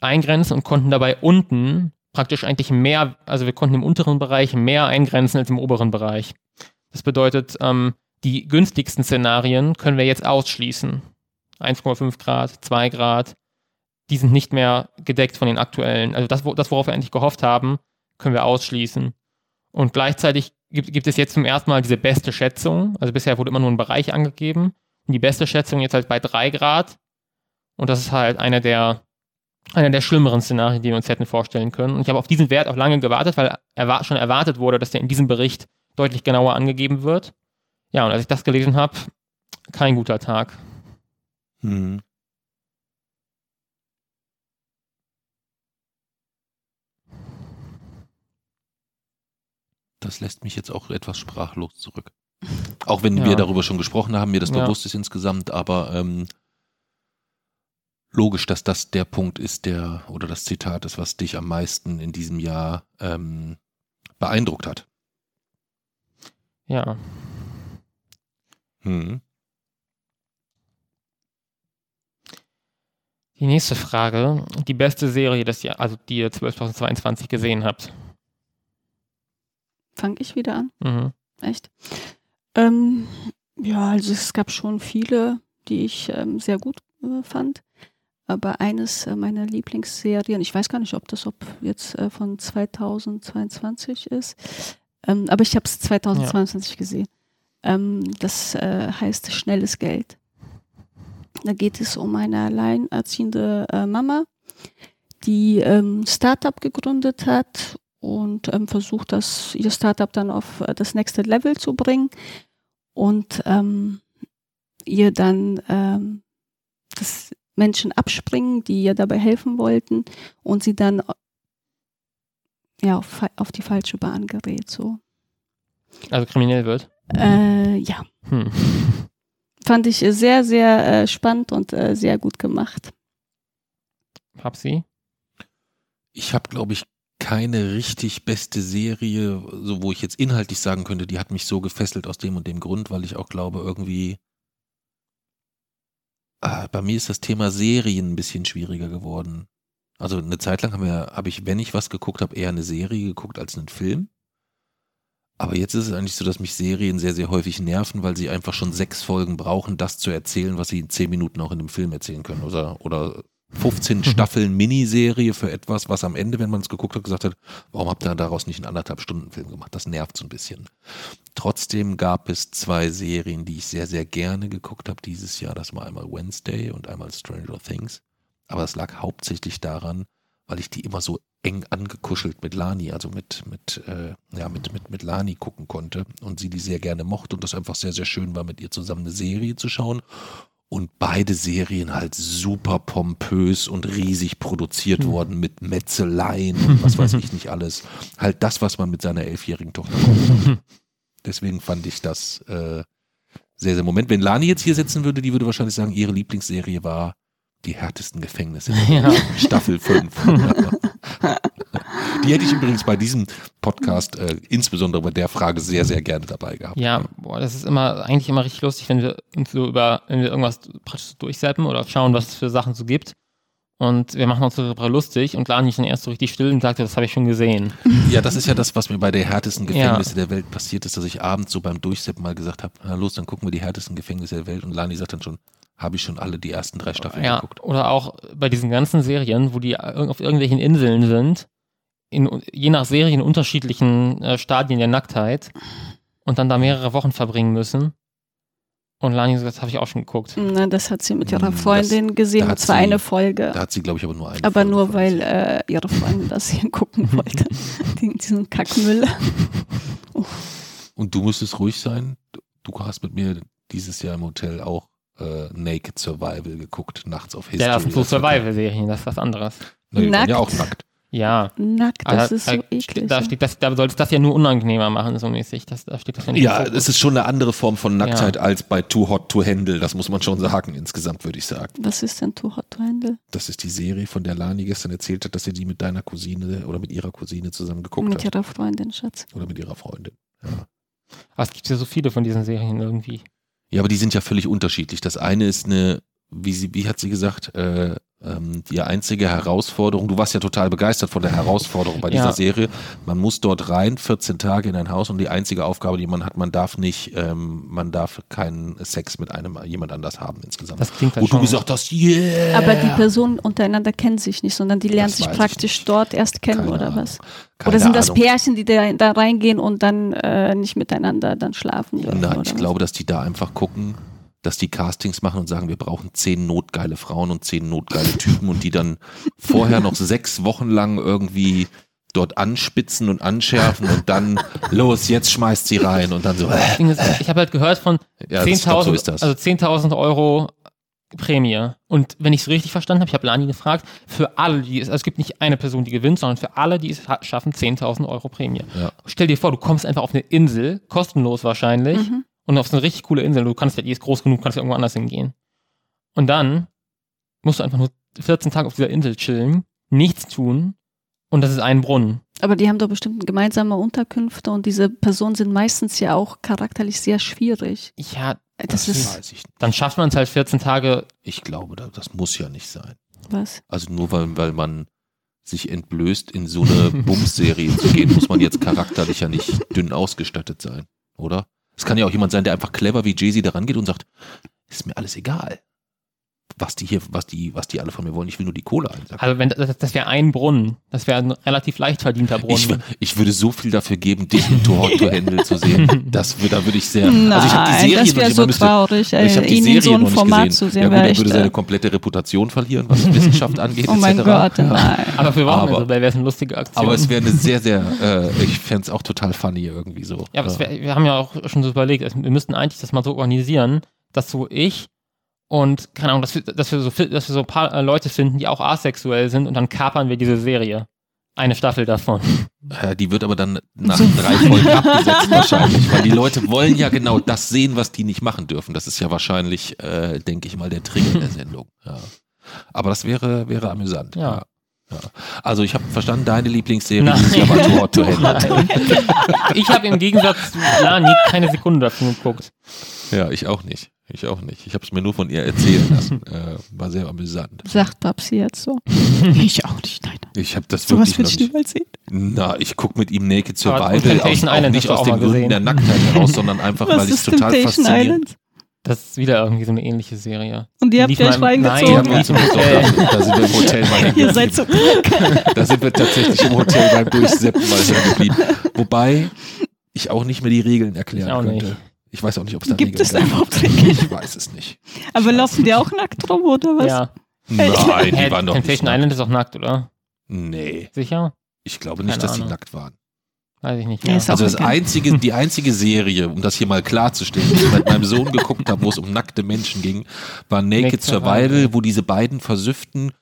eingrenzen und konnten dabei unten praktisch eigentlich mehr, also wir konnten im unteren Bereich mehr eingrenzen als im oberen Bereich. Das bedeutet, ähm, die günstigsten Szenarien können wir jetzt ausschließen. 1,5 Grad, 2 Grad, die sind nicht mehr gedeckt von den aktuellen. Also das, das worauf wir eigentlich gehofft haben, können wir ausschließen. Und gleichzeitig gibt, gibt es jetzt zum ersten Mal diese beste Schätzung. Also bisher wurde immer nur ein Bereich angegeben. Und die beste Schätzung jetzt halt bei 3 Grad. Und das ist halt einer der, einer der schlimmeren Szenarien, die wir uns hätten vorstellen können. Und ich habe auf diesen Wert auch lange gewartet, weil erwar schon erwartet wurde, dass der in diesem Bericht deutlich genauer angegeben wird. Ja, und als ich das gelesen habe, kein guter Tag. Hm. Das lässt mich jetzt auch etwas sprachlos zurück. Auch wenn Ja. wir darüber schon gesprochen haben, mir das Ja. bewusst ist insgesamt, aber ähm, logisch, dass das der Punkt ist, der oder das Zitat ist, was dich am meisten in diesem Jahr ähm, beeindruckt hat. Ja. Hm. Die nächste Frage. Die beste Serie des Jahr, also die ihr 2022 gesehen habt. Fange ich wieder an? Mhm. Echt? Ähm, ja, also es gab schon viele, die ich ähm, sehr gut äh, fand. Aber eines äh, meiner Lieblingsserien, ich weiß gar nicht, ob das ob jetzt äh, von 2022 ist, ähm, aber ich habe es 2022 gesehen. Ähm, das äh, heißt Schnelles Geld. Da geht es um eine alleinerziehende äh, Mama, die ähm, Startup gegründet hat und ähm, versucht, das, ihr Startup dann auf äh, das nächste Level zu bringen und ähm, ihr dann ähm, das Menschen abspringen, die ihr dabei helfen wollten und sie dann ja, auf, auf die falsche Bahn gerät. So. Also kriminell wird. Äh, ja, Hm. fand ich sehr, sehr äh, spannend und äh, sehr gut gemacht. Papsi? Ich habe, glaube ich, keine richtig beste Serie, so wo ich jetzt inhaltlich sagen könnte, die hat mich so gefesselt aus dem und dem Grund, weil ich auch glaube, irgendwie ah, bei mir ist das Thema Serien ein bisschen schwieriger geworden. Also eine Zeit lang habe hab ich, wenn ich was geguckt habe, eher eine Serie geguckt als einen Film. Aber jetzt ist es eigentlich so, dass mich Serien sehr, sehr häufig nerven, weil sie einfach schon sechs Folgen brauchen, das zu erzählen, was sie in zehn Minuten auch in einem Film erzählen können. Oder, oder 15 Staffeln Miniserie für etwas, was am Ende, wenn man es geguckt hat, gesagt hat, warum habt ihr daraus nicht einen anderthalb Stunden Film gemacht? Das nervt so ein bisschen. Trotzdem gab es zwei Serien, die ich sehr, sehr gerne geguckt habe dieses Jahr. Das war einmal Wednesday und einmal Stranger Things. Aber es lag hauptsächlich daran, weil ich die immer so eng angekuschelt mit Lani, also mit, mit, äh, ja, mit, mit, mit Lani gucken konnte und sie die sehr gerne mochte und das einfach sehr, sehr schön war, mit ihr zusammen eine Serie zu schauen. Und beide Serien halt super pompös und riesig produziert Hm. worden mit Metzeleien und was weiß ich nicht alles. Halt das, was man mit seiner elfjährigen Tochter guckt. Deswegen fand ich das äh, sehr, sehr Moment. Wenn Lani jetzt hier sitzen würde, die würde wahrscheinlich sagen, ihre Lieblingsserie war die härtesten Gefängnisse. Ja. Staffel 5. die hätte ich übrigens bei diesem Podcast, äh, insbesondere bei der Frage, sehr, sehr gerne dabei gehabt. Ja, boah, das ist immer eigentlich immer richtig lustig, wenn wir uns so über, wenn wir irgendwas praktisch durchseppen oder schauen, was es für Sachen so gibt. Und wir machen uns darüber lustig und Lani ist dann erst so richtig still und sagte, das habe ich schon gesehen. Ja, das ist ja das, was mir bei der härtesten Gefängnisse der Welt passiert ist, dass ich abends so beim Durchseppen mal gesagt habe, na los, dann gucken wir die härtesten Gefängnisse der Welt. Und Lani sagt dann schon, habe ich schon alle die ersten drei Staffeln Ja, geguckt. oder auch bei diesen ganzen Serien, wo die auf irgendwelchen Inseln sind, in, je nach Serie in unterschiedlichen äh, Stadien der Nacktheit und dann da mehrere Wochen verbringen müssen. Und Lani sagt, das habe ich auch schon geguckt. Na, das hat sie mit Hm, ihrer das- Freundin gesehen, da und hat zwar sie- eine Folge. Da hat sie, glaube ich, aber nur eine. Aber Folge nur weil gesehen. äh, ihre Freundin das hier gucken wollte. Den, diesen Kackmüll. Und du müsstest ruhig sein. Du- hast mit mir dieses Jahr im Hotel auch äh, Naked Survival geguckt, nachts auf History. Ja, das sind so Das Survival-Serien, das ist was anderes. Na, die waren ja Nackt. auch nackt. Ja. Nackt, das ist so eklig. da, steht das, da soll es das ja nur unangenehmer machen, so mäßig. Das, da steht das ja nicht Ja, es ist schon eine andere Form von Nacktheit als bei Too Hot to Handle. Das muss man schon sagen, insgesamt würde ich sagen. Was ist denn Too Hot to Handle? Das ist die Serie, von der Lani gestern erzählt hat, dass sie die mit deiner Cousine oder mit ihrer Cousine zusammen geguckt Mit hat. ihrer Freundin, Schatz. Oder mit ihrer Freundin. Ja. Aber es gibt ja so viele von diesen Serien irgendwie. Ja, aber die sind ja völlig unterschiedlich. Das eine ist eine, wie sie, wie hat sie gesagt, äh, ähm, die einzige Herausforderung. Du warst ja total begeistert von der Herausforderung bei dieser Ja. Serie. Man muss dort rein, 14 Tage in ein Haus und die einzige Aufgabe, die man hat, man darf nicht, ähm, man darf keinen Sex mit einem jemand anders haben insgesamt. Das klingt halt Wo du gesagt hast, yeah! Aber die Personen untereinander kennen sich nicht, sondern die lernen Das sich praktisch dort erst kennen Keine oder Ahnung. was? Keine oder sind das Ahnung. Pärchen, die da, da reingehen und dann äh, nicht miteinander dann schlafen? Nein, ich was? glaube, dass die da einfach gucken, dass die Castings machen und sagen, wir brauchen zehn notgeile Frauen und zehn notgeile Typen und die dann vorher noch sechs Wochen lang irgendwie dort anspitzen und anschärfen und dann los, jetzt schmeißt sie rein und dann so, äh, ich habe halt gehört von ja, das, ich glaub, 10.000 so also 10.000 Euro Prämie. Und wenn ich es richtig verstanden habe, ich habe Lani gefragt, für alle, die es, also es gibt nicht eine Person, die gewinnt, sondern für alle, die es ha- schaffen, 10.000 Euro Prämie. Ja. Stell dir vor, du kommst einfach auf eine Insel, kostenlos wahrscheinlich, Mhm. Und auf so eine richtig coole Insel. Du kannst ja, die ist groß genug, kannst ja irgendwo anders hingehen. Und dann musst du einfach nur 14 Tage auf dieser Insel chillen, nichts tun, und das ist ein Brunnen. Aber die haben doch bestimmt gemeinsame Unterkünfte und diese Personen sind meistens ja auch charakterlich sehr schwierig. Ja, Das, ist weiß ich. dann schafft man es halt 14 Tage. Ich glaube, da- das muss ja nicht sein. was? Also nur weil, weil man sich entblößt, in so eine Bums-Serie zu gehen, muss man jetzt charakterlich ja nicht dünn ausgestattet sein, oder? Es kann ja auch jemand sein, der einfach clever wie Jay-Z da rangeht und sagt, ist mir alles egal. Was die hier, was die, was die alle von mir wollen, ich will nur die Kohle einsacken. Also wenn das, das wäre ein Brunnen. Das wäre ein relativ leicht verdienter Brunnen. Ich, ich würde so viel dafür geben, dich in Too Hot to Handle zu sehen. Das, da würde ich sehr. Nein, also ich habe die Serie das noch wäre nicht, so müsste, traurig, ich habe ey, die ihn Serie in so noch einem nicht Format gesehen. zu sehen. ja gut, wäre er würde äh, seine komplette Reputation verlieren, was Wissenschaft angeht. oh mein etc. Gott, Ja. nein. aber für Wochenende wäre es eine lustige Aktion. Aber es wäre eine sehr, sehr, äh, ich fände es auch total funny irgendwie so. ja, aber es wär, wir haben ja auch schon so überlegt, also wir müssten eigentlich das mal so organisieren, dass so ich und, keine Ahnung, dass wir, dass wir, so, dass wir so ein paar äh, Leute finden, die auch asexuell sind und dann kapern wir diese Serie. Eine Staffel davon. Äh, die wird aber dann nach drei Folgen abgesetzt wahrscheinlich, weil die Leute wollen ja genau das sehen, was die nicht machen dürfen. Das ist ja wahrscheinlich, äh, denke ich mal, der Trigger der Sendung. Ja. Aber das wäre, wäre amüsant. Ja. Ja. Also ich habe verstanden, deine Lieblingsserie Nein. ist ja aber Too Hot to Handle. Ich habe im Gegensatz zu Lani keine Sekunde davon geguckt. Ja, ich auch nicht. Ich auch nicht. Ich habe es mir nur von ihr erzählen lassen. äh, war sehr amüsant. Sagt Babsi jetzt so. ich auch nicht, nein. Ich habe das So was wirklich will noch ich nicht. niemals sehen. Na, ich gucke mit ihm Naked Survival aus, auch Island nicht aus den mal Gründen gesehen. der Nacktheit heraus, sondern einfach, weil Was ich es total Temptation faszinierend Island? Das ist wieder irgendwie so eine ähnliche Serie. Und ihr habt euch mal im- Ja, reingezogen. Nein, wir sind, da, da sind wir im Hotel mal Ihr seid so Da sind wir tatsächlich im Hotel beim Durchseppen mal hängen geblieben. Wobei ich auch nicht mehr die Regeln erklären Ich auch könnte. nicht. Ich weiß auch nicht, ob es da Gibt es überhaupt Regeln? Ich weiß es nicht. Aber laufen die auch nackt rum, oder was? Ja. Nein, die Hä, waren doch nicht Temptation nackt. Island ist auch nackt, oder? Nee, Sicher? ich glaube nicht, Keine dass die Ahnung. nackt waren. Weiß ich nicht. Ja, Also das einzige, die einzige Serie, um das hier mal klarzustellen, die ich mit meinem Sohn geguckt habe, wo es um nackte Menschen ging, war Naked, Naked Survival, Survival. wo diese beiden versüfften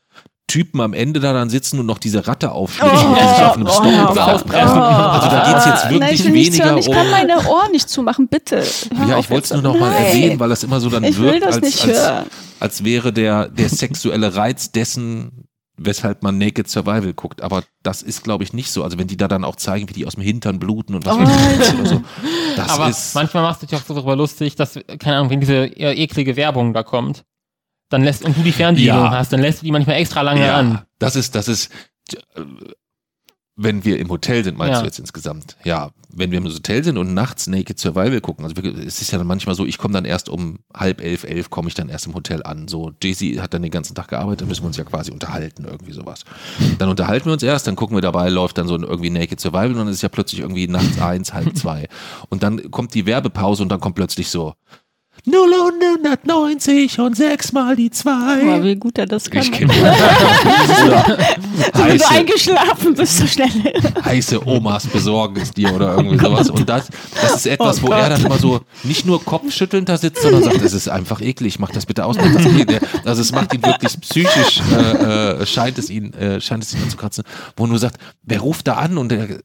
Typen am Ende da dann sitzen und noch diese Ratte aufschließen Oh, und sich auf einem oh, Stock ja, bleiben. auspressen. Also da geht's jetzt Nein, wirklich ich nichts weniger hören. Ich um. kann meine Ohren nicht zumachen, bitte. Hör Ja, ich wollte es jetzt. nur noch mal Nein. erwähnen, weil das immer so dann Ich will wirkt, das als, nicht als, hören. als wäre der, der sexuelle Reiz dessen, weshalb man Naked Survival guckt. Aber das ist, glaube ich, nicht so. Also wenn die da dann auch zeigen, wie die aus dem Hintern bluten und was Oh, weiß ich oder so. Das Aber ist. manchmal machst du dich auch so darüber lustig, dass, keine Ahnung, wenn diese eher eklige Werbung da kommt, dann lässt, und du die Fernbedienung Ja. hast, dann lässt du die manchmal extra lange ja, an. das ist, das ist, wenn wir im Hotel sind, meinst Ja. du jetzt insgesamt? Ja, wenn wir im Hotel sind und nachts Naked Survival gucken, also es ist ja dann manchmal so, ich komme dann erst um halb elf, elf komme ich dann erst im Hotel an. So, Jay-Z hat dann den ganzen Tag gearbeitet, dann müssen wir uns ja quasi unterhalten, irgendwie sowas. Dann unterhalten wir uns erst, dann gucken wir dabei, läuft dann so ein irgendwie Naked Survival und dann ist es ja plötzlich irgendwie nachts eins, halb zwei. Und dann kommt die Werbepause und dann kommt plötzlich so 0 und 190 und sechs mal die zwei. Guck mal, wie gut er das kann. Ich kenne Wenn du heiße, eingeschlafen bist, so schnell. heiße Omas besorgen es dir oder irgendwie sowas. Und das, das ist etwas, Oh wo er Gott. dann immer so nicht nur kopfschüttelnd da sitzt, sondern sagt, es ist einfach eklig, mach das bitte aus. Mach das geht. Also es macht ihn wirklich psychisch, äh, äh, scheint es ihn, äh, scheint es ihn anzukratzen, wo er nur sagt, wer ruft da an und der,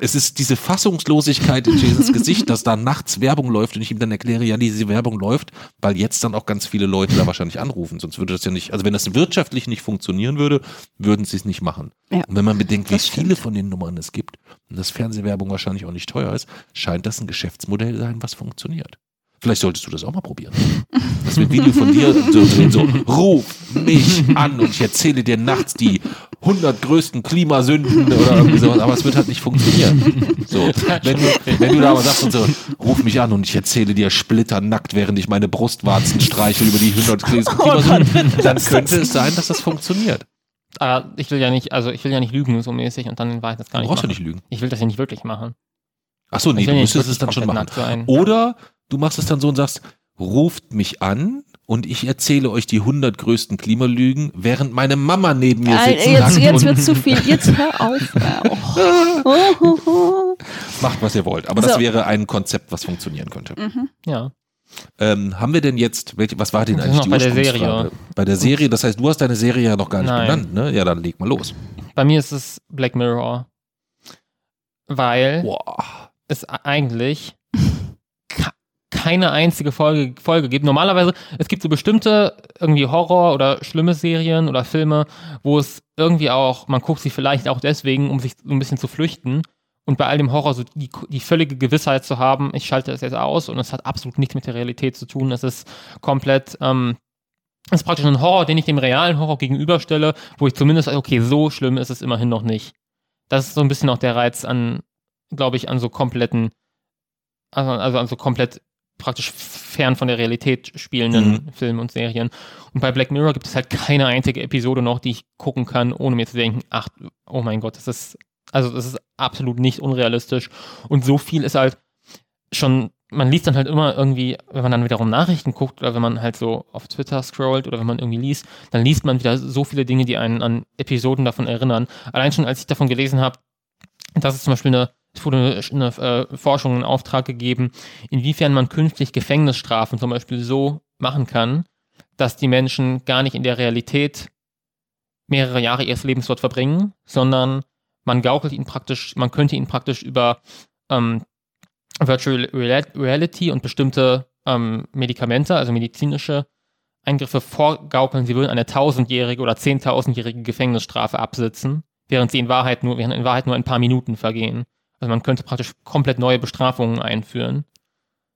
es ist diese Fassungslosigkeit in Jesus Gesicht, dass da nachts Werbung läuft und ich ihm dann erkläre, ja, diese Werbung läuft, weil jetzt dann auch ganz viele Leute da wahrscheinlich anrufen. Sonst würde das ja nicht, also wenn das wirtschaftlich nicht funktionieren würde, würden sie es nicht machen. Ja, Und wenn man bedenkt, wie stimmt. viele von den Nummern es gibt und dass Fernsehwerbung wahrscheinlich auch nicht teuer ist, scheint das ein Geschäftsmodell sein, was funktioniert. Vielleicht solltest du das auch mal probieren. Das wird Video von dir so so, ruf mich an und ich erzähle dir nachts die 100 größten Klimasünden oder irgendwie sowas, aber es wird halt nicht funktionieren. So, wenn du, wenn du da aber sagst und so, ruf mich an und ich erzähle dir splitternackt, während ich meine Brustwarzen streichel über die 100 größten Klimasünden, dann könnte es sein, dass das funktioniert. Aber ich will ja nicht, also ich will ja nicht lügen so mäßig und dann in Wahrheit das gar Du nicht brauchst ja machen. nicht lügen. Ich will das ja nicht wirklich machen. Achso, nee, ich du ja müsstest es wirklich dann schon machen. Oder du machst es dann so und sagst, ruft mich an und ich erzähle euch die 100 größten Klimalügen, während meine Mama neben mir Äh, sitzt jetzt und jetzt wird zu viel. Jetzt hör auf. Oh. Oh, oh, oh. macht, was ihr wollt. Aber das So. wäre ein Konzept, was funktionieren könnte. Ja. Ähm, haben wir denn jetzt, welche, was war denn eigentlich die noch bei der? Serie. Bei der Serie, das heißt, du hast deine Serie ja noch gar nicht Nein. genannt, ne? Ja, dann leg mal los. Bei mir ist es Black Mirror. Weil Boah. es eigentlich keine einzige Folge, Folge gibt. Normalerweise, es gibt so bestimmte irgendwie Horror- oder schlimme Serien oder Filme, wo es irgendwie auch, man guckt sie vielleicht auch deswegen, um sich so ein bisschen zu flüchten. Und bei all dem Horror so die, die völlige Gewissheit zu haben, ich schalte das jetzt aus und es hat absolut nichts mit der Realität zu tun. Es ist komplett, ähm, es ist praktisch ein Horror, den ich dem realen Horror gegenüberstelle, wo ich zumindest, okay, so schlimm ist es immerhin noch nicht. Das ist so ein bisschen auch der Reiz an, glaube ich, an so kompletten, also, also an so komplett praktisch fern von der Realität spielenden Filmen und Serien. Und bei Black Mirror gibt es halt keine einzige Episode noch, die ich gucken kann, ohne mir zu denken, ach, oh mein Gott, das ist, also das ist absolut nicht unrealistisch. Und so viel ist halt schon, man liest dann halt immer irgendwie, wenn man dann wiederum Nachrichten guckt oder wenn man halt so auf Twitter scrollt oder wenn man irgendwie liest, dann liest man wieder so viele Dinge, die einen an Episoden davon erinnern. Allein schon, als ich davon gelesen habe, dass es zum Beispiel eine, es wurde eine, äh, Forschung in Auftrag gegeben, inwiefern man künftig Gefängnisstrafen zum Beispiel so machen kann, dass die Menschen gar nicht in der Realität mehrere Jahre ihres Lebens dort verbringen, sondern man gaukelt ihn praktisch, man könnte ihn praktisch über ähm, Virtual Reality und bestimmte ähm, Medikamente, also medizinische Eingriffe vorgaukeln, sie würden eine tausendjährige oder zehntausendjährige Gefängnisstrafe absitzen, während sie in Wahrheit nur, während in Wahrheit nur ein paar Minuten vergehen. Also man könnte praktisch komplett neue Bestrafungen einführen.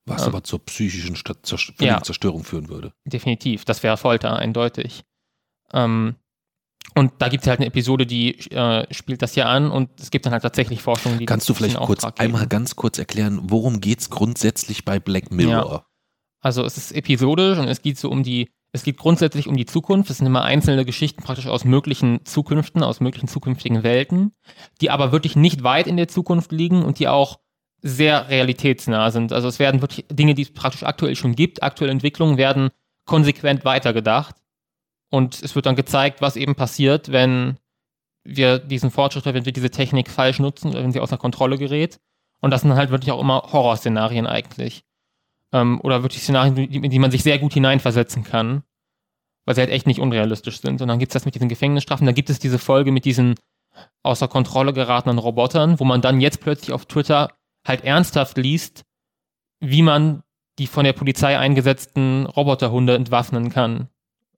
Was ähm, aber zur psychischen Zerstörung ja, führen würde. Definitiv, das wäre Folter, eindeutig. Ähm, und da gibt es halt eine Episode, die äh, spielt das ja an und es gibt dann halt tatsächlich Forschung, die Kannst du vielleicht kurz einmal ganz kurz erklären, worum geht es grundsätzlich bei Black Mirror? Ja. Also es ist episodisch und es geht so um die, es geht grundsätzlich um die Zukunft. Es sind immer einzelne Geschichten praktisch aus möglichen Zukünften, aus möglichen zukünftigen Welten, die aber wirklich nicht weit in der Zukunft liegen und die auch sehr realitätsnah sind. Also es werden wirklich Dinge, die es praktisch aktuell schon gibt, aktuelle Entwicklungen werden konsequent weitergedacht. Und es wird dann gezeigt, was eben passiert, wenn wir diesen Fortschritt, wenn wir diese Technik falsch nutzen, wenn sie außer Kontrolle gerät. Und das sind halt wirklich auch immer Horrorszenarien eigentlich. Ähm, oder wirklich Szenarien, in die man sich sehr gut hineinversetzen kann. Weil sie halt echt nicht unrealistisch sind. Und dann gibt es das mit diesen Gefängnisstrafen. Dann gibt es diese Folge mit diesen außer Kontrolle geratenen Robotern, wo man dann jetzt plötzlich auf Twitter halt ernsthaft liest, wie man die von der Polizei eingesetzten Roboterhunde entwaffnen kann,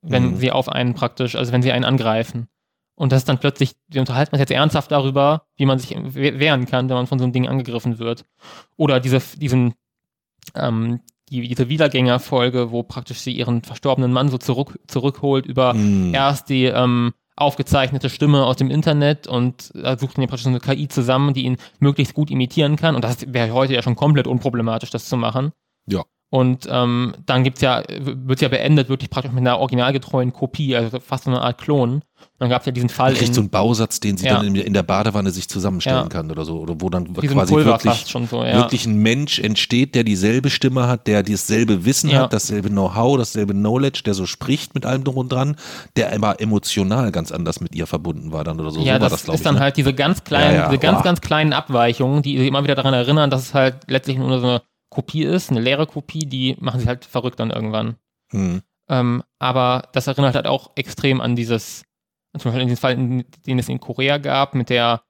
wenn mhm. sie auf einen praktisch, also wenn sie einen angreifen. Und das ist dann plötzlich, wir unterhalten uns jetzt ernsthaft darüber, wie man sich wehren kann, wenn man von so einem Ding angegriffen wird. Oder diese, diesen, ähm, die, diese Wiedergängerfolge, wo praktisch sie ihren verstorbenen Mann so zurück, zurückholt über mhm. erst die ähm, aufgezeichnete Stimme aus dem Internet und da sucht man praktisch eine KI zusammen, die ihn möglichst gut imitieren kann. Und das wäre heute ja schon komplett unproblematisch, das zu machen. Ja. Und ähm, dann gibt's ja, wird ja beendet, wirklich praktisch mit einer originalgetreuen Kopie, also fast so eine Art Klon. Dann gab es ja diesen Fall. Kriegt so einen Bausatz, den sie ja. dann in, der Badewanne sich zusammenstellen ja. kann oder so. Oder wo dann Wie quasi so wirklich, so, ja. wirklich ein Mensch entsteht, der dieselbe Stimme hat, der dasselbe Wissen hat, dasselbe Know-how, dasselbe Knowledge, der so spricht mit allem drum und dran, der immer emotional ganz anders mit ihr verbunden war dann oder so. Ja, so das, das ist dann ne? halt diese ganz kleinen, diese ganz, ganz kleinen Abweichungen, die immer wieder daran erinnern, dass es halt letztlich nur so eine Kopie ist, eine leere Kopie, die machen sie halt verrückt dann irgendwann. Hm. Ähm, aber das erinnert halt auch extrem an dieses zum Beispiel in dem Fall, den es in Korea gab, mit der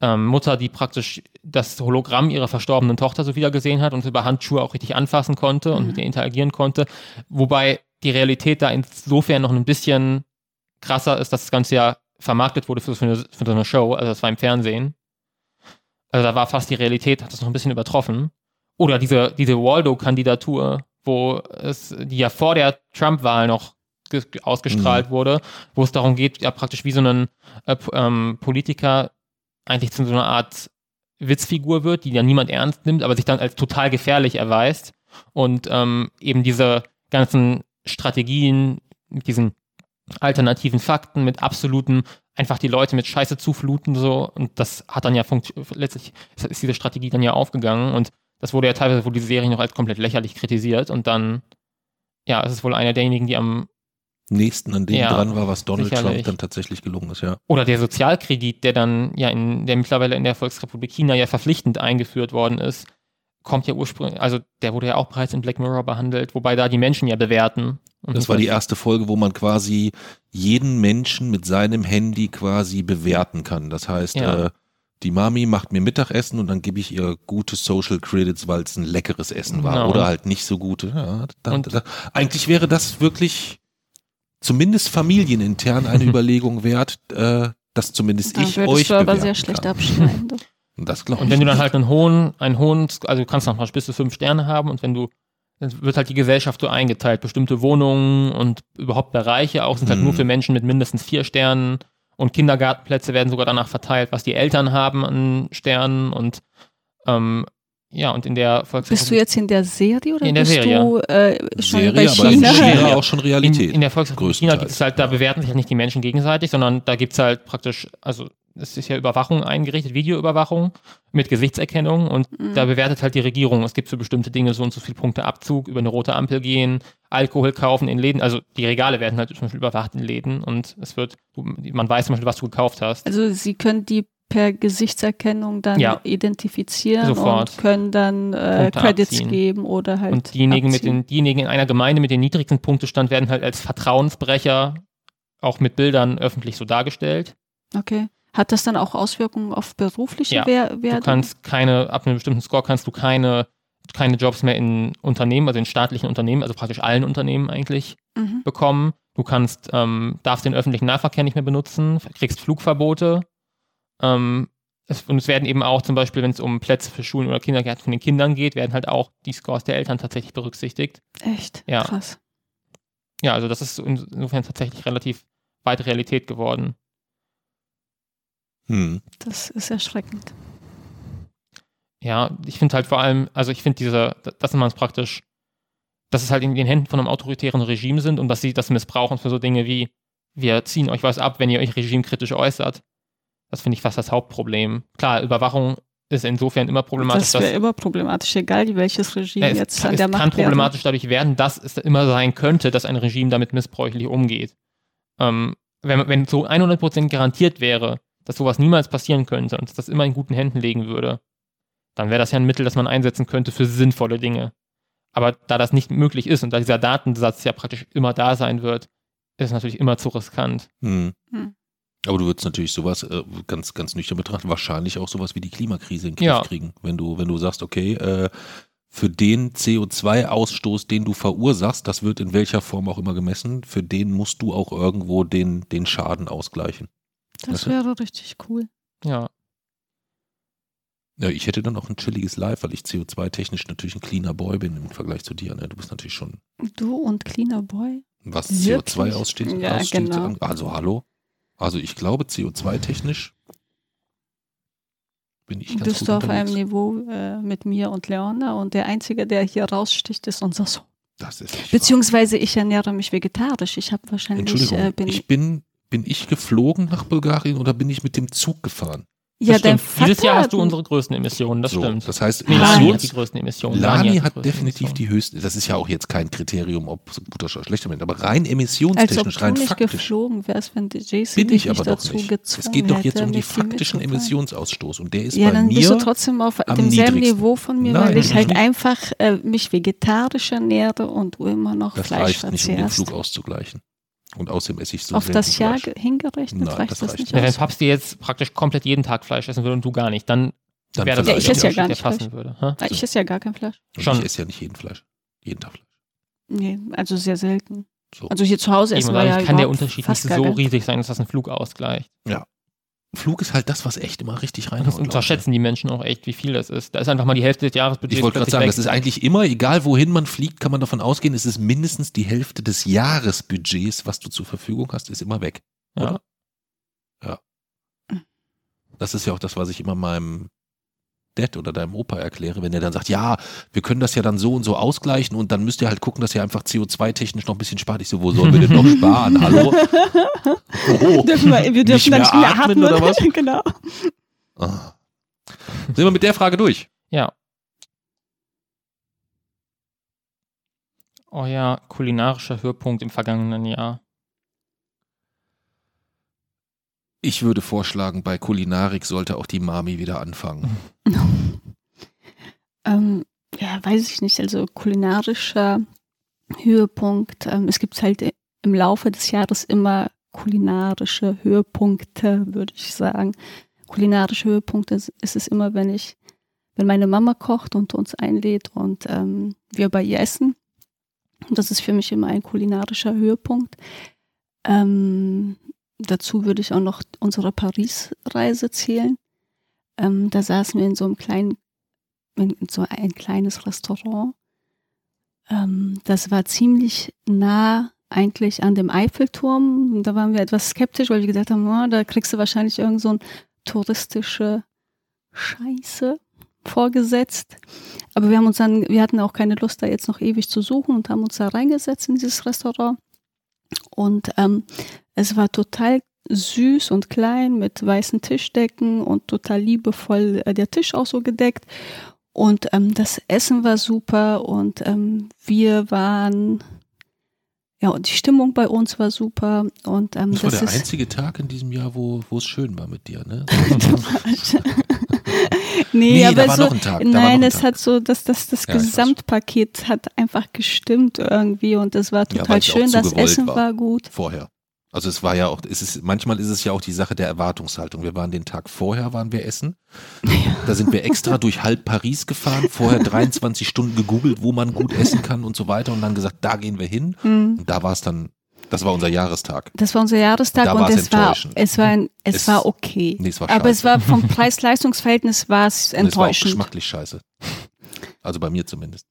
ähm, Mutter, die praktisch das Hologramm ihrer verstorbenen Tochter so wieder gesehen hat und über Handschuhe auch richtig anfassen konnte und mhm. mit ihr interagieren konnte. Wobei die Realität da insofern noch ein bisschen krasser ist, dass das Ganze ja vermarktet wurde für, für, eine, für so eine Show, also das war im Fernsehen. Also da war fast die Realität, hat das noch ein bisschen übertroffen. Oder diese, diese Waldo-Kandidatur, wo es, die ja vor der Trump-Wahl noch ausgestrahlt mhm. wurde, wo es darum geht, ja praktisch wie so ein äh, ähm, Politiker eigentlich zu so einer Art Witzfigur wird, die ja niemand ernst nimmt, aber sich dann als total gefährlich erweist. Und ähm, eben diese ganzen Strategien mit diesen alternativen Fakten, mit absoluten, einfach die Leute mit Scheiße zufluten so. Und das hat dann ja letztlich ist diese Strategie dann ja aufgegangen. Und das wurde ja teilweise wurde die Serie noch als komplett lächerlich kritisiert und dann ja, es ist wohl einer derjenigen, die am nächsten an dem ja, dran war, was Donald sicherlich. Trump dann tatsächlich gelungen ist, ja. Oder der Sozialkredit, der dann ja in der mittlerweile in der Volksrepublik China ja verpflichtend eingeführt worden ist, kommt ja ursprünglich, also der wurde ja auch bereits in Black Mirror behandelt, wobei da die Menschen ja bewerten. das war die erste Folge, wo man quasi jeden Menschen mit seinem Handy quasi bewerten kann. Das heißt, ja. äh, die Mami macht mir Mittagessen und dann gebe ich ihr gute Social Credits, weil es ein leckeres Essen war genau. oder halt nicht so gute. Ja, dann, da, eigentlich wäre das wirklich zumindest familienintern eine Überlegung wert, äh, dass zumindest da ich euch du aber sehr schlecht abschneiden. Das glaube ich. Und wenn du dann halt einen hohen, einen hohen, also du kannst noch mal bis zu fünf Sterne haben und wenn du, dann wird halt die Gesellschaft so eingeteilt. Bestimmte Wohnungen und überhaupt Bereiche auch sind halt hm. nur für Menschen mit mindestens vier Sternen und Kindergartenplätze werden sogar danach verteilt, was die Eltern haben an Sternen und ähm, ja, und in der Volksrepublik. Bist du jetzt in der Serie oder in der bist Serie. du äh, schon Serie, bei China? Aber China auch schon Realität. In, in der Volksrepublik China gibt es halt, da bewerten sich halt nicht die Menschen gegenseitig, sondern da gibt es halt praktisch, also es ist ja Überwachung eingerichtet, Videoüberwachung mit Gesichtserkennung und mhm. da bewertet halt die Regierung, es gibt für bestimmte Dinge so und so viele Punkte Abzug, über eine rote Ampel gehen, Alkohol kaufen in Läden, also die Regale werden halt zum Beispiel überwacht in Läden und es wird, man weiß zum Beispiel, was du gekauft hast. Also sie können die per Gesichtserkennung dann ja. identifizieren Sofort. und können dann äh, Credits abziehen. geben oder halt. Und diejenigen, mit den, diejenigen in einer Gemeinde mit dem niedrigsten Punktestand werden halt als Vertrauensbrecher auch mit Bildern öffentlich so dargestellt. Okay. Hat das dann auch Auswirkungen auf berufliche Ja, Wer Du kannst keine, ab einem bestimmten Score kannst du keine, keine Jobs mehr in Unternehmen, also in staatlichen Unternehmen, also praktisch allen Unternehmen eigentlich Mhm. bekommen. Du kannst, ähm, darfst den öffentlichen Nahverkehr nicht mehr benutzen, kriegst Flugverbote. Ähm, es, und es werden eben auch zum Beispiel, wenn es um Plätze für Schulen oder Kindergärten von den Kindern geht, werden halt auch die Scores der Eltern tatsächlich berücksichtigt. Echt? Ja. Krass. Ja, also das ist insofern tatsächlich relativ weit Realität geworden. Hm. Das ist erschreckend. Ja, ich finde halt vor allem, also ich finde diese, dass man es praktisch, dass es halt in den Händen von einem autoritären Regime sind und dass sie das missbrauchen für so Dinge wie, wir ziehen euch was ab, wenn ihr euch regimekritisch äußert. Das finde ich fast das Hauptproblem. Klar, Überwachung ist insofern immer problematisch. das wäre immer problematisch, egal welches Regime Ja, es, jetzt an es der kann Macht wäre. problematisch dadurch werden, dass es immer sein könnte, dass ein Regime damit missbräuchlich umgeht. Ähm, wenn, wenn so 100% garantiert wäre, dass sowas niemals passieren könnte und dass das immer in guten Händen liegen würde, dann wäre das ja ein Mittel, das man einsetzen könnte für sinnvolle Dinge. Aber da das nicht möglich ist und da dieser Datensatz ja praktisch immer da sein wird, ist es natürlich immer zu riskant. Hm. Hm. Aber du würdest natürlich sowas äh, ganz, ganz nüchtern betrachten, wahrscheinlich auch sowas wie die Klimakrise in den Griff Ja. kriegen. Wenn du, wenn du sagst, okay, äh, für den CO2-Ausstoß, den du verursachst, das wird in welcher Form auch immer gemessen, für den musst du auch irgendwo den, den Schaden ausgleichen. Das wäre richtig cool. Ja. Ja, ich hätte dann auch ein chilliges Live, weil ich CO2-technisch natürlich ein cleaner Boy bin im Vergleich zu dir. Ne? Du bist natürlich schon, Du und Cleaner Boy? was Wirklich? CO2 aussteht. Ja, aussteht genau. Also hallo. Also ich glaube, CO2-technisch bin ich ganz Bist gut du auf unterwegs. einem Niveau äh, mit mir und Leona und der Einzige, der hier raussticht, ist unser Sohn. Das ist nicht wahr. Beziehungsweise ich ernähre mich vegetarisch. Ich habe wahrscheinlich Entschuldigung, äh, bin ich bin, bin ich geflogen nach Bulgarien oder bin ich mit dem Zug gefahren? ja das stimmt. Dieses Jahr hat hast du unsere größten Emissionen, das so, stimmt. Das heißt, Ah, Lani Emissions- hat die größten Emissionen. Lani die hat größten definitiv Emissionen. die höchsten. Das ist ja auch jetzt kein Kriterium, ob es guter oder schlechter Mensch, aber rein als ob emissionstechnisch, du rein nicht faktisch. geflogen wärst, wenn die Jason Bin ich aber nicht doch dazu nicht. gezwungen Es geht doch jetzt um die faktischen. Emissionsausstoß und der ist Ja, bei dann mir. bist du trotzdem auf demselben. Niveau von mir, Nein, weil ich halt einfach äh, mich vegetarisch ernähre und du immer noch das Fleisch reicht nicht, um den verzehrst. Flug auszugleichen. Und außerdem esse ich so Auf das Jahr Fleisch. ge- hingerechnet Nein, reicht das das, reicht nicht Ja, wenn. Papst dir jetzt praktisch komplett jeden Tag Fleisch essen würde und du gar nicht, dann Dann wäre das. Ja, ich esse ja der gar Unterschied, nicht der passen würde. Ah, Ich esse ja gar kein Fleisch. Und schon. Ich esse ja nicht jeden Fleisch. Jeden Tag Fleisch. Nee, also sehr selten. So. Also hier zu Hause Ich essen wir sagen, ja kann der Unterschied nicht so riesig sein, dass das ein Flug ausgleicht. Flug ist halt das, was echt immer richtig reinhaut. das unterschätzen die Menschen auch echt, wie viel das ist. Da ist einfach mal die Hälfte des Jahresbudgets Ich wollte gerade sagen, weg. das ist eigentlich immer, egal wohin man fliegt, kann man davon ausgehen, es ist mindestens die Hälfte des Jahresbudgets, was du zur Verfügung hast, ist immer weg. ja. oder? Das ist ja auch das, was ich immer meinem Dad oder deinem Opa erkläre, wenn er dann sagt, ja, wir können das ja dann so und so ausgleichen und dann müsst ihr halt gucken, dass ihr einfach CO2-technisch noch ein bisschen spart. Ich so, wo sollen wir denn noch sparen? Hallo? Oh, Dürfen wir, wir dürfen mehr dann nicht mehr atmen atmen. oder was? genau. Ah. Sind wir mit der Frage durch? Ja. Euer kulinarischer Höhepunkt im vergangenen Jahr. Ich würde vorschlagen, bei Kulinarik sollte auch die Mami wieder anfangen. Ähm, ja, weiß ich nicht. Also kulinarischer Höhepunkt. Ähm, es gibt halt im Laufe des Jahres immer kulinarische Höhepunkte, würde ich sagen. Kulinarische Höhepunkte ist es immer, wenn ich, wenn meine Mama kocht und uns einlädt und ähm, wir bei ihr essen. Und das ist für mich immer ein kulinarischer Höhepunkt. Ähm, dazu würde ich auch noch unsere Paris-Reise zählen. Ähm, da saßen wir in so einem kleinen in so ein kleines Restaurant. Ähm, das war ziemlich nah eigentlich an dem Eiffelturm. Da waren wir etwas skeptisch, weil wir gedacht haben, oh, da kriegst du wahrscheinlich irgend so ein touristische Scheiße vorgesetzt. Aber wir haben uns dann, wir hatten auch keine Lust, da jetzt noch ewig zu suchen und haben uns da reingesetzt in dieses Restaurant. Und ähm, es war total süß und klein mit weißen Tischdecken und total liebevoll äh, der Tisch auch so gedeckt. Und ähm, das Essen war super und ähm, wir waren, ja, und die Stimmung bei uns war super. Und ähm, Das war das der ist, einzige Tag in diesem Jahr, wo, wo es schön war mit dir, ne? nee, Nee, aber so, nein, ein es hat so, dass das, das Ja. Gesamtpaket hat einfach gestimmt irgendwie und es war Ja, total auch schön. Das Essen war. war gut. Vorher. Also es war ja auch, es ist, manchmal ist es ja auch die Sache der Erwartungshaltung. Wir waren den Tag vorher, waren wir essen. Da sind wir extra durch halb Paris gefahren, vorher 23 Stunden gegoogelt, wo man gut essen kann und so weiter und dann gesagt, da gehen wir hin. Mhm. Und da war es dann, das war unser Jahrestag. Das war unser Jahrestag Da und es war, enttäuschend. es war, ein, es, Es- war okay. Nee, es war Aber es war vom Preis-Leistungs-Verhältnis war es Und es war auch enttäuschend. geschmacklich scheiße. Also bei mir zumindest.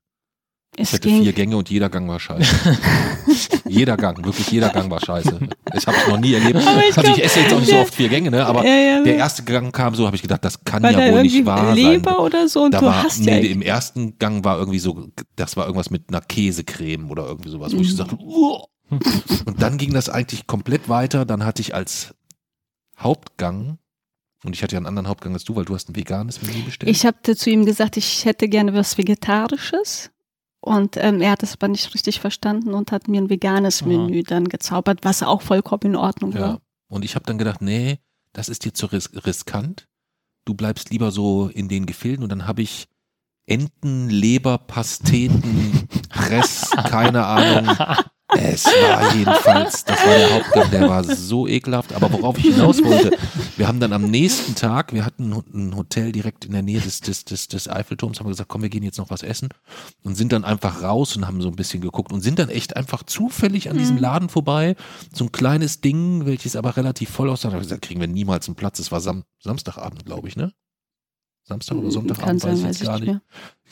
Es Ich hatte ging, vier Gänge und jeder Gang war scheiße. jeder Gang, wirklich jeder Gang war scheiße. Das habe ich noch nie erlebt. Aber ich also ich esse jetzt auch nicht so oft vier Gänge, ne? aber ja, ja, der erste Gang kam so, habe ich gedacht, das kann war da ja wohl nicht wahr Leber sein. oder so und Da du war, hast nee, ja im ersten Gang war irgendwie so, das war irgendwas mit einer Käsecreme oder irgendwie sowas, wo ich Mhm. gesagt habe, "Uah." und dann ging das eigentlich komplett weiter. Dann hatte ich als Hauptgang, und ich hatte ja einen anderen Hauptgang als du, weil du hast ein veganes Menü bestellt. Ich habe zu ihm gesagt, ich hätte gerne was Vegetarisches. Und ähm, er hat das aber nicht richtig verstanden und hat mir ein veganes Aha. Menü dann gezaubert, was auch vollkommen in Ordnung Ja. war. Und ich habe dann gedacht, nee, das ist dir zu ris riskant. Du bleibst lieber so in den Gefilden und dann habe ich Enten, Leber, Pasteten, Rest, keine Ahnung. Es war jedenfalls, das war der Hauptgang, der war so ekelhaft. Aber worauf ich hinaus wollte, wir haben dann am nächsten Tag, wir hatten ein Hotel direkt in der Nähe des, des, des, des Eiffelturms, haben wir gesagt, komm, wir gehen jetzt noch was essen und sind dann einfach raus und haben so ein bisschen geguckt und sind dann echt einfach zufällig an diesem Mhm. Laden vorbei. So ein kleines Ding, welches aber relativ voll aussah. Da habe ich gesagt, kriegen wir niemals einen Platz. Es war Sam Samstagabend, glaube ich, ne? Samstag oder Kann Sonntagabend, sein, weiß weiß jetzt ich gar nicht mehr.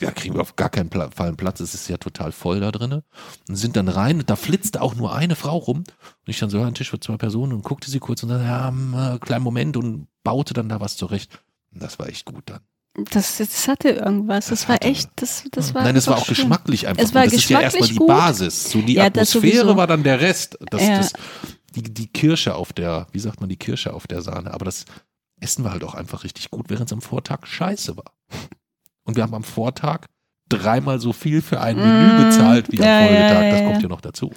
Ja, kriegen wir auf gar keinen Fall einen Platz. Es ist ja total voll da drinne. Und sind dann rein und da flitzte auch nur eine Frau rum. Und ich dann so, ja, ein Tisch für zwei Personen und guckte sie kurz und dann, ja, hm, äh, kleinen Moment und baute dann da was zurecht. Und das war echt gut dann. Das, das hatte irgendwas. Das, Das war hatte- echt, das, das war Nein, es war auch schön. geschmacklich einfach. Es war das ist ja erstmal geschmacklich die gut. Basis. So die Ja, Atmosphäre war dann der Rest. Das, Ja. das, die, die Kirsche auf der, wie sagt man, die Kirsche auf der Sahne. Aber das Essen war halt auch einfach richtig gut, während es am Vortag scheiße war. Und wir haben am Vortag dreimal so viel für ein Menü Mm, bezahlt wie am ja, Folgetag. ja, das kommt ja. noch dazu.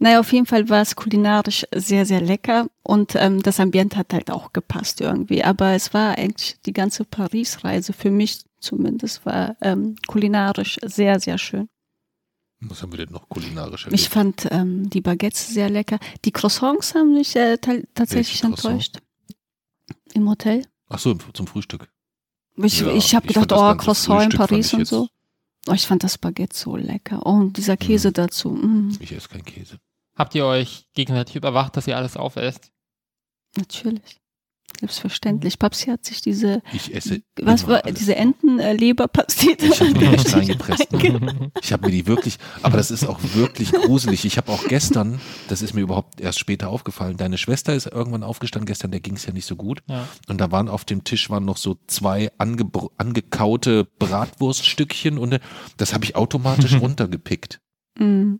Naja, auf jeden Fall war es kulinarisch sehr, sehr lecker und ähm, das Ambiente hat halt auch gepasst irgendwie. Aber es war eigentlich die ganze Paris-Reise für mich zumindest war ähm, kulinarisch sehr, sehr schön. Was haben wir denn noch kulinarisch Ich erlebt? fand ähm, die Baguettes sehr lecker. Die Croissants haben mich äh, ta- tatsächlich enttäuscht. Im Hotel. Ach so, zum Frühstück. Ich, Ja, ich habe gedacht, fand das oh, Croissant in Paris und so. Oh, ich fand das Baguette so lecker. Oh, und dieser Käse Mhm. dazu. Mm, Ich esse keinen Käse. Habt ihr euch gegenseitig überwacht, dass ihr alles aufesst? natürlich. Selbstverständlich. Papsi hat sich diese, Ich esse. was war, alles. diese Entenleberpastete. Ich hab mir echt reingepresst. reinge- Ich habe mir die wirklich, aber das ist auch wirklich gruselig. Ich habe auch gestern, das ist mir überhaupt erst später aufgefallen, deine Schwester ist irgendwann aufgestanden gestern, der ging es ja nicht so gut. Ja. Und da waren auf dem Tisch waren noch so zwei angebr- angekaute Bratwurststückchen und äh, das habe ich automatisch runtergepickt. Mm.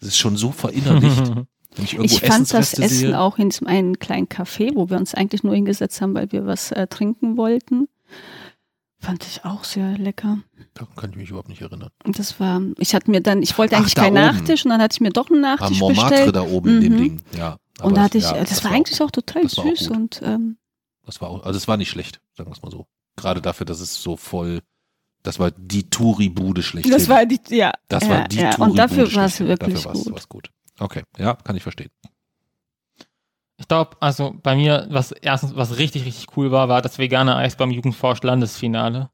Das ist schon so verinnerlicht. Wenn ich irgendwo Ich fand das Essen sehe, auch in diesem einen kleinen Café, wo wir uns eigentlich nur hingesetzt haben, weil wir was äh, trinken wollten. Fand ich auch sehr lecker. daran kann ich mich überhaupt nicht erinnern. Und das war, ich hatte mir dann, ich wollte Ach, eigentlich da keinen oben. Nachtisch und dann hatte ich mir doch einen Am Nachtisch Montmartre bestellt. da oben in dem Mhm. Ding, ja. Und da hatte ich, ja, das, war eigentlich auch total das war auch süß gut. und ähm, Das war auch, also es war nicht schlecht, sagen wir es mal so. Gerade dafür, dass es so voll, das war die Touri-Bude schlecht. das war die, ja. das war die ja. Touri-Bude Und dafür war es wirklich dafür gut. war's gut. Okay, ja, kann ich verstehen. Ich glaube, also bei mir, was erstens, was richtig, richtig cool war, war das vegane Eis beim Jugendforsch Landesfinale.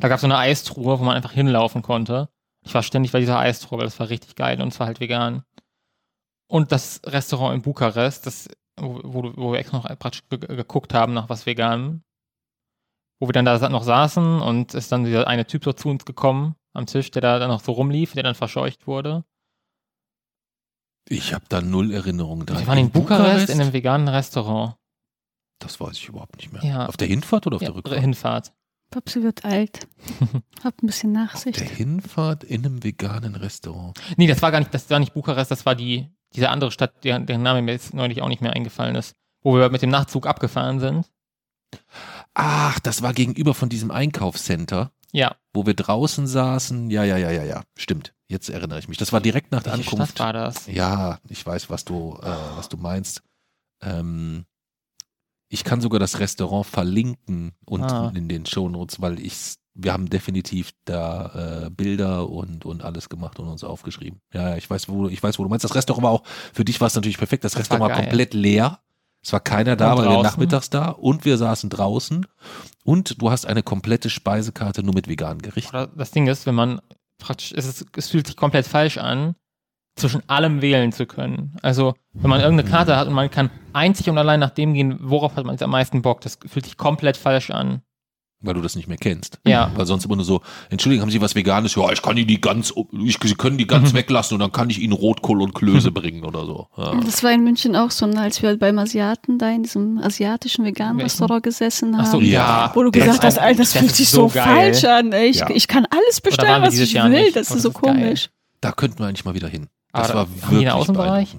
da gab es so eine Eistruhe, wo man einfach hinlaufen konnte. Ich war ständig bei dieser Eistruhe, weil das war richtig geil und es war halt vegan. Und das Restaurant in Bukarest, das, wo, wo, wir extra noch praktisch ge geguckt haben nach was Veganem, wo wir dann da noch saßen und ist dann dieser eine Typ so zu uns gekommen am Tisch, der da dann noch so rumlief, der dann verscheucht wurde. Ich habe da null Erinnerungen dran. Wir waren in Bukarest in einem veganen Restaurant. Das weiß ich überhaupt nicht mehr. Ja. Auf der Hinfahrt oder auf Ja, der Rückfahrt? Hinfahrt. Papsi wird alt. Hab ein bisschen Auf Nachsicht. der Hinfahrt in einem veganen Restaurant. Nee, das war gar nicht, das war nicht Bukarest, das war die, diese andere Stadt, deren, deren Name mir jetzt neulich auch nicht mehr eingefallen ist, wo wir mit dem Nachtzug abgefahren sind. Ach, das war gegenüber von diesem Einkaufscenter, Ja, wo wir draußen saßen. Ja, ja, ja, ja, ja. Stimmt. Jetzt erinnere ich mich. Das war direkt nach der welche Ankunft. Stadt war das? Ja, ich weiß, was du, äh, was du meinst. Ähm, ich kann sogar das Restaurant verlinken unten Ah. in den Shownotes, weil ich wir haben definitiv da äh, Bilder und, und alles gemacht und uns aufgeschrieben. Ja, ich weiß, wo, ich weiß, wo du meinst. Das Restaurant war auch, für dich war es natürlich perfekt. Das, Das Restaurant war war komplett leer. Es war keiner da, weil wir nachmittags da und wir saßen draußen und du hast eine komplette Speisekarte nur mit veganen Gerichten. Oder das Ding ist, wenn man praktisch, es, ist, es fühlt sich komplett falsch an, zwischen allem wählen zu können. Also, wenn man irgendeine Karte hat und man kann einzig und allein nach dem gehen, worauf hat man jetzt am meisten Bock, das fühlt sich komplett falsch an. Weil du das nicht mehr kennst. Ja. Weil sonst immer nur so, Entschuldigung, haben Sie was Veganes? Ja, ich kann Ihnen die ganz, ich, Sie können die ganz Mhm. weglassen und dann kann ich Ihnen Rotkohl und Klöße bringen oder so. Ja. Das war in München auch so, als wir beim Asiaten da in diesem asiatischen veganen? Restaurant gesessen haben. Ach so, Ja. ja. Wo du Das gesagt hast, Alter, das, das fühlt sich so so, geil. falsch an. ey. Ich, Ja. ich kann alles bestellen, was ich will. nicht, Das aber ist so das ist komisch. Da könnten wir eigentlich mal wieder hin. Das Aber war haben die wirklich einen Außenbereich?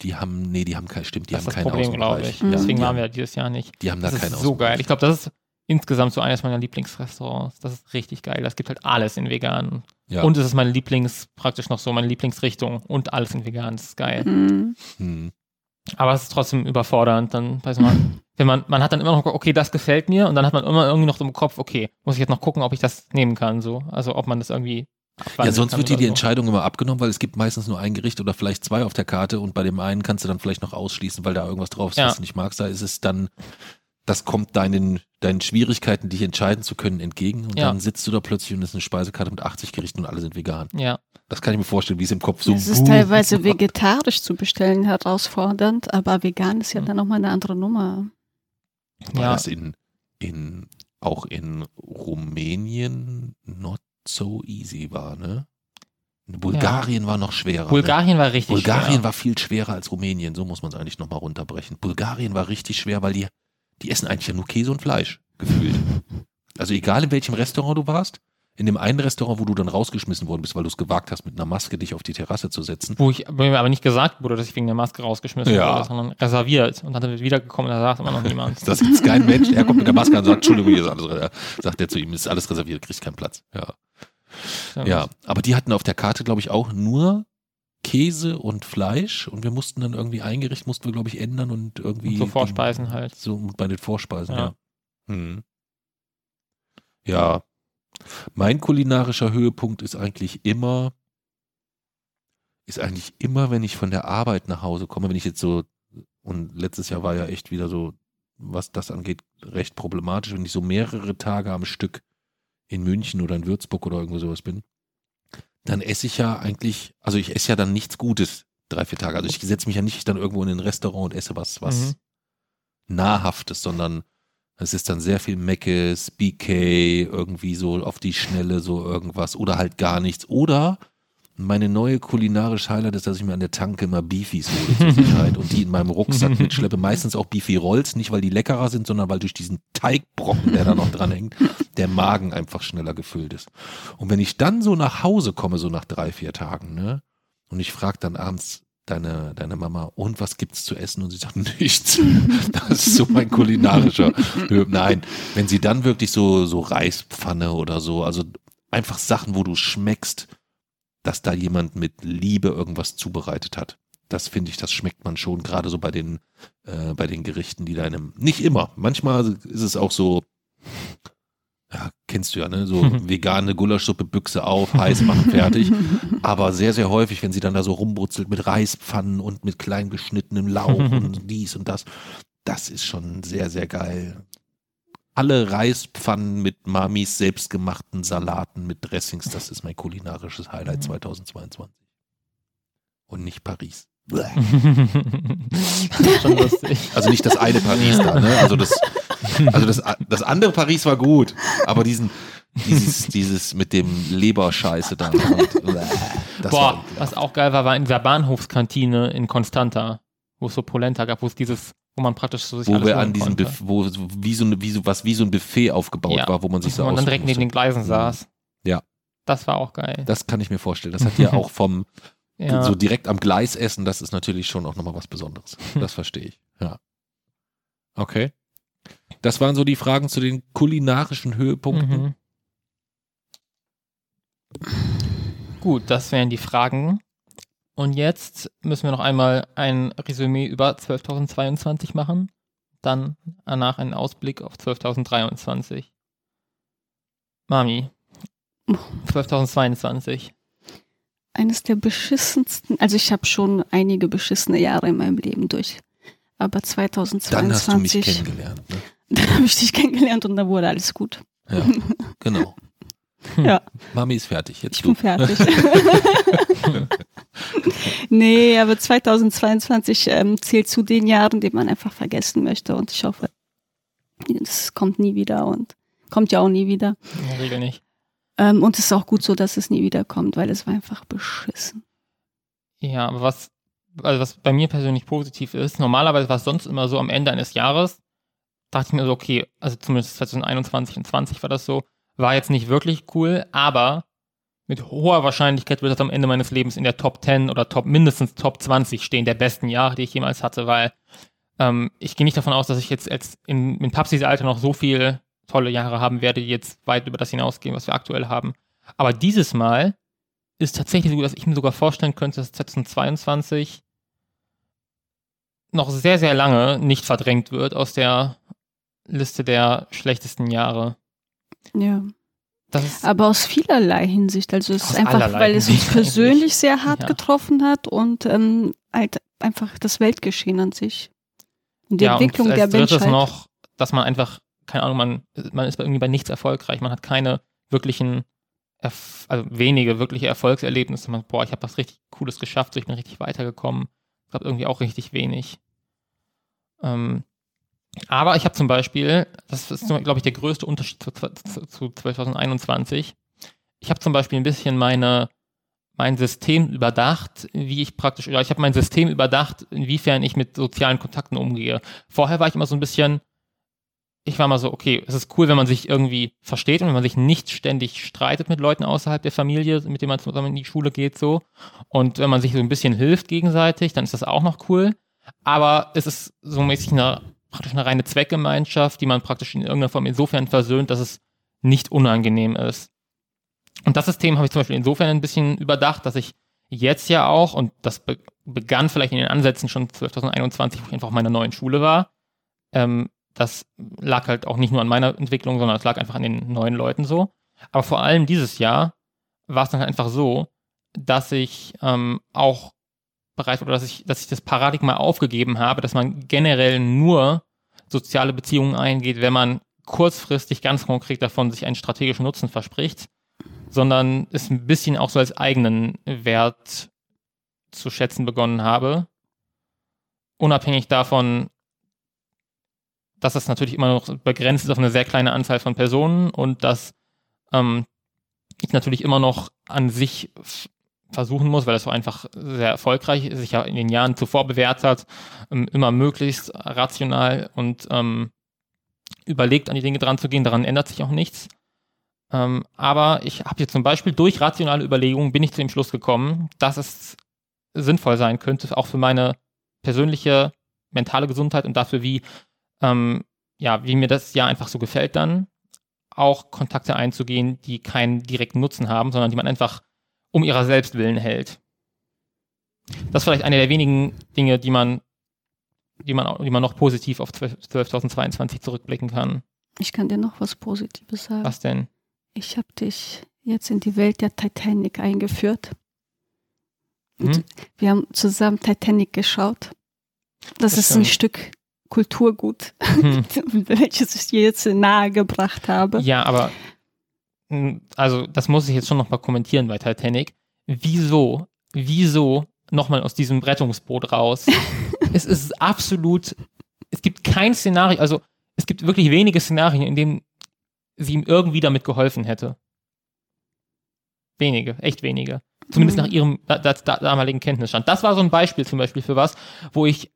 Die haben, nee, die haben kein, stimmt, die das ist haben das keinen Problem, glaube Außenbereich. ich. Mhm. Deswegen waren haben, wir dieses Jahr nicht. Die haben da Das keinen ist so geil. Außenbereich. Ich glaube, das ist insgesamt so eines meiner Lieblingsrestaurants. Das ist richtig geil. Das gibt halt alles in vegan. Ja. Und es ist meine Lieblings, praktisch noch so meine Lieblingsrichtung und alles in vegan. Das ist geil. Mhm. Hm. Aber es ist trotzdem überfordernd. Dann weiß man, wenn man, man hat dann immer noch, okay, das gefällt mir und dann hat man immer irgendwie noch so im Kopf, okay, muss ich jetzt noch gucken, ob ich das nehmen kann, so. Also ob man das irgendwie. Ja, sonst wird dir die so. Entscheidung immer abgenommen, weil es gibt meistens nur ein Gericht oder vielleicht zwei auf der Karte und bei dem einen kannst du dann vielleicht noch ausschließen, weil da irgendwas drauf ist, Ja. was du nicht magst. Da ist es dann, das kommt deinen, deinen Schwierigkeiten, dich entscheiden zu können, entgegen und Ja. dann sitzt du da plötzlich und es ist eine Speisekarte mit 80 Gerichten und alle sind vegan. Ja. Das kann ich mir vorstellen, wie es im Kopf so Es ist teilweise vegetarisch zu bestellen herausfordernd, aber vegan ist ja Mhm. dann nochmal eine andere Nummer. War Ja. das in, in, auch in Rumänien not so easy war, ne? Bulgarien war noch schwerer. ne? Bulgarien war richtig Bulgarien schwer. war viel schwerer als Rumänien, so muss man es eigentlich nochmal runterbrechen. Bulgarien war richtig schwer, weil die, die essen eigentlich ja nur Käse und Fleisch, gefühlt. Also egal in welchem Restaurant du warst, in dem einen Restaurant, wo du dann rausgeschmissen worden bist, weil du es gewagt hast, mit einer Maske dich auf die Terrasse zu setzen. Wo ich, mir aber nicht gesagt wurde, dass ich wegen der Maske rausgeschmissen Ja. wurde, sondern reserviert. Und dann wird wiedergekommen und da saß immer noch niemand. Da sitzt kein Mensch, er kommt mit der Maske und sagt, Entschuldigung, hier ist alles, re- sagt er zu ihm, ist alles reserviert, kriegst keinen Platz. Ja. Ja, aber die hatten auf der Karte, glaube ich, auch nur Käse und Fleisch und wir mussten dann irgendwie ein Gericht, mussten wir, glaube ich, ändern und irgendwie. Und so Vorspeisen halt. So bei den Vorspeisen, ja. Ja. Hm. Ja. Mein kulinarischer Höhepunkt ist eigentlich immer, ist eigentlich immer, wenn ich von der Arbeit nach Hause komme, wenn ich jetzt so, und letztes Jahr war ja echt wieder so, was das angeht, recht problematisch, wenn ich so mehrere Tage am Stück in München oder in Würzburg oder irgendwo sowas bin, dann esse ich ja eigentlich, also ich esse ja dann nichts Gutes drei, vier Tage. Also ich setze mich ja nicht dann irgendwo in ein Restaurant und esse was, was Nahrhaftes, sondern es ist dann sehr viel Meckes, BK, irgendwie so auf die Schnelle so irgendwas oder halt gar nichts. Oder meine neue kulinarische Highlight ist, dass ich mir an der Tanke immer Beefies hole und die in meinem Rucksack mitschleppe. Meistens auch Beefy Rolls, nicht weil die leckerer sind, sondern weil durch diesen Teigbrocken, der da noch dran hängt, der Magen einfach schneller gefüllt ist. Und wenn ich dann so nach Hause komme, so nach drei, vier Tagen, ne, und ich frage dann abends deine, deine Mama, und was gibt's zu essen? Und sie sagt, nichts. Das ist so mein kulinarischer. Nein, wenn sie dann wirklich so, so Reispfanne oder so, also einfach Sachen, wo du schmeckst, dass da jemand mit Liebe irgendwas zubereitet hat. Das finde ich, das schmeckt man schon, gerade so bei den, äh, bei den Gerichten, die deinem, nicht immer, manchmal ist es auch so, ja, kennst du ja, ne, so vegane Gulaschsuppe, Büchse auf, heiß machen, fertig. Aber sehr, sehr häufig, wenn sie dann da so rumbrutzelt mit Reispfannen und mit klein geschnittenem Lauch und dies und das, das ist schon sehr, sehr geil. Alle Reispfannen mit Mamis selbstgemachten Salaten mit Dressings, das ist mein kulinarisches Highlight 2022. Und nicht Paris. Schon lustig. Also nicht das eine Paris da, ne? Also das, also das, das andere Paris war gut, aber diesen, dieses, dieses mit dem Leberscheiße da. Und, Boah, was auch geil war, war in der Bahnhofskantine in Constanta, wo es so Polenta gab, wo es dieses, wo man praktisch so sich wo wir an diesem. Buff, wo so- wie so, eine, wie so was wie so ein Buffet aufgebaut Ja. war, wo man sich so wo man dann direkt neben den. Gleisen Mhm. saß. Ja. Das war auch geil. Das kann ich mir vorstellen. Das hat ja auch vom ja. so direkt am Gleis essen, das ist natürlich schon auch nochmal was Besonderes. Das verstehe ich. Ja. Okay. Das waren so die Fragen zu den kulinarischen Höhepunkten. Mhm. Gut, das wären die Fragen. Und jetzt müssen wir noch einmal ein Resümee über 12.022 machen. Dann danach einen Ausblick auf 12.023. Mami. 12.022. Eines der beschissensten, also ich habe schon einige beschissene Jahre in meinem Leben durch. Aber 2022. Dann hast du mich kennengelernt. Ne? Dann habe ich dich kennengelernt und dann wurde alles gut. Ja, genau. Ja. Mami ist fertig. Jetzt Ich du. bin fertig. nee, aber 2022 ähm, zählt zu den Jahren, die man einfach vergessen möchte und ich hoffe, es kommt nie wieder und kommt ja auch nie wieder. In der Regel nicht. Ähm, und es ist auch gut so, dass es nie wieder kommt, weil es war einfach beschissen. Ja, aber was, also was bei mir persönlich positiv ist, normalerweise war es sonst immer so am Ende eines Jahres, dachte ich mir so, okay, also zumindest 2021 und 20 war das so, war jetzt nicht wirklich cool, aber mit hoher Wahrscheinlichkeit wird das am Ende meines Lebens in der Top 10 oder Top, mindestens Top 20 stehen, der besten Jahre, die ich jemals hatte, weil ähm, ich gehe nicht davon aus, dass ich jetzt, jetzt in, in Papsis Alter noch so viele tolle Jahre haben werde, die jetzt weit über das hinausgehen, was wir aktuell haben. Aber dieses Mal ist tatsächlich so, dass ich mir sogar vorstellen könnte, dass 2022 noch sehr, sehr lange nicht verdrängt wird aus der Liste der schlechtesten Jahre. Ja. Aber aus vielerlei Hinsicht. Also es ist einfach, weil es uns persönlich sehr hart Ja. getroffen hat und ähm, halt einfach das Weltgeschehen an sich. Und die ja, Entwicklung und der als drittes Menschheit. noch, dass man einfach, keine Ahnung, man, man ist irgendwie bei nichts erfolgreich. Man hat keine wirklichen, Erf also wenige wirkliche Erfolgserlebnisse. Man, boah, ich habe was richtig Cooles geschafft, so ich bin richtig weitergekommen. Ich glaube irgendwie auch richtig wenig. Ähm, aber ich habe zum Beispiel, das ist, glaube ich, der größte Unterschied zu, zu, zu 2021. Ich habe zum Beispiel ein bisschen meine, mein System überdacht, wie ich praktisch, oder ich habe mein System überdacht, inwiefern ich mit sozialen Kontakten umgehe. Vorher war ich immer so ein bisschen, ich war mal so, okay, es ist cool, wenn man sich irgendwie versteht und wenn man sich nicht ständig streitet mit Leuten außerhalb der Familie, mit denen man zusammen in die Schule geht, so. Und wenn man sich so ein bisschen hilft gegenseitig, dann ist das auch noch cool. Aber es ist so mäßig eine, praktisch eine reine Zweckgemeinschaft, die man praktisch in irgendeiner Form insofern versöhnt, dass es nicht unangenehm ist. Und das System habe ich zum Beispiel insofern ein bisschen überdacht, dass ich jetzt ja auch, und das be begann vielleicht in den Ansätzen schon 2021, wo ich einfach auf meiner neuen Schule war, ähm, das lag halt auch nicht nur an meiner Entwicklung, sondern es lag einfach an den neuen Leuten so. Aber vor allem dieses Jahr war es dann halt einfach so, dass ich ähm, auch bereit oder dass ich, dass ich das Paradigma aufgegeben habe, dass man generell nur soziale Beziehungen eingeht, wenn man kurzfristig ganz konkret davon sich einen strategischen Nutzen verspricht, sondern es ein bisschen auch so als eigenen Wert zu schätzen begonnen habe. Unabhängig davon, dass das natürlich immer noch begrenzt ist auf eine sehr kleine Anzahl von Personen und dass ähm, ich natürlich immer noch an sich versuchen muss, weil das so einfach sehr erfolgreich sich ja in den Jahren zuvor bewährt hat, ähm, immer möglichst rational und ähm, überlegt an die Dinge dran zu gehen. Daran ändert sich auch nichts. Ähm, aber ich habe jetzt zum Beispiel durch rationale Überlegungen bin ich zu dem Schluss gekommen, dass es sinnvoll sein könnte, auch für meine persönliche mentale Gesundheit und dafür, wie, ähm, ja, wie mir das ja einfach so gefällt dann, auch Kontakte einzugehen, die keinen direkten Nutzen haben, sondern die man einfach um ihrer selbst willen hält. Das ist vielleicht eine der wenigen Dinge, die man, die man, die man noch positiv auf 12 12.022 zurückblicken kann. Ich kann dir noch was Positives sagen. Was denn? Ich habe dich jetzt in die Welt der Titanic eingeführt. Hm? wir haben zusammen Titanic geschaut. Das, Das ist ein stimmt. Stück Kulturgut, Hm. welches ich dir jetzt nahegebracht habe. Ja, aber also das muss ich jetzt schon nochmal kommentieren bei Titanic. Wieso, wieso nochmal aus diesem Rettungsboot raus? es ist absolut, es gibt kein Szenario, also es gibt wirklich wenige Szenarien, in denen sie ihm irgendwie damit geholfen hätte. Wenige, echt wenige. Zumindest Mhm. nach ihrem da, da, da, damaligen Kenntnisstand. Das war so ein Beispiel zum Beispiel für was, wo ich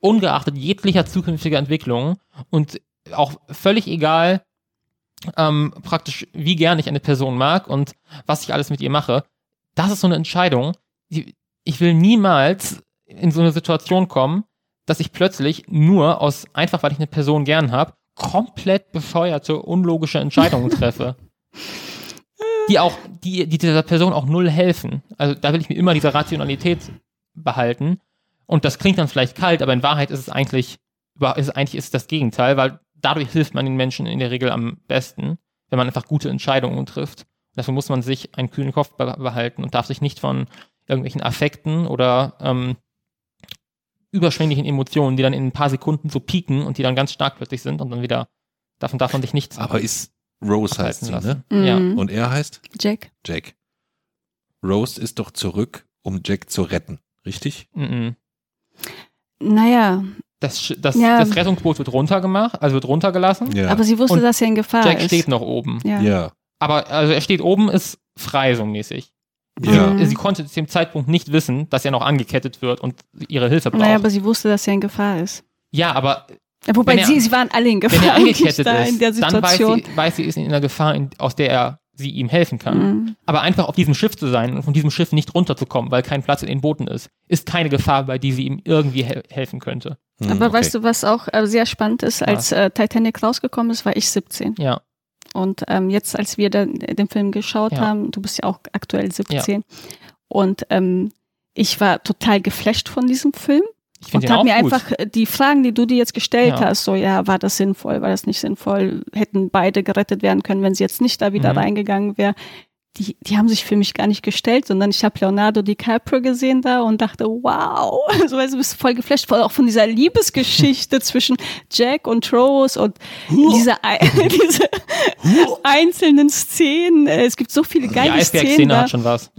ungeachtet jeglicher zukünftiger Entwicklung und auch völlig egal, ähm, praktisch, wie gern ich eine Person mag und was ich alles mit ihr mache, das ist so eine Entscheidung. Die, ich will niemals in so eine Situation kommen, dass ich plötzlich nur aus, einfach weil ich eine Person gern habe, komplett bescheuerte, unlogische Entscheidungen treffe. Die auch, die, die dieser Person auch null helfen. Also da will ich mir immer diese Rationalität behalten. Und das klingt dann vielleicht kalt, aber in Wahrheit ist es eigentlich, ist, eigentlich ist es das Gegenteil, weil dadurch hilft man den Menschen in der Regel am besten, wenn man einfach gute Entscheidungen trifft. Dafür muss man sich einen kühlen Kopf behalten und darf sich nicht von irgendwelchen Affekten oder ähm, überschwänglichen Emotionen, die dann in ein paar Sekunden so pieken und die dann ganz stark plötzlich sind und dann wieder davon darf man sich nichts. Aber ist Rose heißt sie, ne? Mhm. Ja. Und er heißt Jack. Jack. Rose ist doch zurück, um Jack zu retten, richtig? Mhm. Naja, Das, das, Ja. das Rettungsboot wird runtergemacht, also wird runtergelassen. Ja. aber sie wusste, Und dass er in Gefahr Jack ist. steht noch oben. ja. ja. Aber also er steht oben, ist frei so mäßig. Ja. Mhm. Sie konnte zu dem Zeitpunkt nicht wissen, dass er noch angekettet wird und ihre Hilfe braucht. Naja, aber sie wusste, dass er in Gefahr ist. ja, aber Ja, wobei Wenn er- sie, sie waren alle in wenn Gefahr er eigentlich angekettet ist, in der dann weiß Situation. sie, weiß sie, ist in einer Gefahr, in, aus der er sie ihm helfen kann. Mhm. Aber einfach auf diesem Schiff zu sein und von diesem Schiff nicht runterzukommen, weil kein Platz in den Booten ist, ist keine Gefahr, bei die sie ihm irgendwie hel helfen könnte. Hm, Aber okay. weißt du, was auch äh, sehr spannend ist, als äh, Titanic rausgekommen ist, war ich 17. Ja. Und ähm, jetzt, als wir dann den Film geschaut Ja. haben, du bist ja auch aktuell 17. Und ähm, ich war total geflasht von diesem Film Ich und habe mir gut. einfach äh, die Fragen, die du dir jetzt gestellt Ja. hast, so ja, war das sinnvoll, war das nicht sinnvoll, hätten beide gerettet werden können, wenn sie jetzt nicht da wieder Mhm. reingegangen wäre. Die, die haben sich für mich gar nicht gestellt, sondern ich habe Leonardo DiCaprio gesehen da und dachte, wow, so also, du bist voll geflasht, voll auch von dieser Liebesgeschichte zwischen Jack und Rose und diese, diese einzelnen Szenen. Es gibt so viele Die geile Szenen Eisbergszene da. hat schon was.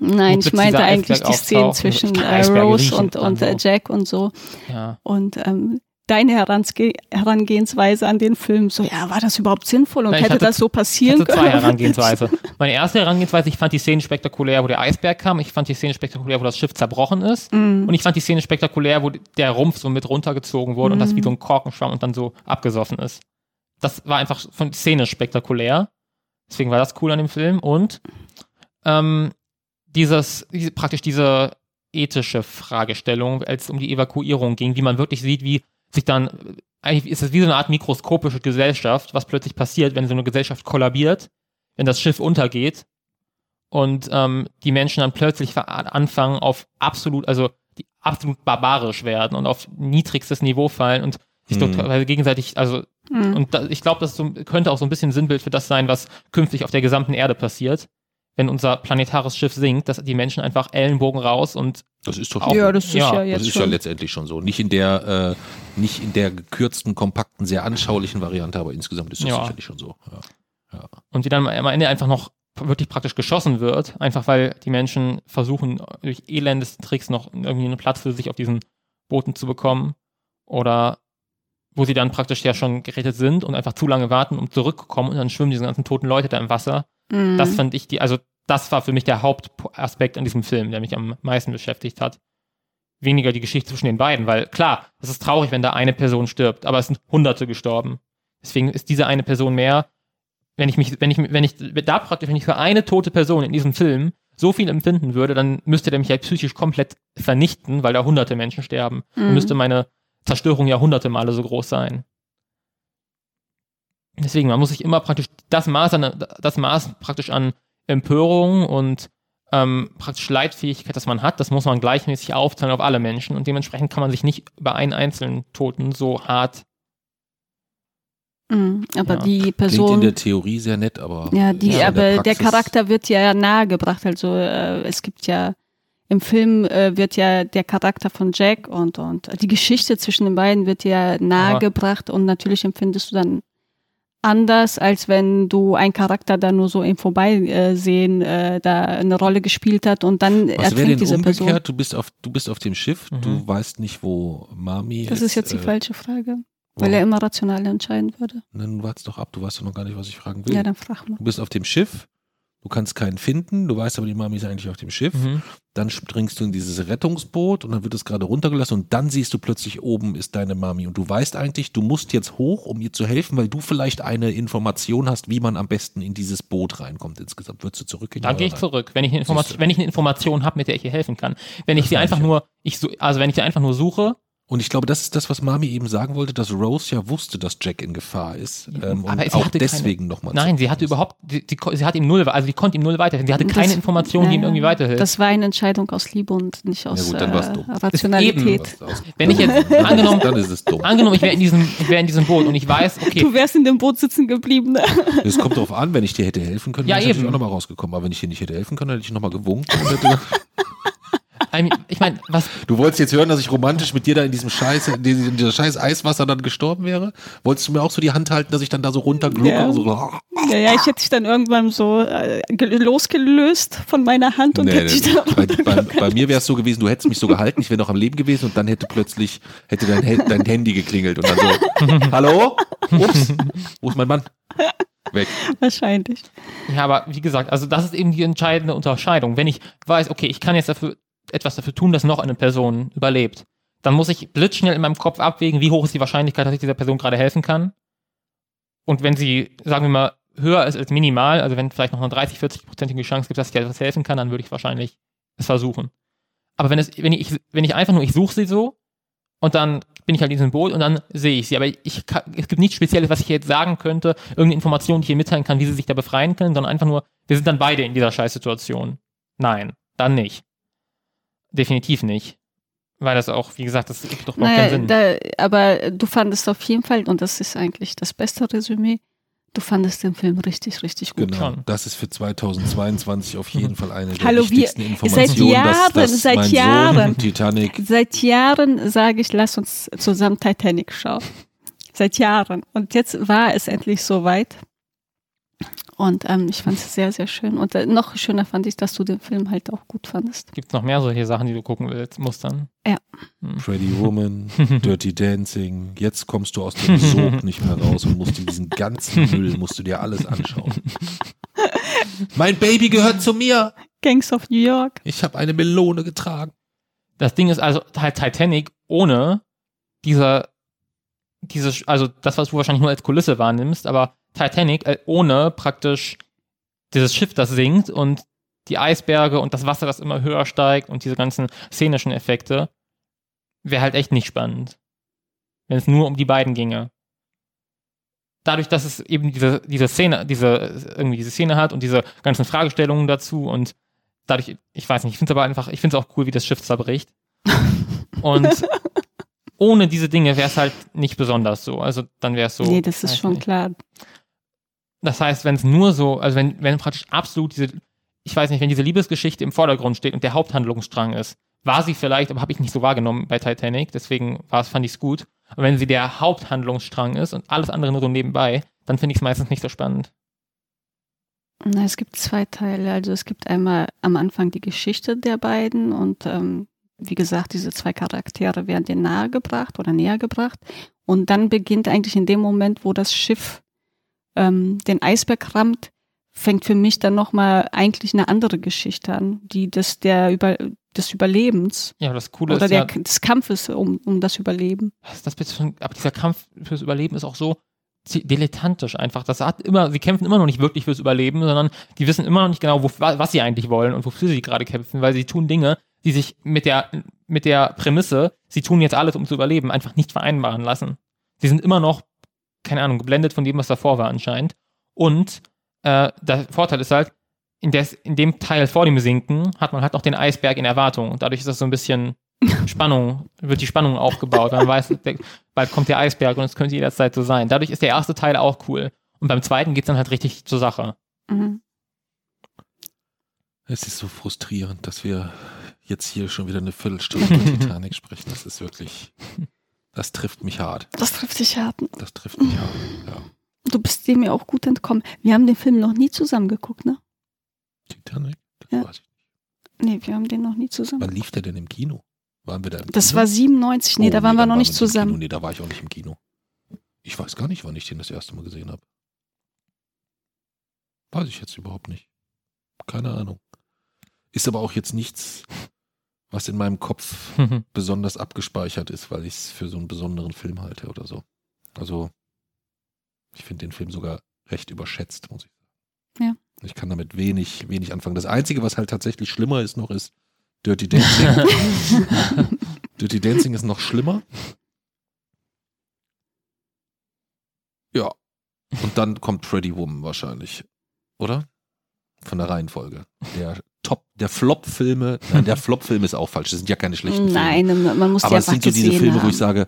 Nein, ich meinte eigentlich Eisberg die Szenen und zwischen äh, Rose und, und äh. Jack und so. Ja. Und ähm, deine Herange Herangehensweise an den Film, so ja, war das überhaupt sinnvoll und Nein, hätte hatte- das so Ich passieren hatte zwei können? Herangehensweise. Meine erste Herangehensweise, ich fand die Szene spektakulär, wo der Eisberg kam. Ich fand die Szene spektakulär, wo das Schiff zerbrochen ist. Mhm. Und ich fand die Szene spektakulär, wo der Rumpf so mit runtergezogen wurde und das Mhm. wie so ein Korkenschwamm und dann so abgesoffen ist. Das war einfach von Szene spektakulär. Deswegen war das cool an dem Film. Und ähm, dieses, diese, praktisch diese ethische Fragestellung, als es um die Evakuierung ging, wie man wirklich sieht, wie sich dann, eigentlich ist es wie so eine Art mikroskopische Gesellschaft, was plötzlich passiert, wenn so eine Gesellschaft kollabiert, wenn das Schiff untergeht und ähm, die Menschen dann plötzlich anfangen auf absolut, also die absolut barbarisch werden und auf niedrigstes Niveau fallen und sich Mhm. total gegenseitig, also Mhm. und da, ich glaube, das so, könnte auch so ein bisschen Sinnbild für das sein, was künftig auf der gesamten Erde passiert, wenn unser planetares Schiff sinkt, dass die Menschen einfach Ellenbogen raus und Das ist doch Auch- ja, das ist ja, ja, Das jetzt ist ja schon. letztendlich schon so. Nicht in der, äh, nicht in der gekürzten, kompakten, sehr anschaulichen Variante, aber insgesamt ist das Ja. sicherlich schon so. Ja. und die dann am Ende einfach noch wirklich praktisch geschossen wird, einfach weil die Menschen versuchen, durch elendesten Tricks noch irgendwie einen Platz für sich auf diesen Booten zu bekommen oder wo sie dann praktisch ja schon gerettet sind und einfach zu lange warten, um zurückzukommen und dann schwimmen diese ganzen toten Leute da im Wasser. Mhm. Das fand ich die, also das war für mich der Hauptaspekt an diesem Film, der mich am meisten beschäftigt hat. Weniger die Geschichte zwischen den beiden, weil klar, es ist traurig, wenn da eine Person stirbt, aber es sind Hunderte gestorben. Deswegen ist diese eine Person mehr, wenn ich mich, wenn ich, wenn ich da praktisch, wenn ich für eine tote Person in diesem Film so viel empfinden würde, dann müsste der mich ja psychisch komplett vernichten, weil da hunderte Menschen sterben. Dann Mhm. müsste meine Zerstörung ja hunderte Male so groß sein. Deswegen, man muss sich immer praktisch das Maß an, das Maß praktisch an Empörung und ähm, praktisch Leitfähigkeit, das man hat, das muss man gleichmäßig aufteilen auf alle Menschen und dementsprechend kann man sich nicht über einen einzelnen Toten so hart. Mhm. Aber Ja. die Klingt in Person. der Theorie sehr nett, aber. Ja, die, in aber der, Praxis- Charakter wird ja nahegebracht. Also äh, es gibt ja im Film äh, wird ja der Charakter von Jack und und die Geschichte zwischen den beiden wird ja nahegebracht und natürlich empfindest du dann anders, als wenn du einen Charakter da nur so im Vorbeisehen äh, da eine Rolle gespielt hat und dann Was wäre denn ertrinkt diese umgekehrt? Person. Du bist auf, du bist auf dem Schiff, Mhm. du weißt nicht, wo Mami Das ist jetzt die äh, falsche Frage, weil er immer rational entscheiden würde. Dann wart's doch ab, du weißt doch noch gar nicht, was ich fragen will. Ja, dann frag mal. Du bist auf dem Schiff, du kannst keinen finden, du weißt aber, die Mami ist eigentlich auf dem Schiff. Mhm. Dann springst du in dieses Rettungsboot und dann wird es gerade runtergelassen und dann siehst du plötzlich oben ist deine Mami und du weißt eigentlich, du musst jetzt hoch, um ihr zu helfen, weil du vielleicht eine Information hast, wie man am besten in dieses Boot reinkommt. Insgesamt würdest du zurückgehen. Dann gehe ich zurück, wenn ich, eine Information, wenn ich eine Information habe, mit der ich ihr helfen kann. Wenn ich Das sie meine einfach ich ja. nur, ich, also wenn ich sie einfach nur suche Und ich glaube, das ist das, was Mami eben sagen wollte, dass Rose ja wusste, dass Jack in Gefahr ist. Ähm, Aber und sie auch hatte deswegen nochmal. Nein, sie hatte überhaupt, sie, sie, sie hat ihm null, also sie konnte ihm null weiterhelfen. Sie hatte keine Das- Information, die ihm Ja, irgendwie weiterhilft. Das war eine Entscheidung aus Liebe und nicht aus gut, dann war's äh, dumm. Rationalität. Wenn ich jetzt angenommen, Dann ist es dumm. angenommen, ich wäre in diesem, ich wäre in diesem Boot und ich weiß, okay, Du wärst in dem Boot sitzen geblieben. Ne? Es kommt darauf an, wenn ich dir hätte helfen können, Ja, wäre ich auch nochmal rausgekommen. Aber wenn ich dir nicht hätte helfen können, hätte ich nochmal gewunken. Und hätte, ich meine, was, du wolltest jetzt hören, dass ich romantisch mit dir da in diesem Scheiß, in diesem in dieser scheiß Eiswasser dann gestorben wäre? Wolltest du mir auch so die Hand halten, dass ich dann da so runterglucke? Ja. So, Ja, ja, ich hätte dich dann irgendwann so äh, ge- losgelöst von meiner Hand und Nee, hätte dich nee. dann Bei, bei, bei mir wäre es so gewesen, du hättest mich so gehalten, ich wäre noch am Leben gewesen und dann hätte plötzlich hätte dein, dein Handy geklingelt und dann so, hallo? Ups, wo ist mein Mann? Weg. wahrscheinlich. ja, aber wie gesagt, also das ist eben die entscheidende Unterscheidung. Wenn ich weiß, okay, ich kann jetzt dafür etwas dafür tun, dass noch eine Person überlebt, dann muss ich blitzschnell in meinem Kopf abwägen, wie hoch ist die Wahrscheinlichkeit, dass ich dieser Person gerade helfen kann. Und wenn sie, sagen wir mal, höher ist als minimal, also wenn vielleicht noch eine 30, 40-prozentige Chance gibt, dass ich dir etwas helfen kann, dann würde ich wahrscheinlich es versuchen. Aber wenn es, wenn ich, wenn ich einfach nur, ich suche sie so und dann bin ich halt in diesem Boot und dann sehe ich sie. Aber ich kann, es gibt nichts Spezielles, was ich jetzt sagen könnte, irgendeine Information, die ich hier mitteilen kann, wie sie sich da befreien können, sondern einfach nur, wir sind dann beide in dieser Scheißsituation. Nein, dann nicht. Definitiv nicht. Weil das auch, wie gesagt, das gibt doch überhaupt Naja, keinen Sinn. da, aber du fandest auf jeden Fall, und das ist eigentlich das beste Resümee, du fandest den Film richtig, richtig gut. Genau. Das ist für 2022 auf jeden Fall eine der Hallo, wir- wichtigsten Informationen, seit Jahren, dass, dass seit mein Jahren. Sohn Titanic Seit Jahren sage ich, lass uns zusammen Titanic schauen. Seit Jahren. Und jetzt war es endlich soweit. Und ähm, ich fand es sehr, sehr schön. Und äh, noch schöner fand ich, dass du den Film halt auch gut fandest. Gibt es noch mehr solche Sachen, die du gucken willst, Mustern? Pretty Woman, Dirty Dancing, jetzt kommst du aus dem Sog nicht mehr raus und musst dir diesen ganzen Müll, musst du dir alles anschauen. Mein Baby gehört zu mir. Gangs of New York. Ich habe eine Melone getragen. Das Ding ist also halt Titanic ohne dieser, diese, also das, was du wahrscheinlich nur als Kulisse wahrnimmst, aber Titanic äh, ohne praktisch dieses Schiff, das sinkt und die Eisberge und das Wasser, das immer höher steigt und diese ganzen szenischen Effekte, wäre halt echt nicht spannend. Wenn es nur um die beiden ginge. Dadurch, dass es eben diese, diese Szene, diese, irgendwie diese Szene hat und diese ganzen Fragestellungen dazu und dadurch, ich weiß nicht, ich finde es aber einfach, ich finde es auch cool, wie das Schiff zerbricht. Und ohne diese Dinge wäre es halt nicht besonders so. Also dann wäre es so. nee, das ist schon nicht. klar. Das heißt, wenn es nur so, also wenn, wenn praktisch absolut diese, ich weiß nicht, wenn diese Liebesgeschichte im Vordergrund steht und der Haupthandlungsstrang ist, war sie vielleicht, aber habe ich nicht so wahrgenommen bei Titanic, deswegen fand ich es gut. Und wenn sie der Haupthandlungsstrang ist und alles andere nur so nebenbei, dann finde ich es meistens nicht so spannend. Na, es gibt zwei Teile. Also es gibt einmal am Anfang die Geschichte der beiden und ähm, wie gesagt, diese zwei Charaktere werden dir nahegebracht oder näher gebracht. Und dann beginnt eigentlich in dem Moment, wo das Schiff ähm, den Eisberg rammt, fängt für mich dann nochmal eigentlich eine andere Geschichte an, die des, der über, des Überlebens Ja, das Coole oder ist der, ja, des Kampfes um, um das Überleben. das für ein, aber dieser Kampf fürs Überleben ist auch so dilettantisch einfach. Das hat immer, sie kämpfen immer noch nicht wirklich fürs Überleben, sondern die wissen immer noch nicht genau, wo, wa- was sie eigentlich wollen und wofür sie gerade kämpfen, weil sie tun Dinge, die sich mit der, mit der Prämisse, sie tun jetzt alles, um zu überleben, einfach nicht vereinbaren lassen. Sie sind immer noch, keine Ahnung, geblendet von dem, was davor war anscheinend. Und äh, der Vorteil ist halt, in, des, in dem Teil vor dem Sinken hat man halt noch den Eisberg in Erwartung. Und dadurch ist das so ein bisschen Spannung, wird die Spannung aufgebaut. Man weiß, der, bald kommt der Eisberg und es könnte jederzeit so sein. Dadurch ist der erste Teil auch cool. Und beim zweiten geht es dann halt richtig zur Sache. Mhm. Es ist so frustrierend, dass wir jetzt hier schon wieder eine Viertelstunde über Titanic sprechen. Das ist wirklich, das trifft mich hart. Das trifft dich hart. Das trifft mich hart. Ja. Du bist dem ja auch gut entkommen. Wir haben den Film noch nie zusammen geguckt, ne? Titanic? Das Ja. weiß ich. Nee, wir haben den noch nie zusammen. Wann lief der denn im Kino? Waren wir da im Das Kino? war 97, nee, Oh, da waren wir dann noch nicht wir im Kino. zusammen. Nee, da war ich auch nicht im Kino. Ich weiß gar nicht, wann ich den das erste Mal gesehen habe. Weiß ich jetzt überhaupt nicht. Keine Ahnung. Ist aber auch jetzt nichts, was in meinem Kopf besonders abgespeichert ist, weil ich es für so einen besonderen Film halte oder so. Also, ich finde den Film sogar recht überschätzt, muss ich sagen. Ja. Ich kann damit wenig, wenig anfangen. Das Einzige, was halt tatsächlich schlimmer ist noch, ist Dirty Dancing. Dirty Dancing ist noch schlimmer. Ja. Und dann kommt Pretty Woman wahrscheinlich. Oder? Von der Reihenfolge. Der Top, der Flop-Filme, nein, der Flop-Film ist auch falsch. Das sind ja keine schlechten Filme. Nein, man muss Aber ja es sind so diese Filme, wo haben. ich sage,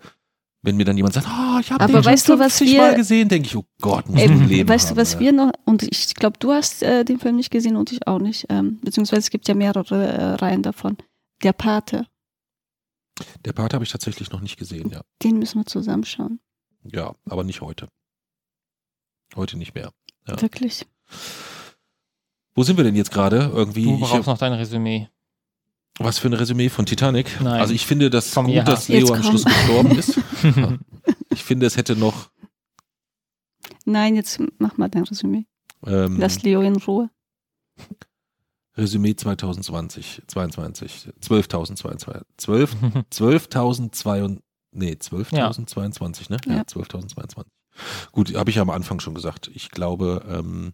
wenn mir dann jemand sagt, ah, ich habe Aber den schon weißt du, was 50 wir- Mal gesehen, denke ich, oh Gott, muss Ey, ich ein Leben weißt haben, du, was ja. wir noch, und ich glaube, du hast äh, den Film nicht gesehen und ich auch nicht, ähm, beziehungsweise es gibt ja mehrere äh, Reihen davon. Der Pate, Der Part habe ich tatsächlich noch nicht gesehen, ja. den müssen wir zusammenschauen. Ja, aber nicht heute. Heute nicht mehr. Ja. Wirklich. Wo sind wir denn jetzt gerade? Irgendwie. Du Ich, brauchst noch dein Resümee. was für ein Resümee von Titanic? Nein. Also ich finde das Komm, gut, ja. dass Leo Jetzt am komm. Schluss gestorben ist. Ich finde, es hätte noch Nein, jetzt mach mal dein Resümee. ähm, Lass Leo in Ruhe. Resümee 2020, 22, 12.022, 12, 12.022, nee, 12.022, ne? Ja, Ja. 12.022. Gut, habe ich ja am Anfang schon gesagt. Ich glaube, ähm,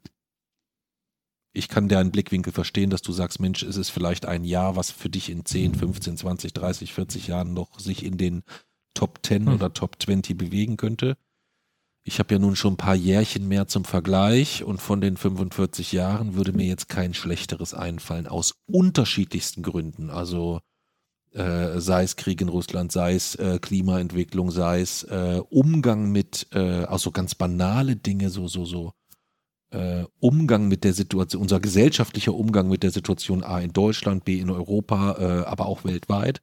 ich kann deinen Blickwinkel verstehen, dass du sagst, Mensch, es ist vielleicht ein Jahr, was für dich in 10, 15, 20, 30, 40 Jahren noch sich in den Top 10 Hm. oder Top 20 bewegen könnte. Ich habe ja nun schon ein paar Jährchen mehr zum Vergleich und von den 45 Jahren würde mir jetzt kein schlechteres einfallen, aus unterschiedlichsten Gründen. Also äh, sei es Krieg in Russland, sei es äh, Klimaentwicklung, sei es äh, Umgang mit, also ganz banale Dinge, so, so, so, äh, Umgang mit der Situation, unser gesellschaftlicher Umgang mit der Situation A in Deutschland, B in Europa, äh, aber auch weltweit.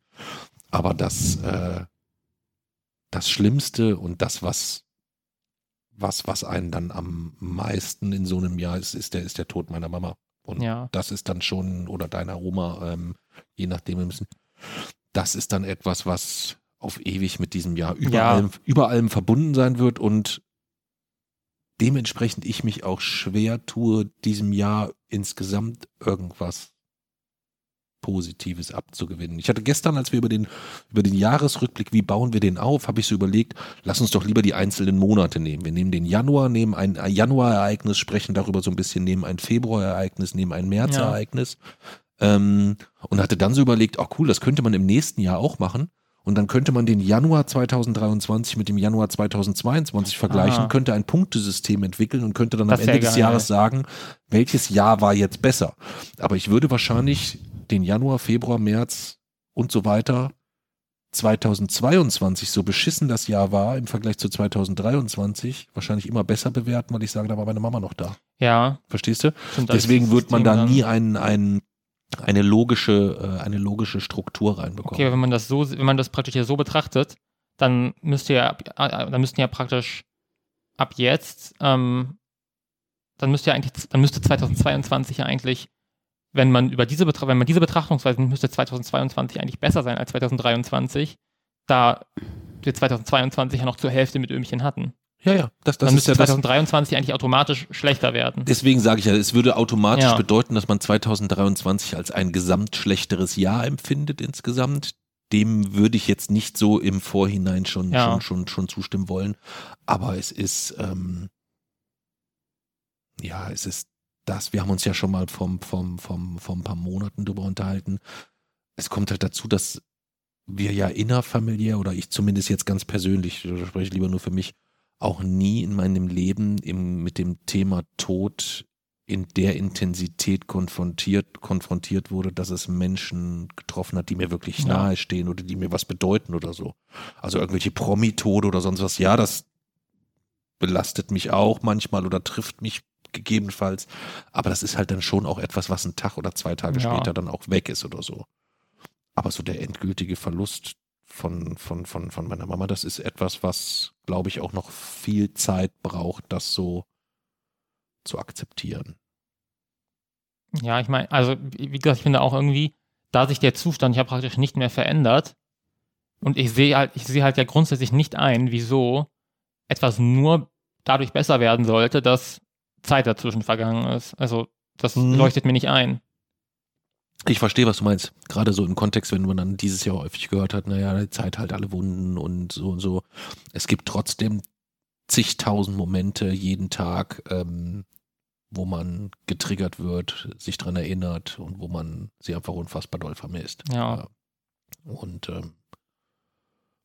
Aber das, äh, das Schlimmste und das, was, was, was einen dann am meisten in so einem Jahr ist, ist der, ist der Tod meiner Mama. Und ja. das ist dann schon, oder deiner Oma, ähm, je nachdem, wir müssen, das ist dann etwas, was auf ewig mit diesem Jahr über, Ja. allem, über allem verbunden sein wird und dementsprechend ich mich auch schwer tue, diesem Jahr insgesamt irgendwas Positives abzugewinnen. Ich hatte gestern, als wir über den, über den Jahresrückblick, wie bauen wir den auf, habe ich so überlegt, lass uns doch lieber die einzelnen Monate nehmen. Wir nehmen den Januar, nehmen ein Januarereignis, sprechen darüber so ein bisschen, nehmen ein Februarereignis, nehmen ein Märzereignis. Ähm, und hatte dann so überlegt, oh cool, das könnte man im nächsten Jahr auch machen. Und dann könnte man den Januar 2023 mit dem Januar 2022 vergleichen, Ah. könnte ein Punktesystem entwickeln und könnte dann Das am Ende des geil. Jahres sagen, welches Jahr war jetzt besser. Aber ich würde wahrscheinlich den Januar, Februar, März und so weiter 2022, so beschissen das Jahr war im Vergleich zu 2023, wahrscheinlich immer besser bewerten, weil ich sage, da war meine Mama noch da. Ja. Verstehst du? stimmt, als Deswegen wird man da nie ein, ein, eine logische, äh, eine logische Struktur reinbekommen. Okay, wenn man das so, wenn man das praktisch ja so betrachtet, dann müsste ja, ab- äh, dann müssten ja praktisch ab jetzt, ähm, dann müsste ja eigentlich, dann müsste 2022 ja eigentlich, wenn man über diese Betra wenn man diese Betrachtungsweise nimmt, müsste 2022 eigentlich besser sein als 2023, da wir 2022 ja noch zur Hälfte mit Ömchen hatten. Ja, ja, das, das dann müsste ja das. 2023 eigentlich automatisch schlechter werden. Deswegen sage ich ja, es würde automatisch Ja. bedeuten, dass man 2023 als ein gesamt schlechteres Jahr empfindet insgesamt. Dem würde ich jetzt nicht so im Vorhinein schon, Ja. schon, schon, schon zustimmen wollen. Aber es ist, ähm, ja, es ist das, wir haben uns ja schon mal vom, vom, vom, vor ein paar Monaten drüber unterhalten. Es kommt halt dazu, dass wir ja innerfamiliär oder ich zumindest jetzt ganz persönlich, da spreche ich lieber nur für mich, auch nie in meinem Leben im, mit dem Thema Tod in der Intensität konfrontiert, konfrontiert wurde, dass es Menschen getroffen hat, die mir wirklich Ja. nahe stehen oder die mir was bedeuten oder so. Also irgendwelche Promi-Tode oder sonst was. Ja, das belastet mich auch manchmal oder trifft mich gegebenenfalls. Aber das ist halt dann schon auch etwas, was einen Tag oder zwei Tage Ja. später dann auch weg ist oder so. Aber so der endgültige Verlust von, von, von, von meiner Mama, das ist etwas, was, glaube ich, auch noch viel Zeit braucht, das so zu akzeptieren. Ja, ich meine, also wie gesagt, ich finde auch irgendwie, da sich der Zustand ja praktisch nicht mehr verändert und ich sehe halt, ich sehe halt ja grundsätzlich nicht ein, wieso etwas nur dadurch besser werden sollte, dass Zeit dazwischen vergangen ist. Also das Mhm. leuchtet mir nicht ein. Ich verstehe, was du meinst. Gerade so im Kontext, wenn man dann dieses Jahr häufig gehört hat, naja, die Zeit halt alle Wunden und so und so. Es gibt trotzdem zigtausend Momente jeden Tag, ähm, wo man getriggert wird, sich dran erinnert und wo man sie einfach unfassbar doll vermisst. Ja. Und ähm,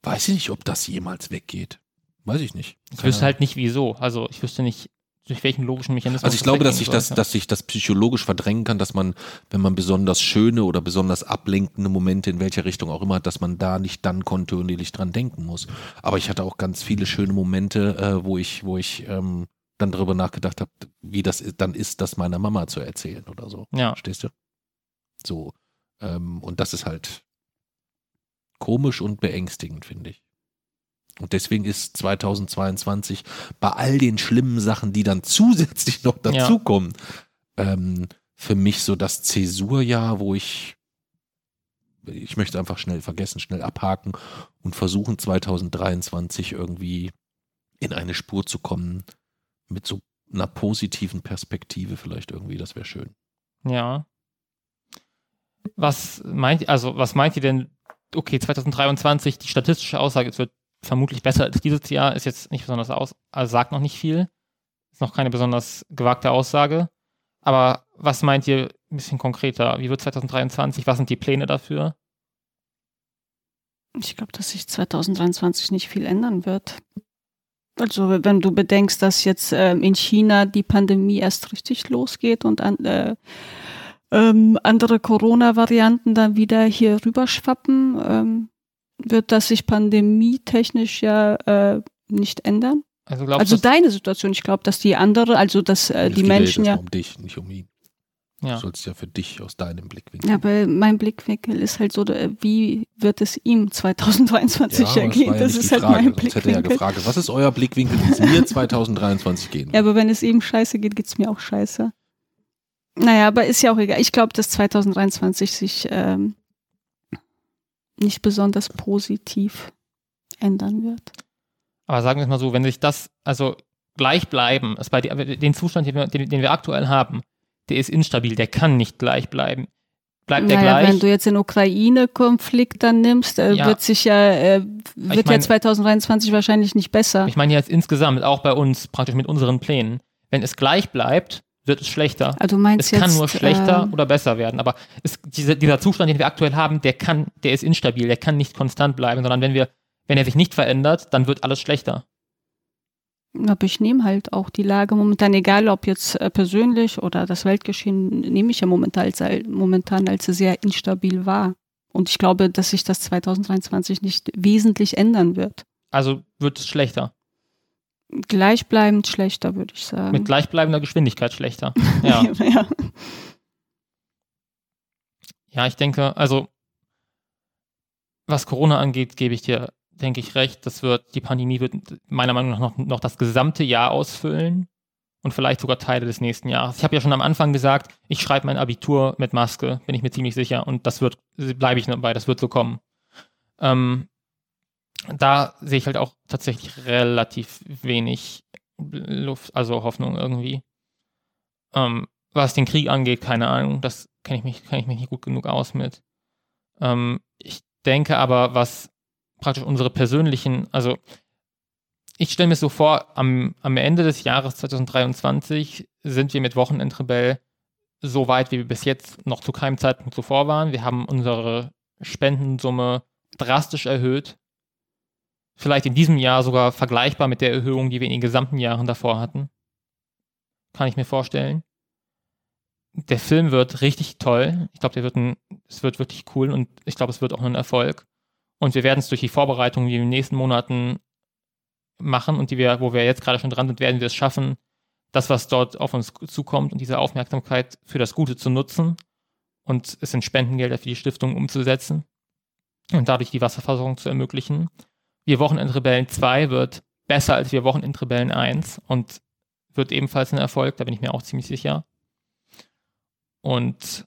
weiß ich nicht, ob das jemals weggeht. Weiß ich nicht. Ich wüsste halt nicht wieso. Also ich wüsste nicht, durch welchen logischen Mechanismus. Also ich glaube, dass sich das, dass sich das psychologisch verdrängen kann, dass man, wenn man besonders schöne oder besonders ablenkende Momente in welcher Richtung auch immer hat, dass man da nicht dann kontinuierlich dran denken muss. Aber ich hatte auch ganz viele schöne Momente, äh, wo ich, wo ich ähm, dann darüber nachgedacht habe, wie das dann ist, das meiner Mama zu erzählen oder so. Ja. Verstehst du? So. Ähm, und das ist halt komisch und beängstigend, finde ich. Und deswegen ist 2022 bei all den schlimmen Sachen, die dann zusätzlich noch dazukommen, ja. ähm, für mich so das Zäsurjahr, wo ich, ich möchte einfach schnell vergessen, schnell abhaken und versuchen 2023 irgendwie in eine Spur zu kommen mit so einer positiven Perspektive vielleicht irgendwie, das wäre schön. Ja. Was meint, also was meint ihr denn, okay, 2023, die statistische Aussage, es wird vermutlich besser als dieses Jahr, ist jetzt nicht besonders aus, also sagt noch nicht viel. Ist noch keine besonders gewagte Aussage. Aber was meint ihr ein bisschen konkreter? Wie wird 2023? Was sind die Pläne dafür? Ich glaube, dass sich 2023 nicht viel ändern wird. Also wenn du bedenkst, dass jetzt äh, in China die Pandemie erst richtig losgeht und an, äh, ähm, andere Corona-Varianten dann wieder hier rüberschwappen, ähm, wird das sich pandemietechnisch ja äh, nicht ändern. Also, glaubst, also deine Situation, ich glaube, dass die andere, also dass äh, die Menschen ja. um dich, nicht um ihn. Ja. Du sollst ja für dich aus deinem Blickwinkel. Ja, aber mein Blickwinkel ist halt so, wie wird es ihm 2023 ja, ergehen? Das, das ja ist halt Frage. mein Blickwinkel. Das hätte ja gefragt, was ist euer Blickwinkel, wie es mir 2023 gehen wird? Ja, aber wenn es ihm scheiße geht, geht es mir auch scheiße. Naja, aber ist ja auch egal. Ich glaube, dass 2023 sich ähm, nicht besonders positiv ändern wird. Aber sagen wir es mal so, wenn sich das, also gleich bleiben, ist bei den Zustand, den wir, den, den wir aktuell haben, der ist instabil, der kann nicht gleich bleiben. Bleibt naja, der gleich? Wenn du jetzt den Ukraine-Konflikt dann nimmst, äh, ja. wird sich ja, äh, wird mein, ja 2023 wahrscheinlich nicht besser. Ich meine jetzt insgesamt, auch bei uns, praktisch mit unseren Plänen. Wenn es gleich bleibt, wird es schlechter. Also meinst es kann jetzt, nur schlechter äh, oder besser werden. Aber es, diese, dieser Zustand, den wir aktuell haben, der kann, der ist instabil, der kann nicht konstant bleiben, sondern wenn wir, wenn er sich nicht verändert, dann wird alles schlechter. Aber ich nehme halt auch die Lage momentan, egal ob jetzt äh, persönlich oder das Weltgeschehen, nehme ich ja momentan als, momentan als sehr instabil wahr. Und ich glaube, dass sich das 2023 nicht wesentlich ändern wird. Also wird es schlechter. Gleichbleibend schlechter, würde ich sagen. Mit gleichbleibender Geschwindigkeit schlechter. Ja. ja. ja, ich denke, also was Corona angeht, gebe ich dir, denke ich, recht. Das wird, die Pandemie wird meiner Meinung nach noch, noch das gesamte Jahr ausfüllen und vielleicht sogar Teile des nächsten Jahres. Ich habe ja schon am Anfang gesagt, ich schreibe mein Abitur mit Maske, bin ich mir ziemlich sicher. Und das wird, bleibe ich dabei, das wird so kommen. Ähm, da sehe ich halt auch tatsächlich relativ wenig Luft, also Hoffnung irgendwie. Ähm, was den Krieg angeht, keine Ahnung, das kenne ich mich, kenne ich mich nicht gut genug aus mit. Ähm, ich denke aber, was praktisch unsere persönlichen, also ich stelle mir so vor, am, am Ende des Jahres 2023 sind wir mit Wochenendrebell so weit, wie wir bis jetzt noch zu keinem Zeitpunkt zuvor waren. Wir haben unsere Spendensumme drastisch erhöht vielleicht in diesem Jahr sogar vergleichbar mit der Erhöhung, die wir in den gesamten Jahren davor hatten. Kann ich mir vorstellen. Der Film wird richtig toll. Ich glaube, der wird ein, es wird wirklich cool und ich glaube, es wird auch ein Erfolg. Und wir werden es durch die Vorbereitungen, die wir in den nächsten Monaten machen und die wir, wo wir jetzt gerade schon dran sind, werden wir es schaffen, das, was dort auf uns zukommt und diese Aufmerksamkeit für das Gute zu nutzen und es in Spendengelder für die Stiftung umzusetzen und dadurch die Wasserversorgung zu ermöglichen. Wir Wochenendrebellen 2 wird besser als Wir Wochenendrebellen 1 und wird ebenfalls ein Erfolg, da bin ich mir auch ziemlich sicher. Und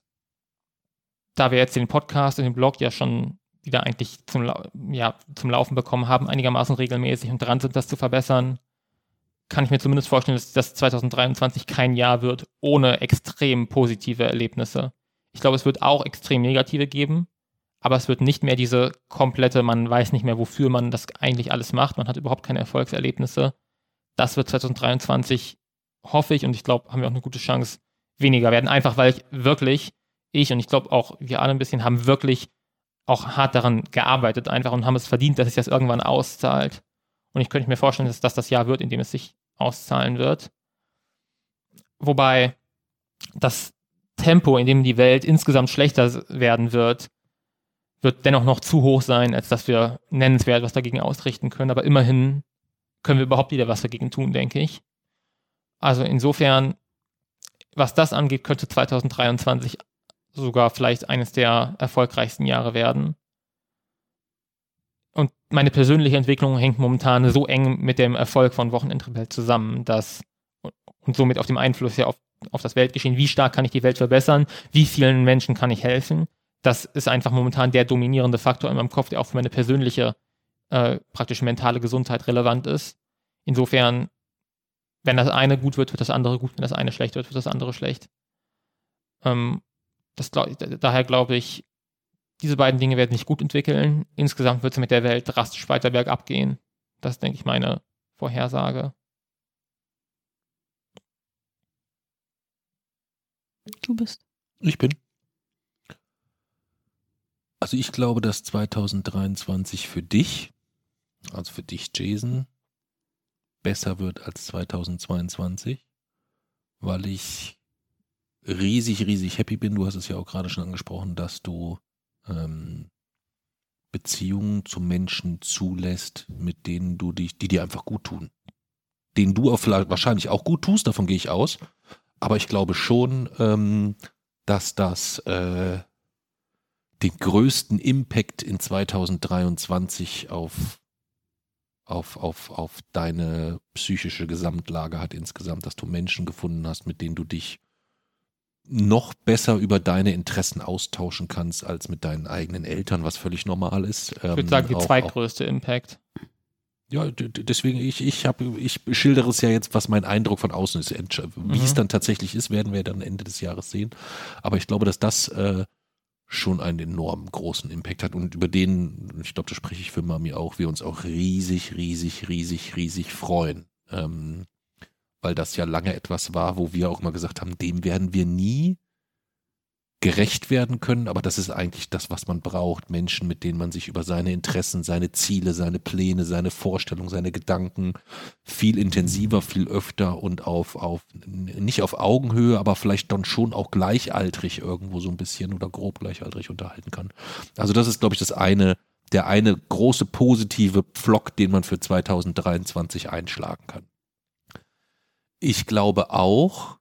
da wir jetzt den Podcast und den Blog ja schon wieder eigentlich zum, ja, zum Laufen bekommen haben, einigermaßen regelmäßig und dran sind, das zu verbessern, kann ich mir zumindest vorstellen, dass das 2023 kein Jahr wird ohne extrem positive Erlebnisse. Ich glaube, es wird auch extrem negative geben, aber es wird nicht mehr diese komplette, man weiß nicht mehr, wofür man das eigentlich alles macht, man hat überhaupt keine Erfolgserlebnisse. Das wird 2023, hoffe ich, und ich glaube, haben wir auch eine gute Chance, weniger werden. Einfach weil ich wirklich, ich und ich glaube auch wir alle ein bisschen, haben wirklich auch hart daran gearbeitet einfach und haben es verdient, dass sich das irgendwann auszahlt. Und ich könnte mir vorstellen, dass das das Jahr wird, in dem es sich auszahlen wird. Wobei das Tempo, in dem die Welt insgesamt schlechter werden wird, wird dennoch noch zu hoch sein, als dass wir nennenswert was dagegen ausrichten können. Aber immerhin können wir überhaupt wieder was dagegen tun, denke ich. Also insofern, was das angeht, könnte 2023 sogar vielleicht eines der erfolgreichsten Jahre werden. Und meine persönliche Entwicklung hängt momentan so eng mit dem Erfolg von Wochenendrebell zusammen, dass und somit auf dem Einfluss ja auf, auf das Weltgeschehen, wie stark kann ich die Welt verbessern, wie vielen Menschen kann ich helfen. Das ist einfach momentan der dominierende Faktor in meinem Kopf, der auch für meine persönliche, äh, praktisch mentale Gesundheit relevant ist. Insofern, wenn das eine gut wird, wird das andere gut, wenn das eine schlecht wird, wird das andere schlecht. Ähm, das glaub, daher glaube ich, diese beiden Dinge werden sich gut entwickeln. Insgesamt wird es mit der Welt drastisch weiter bergab gehen. Das ist, denke ich, meine Vorhersage. Du bist. Ich bin. Also ich glaube, dass 2023 für dich, also für dich, Jason, besser wird als 2022, weil ich riesig, riesig happy bin. Du hast es ja auch gerade schon angesprochen, dass du ähm, Beziehungen zu Menschen zulässt, mit denen du dich, die dir einfach gut tun. Denen du auch wahrscheinlich auch gut tust, davon gehe ich aus. Aber ich glaube schon, ähm, dass das äh, den größten Impact in 2023 auf, auf, auf, auf deine psychische Gesamtlage hat insgesamt, dass du Menschen gefunden hast, mit denen du dich noch besser über deine Interessen austauschen kannst als mit deinen eigenen Eltern, was völlig normal ist. Ich würde sagen, die ähm, auch, zweitgrößte auch, Impact. Ja, deswegen, ich, ich, hab, ich schildere es ja jetzt, was mein Eindruck von außen ist. Wie mhm. es dann tatsächlich ist, werden wir dann Ende des Jahres sehen. Aber ich glaube, dass das äh, schon einen enorm großen Impact hat und über den, ich glaube, da spreche ich für Mami auch, wir uns auch riesig, riesig, riesig, riesig freuen. Ähm, weil das ja lange etwas war, wo wir auch mal gesagt haben, dem werden wir nie gerecht werden können, aber das ist eigentlich das, was man braucht. Menschen, mit denen man sich über seine Interessen, seine Ziele, seine Pläne, seine Vorstellungen, seine Gedanken viel intensiver, viel öfter und auf, auf, nicht auf Augenhöhe, aber vielleicht dann schon auch gleichaltrig irgendwo so ein bisschen oder grob gleichaltrig unterhalten kann. Also das ist, glaube ich, das eine, der eine große positive Pflock, den man für 2023 einschlagen kann. Ich glaube auch,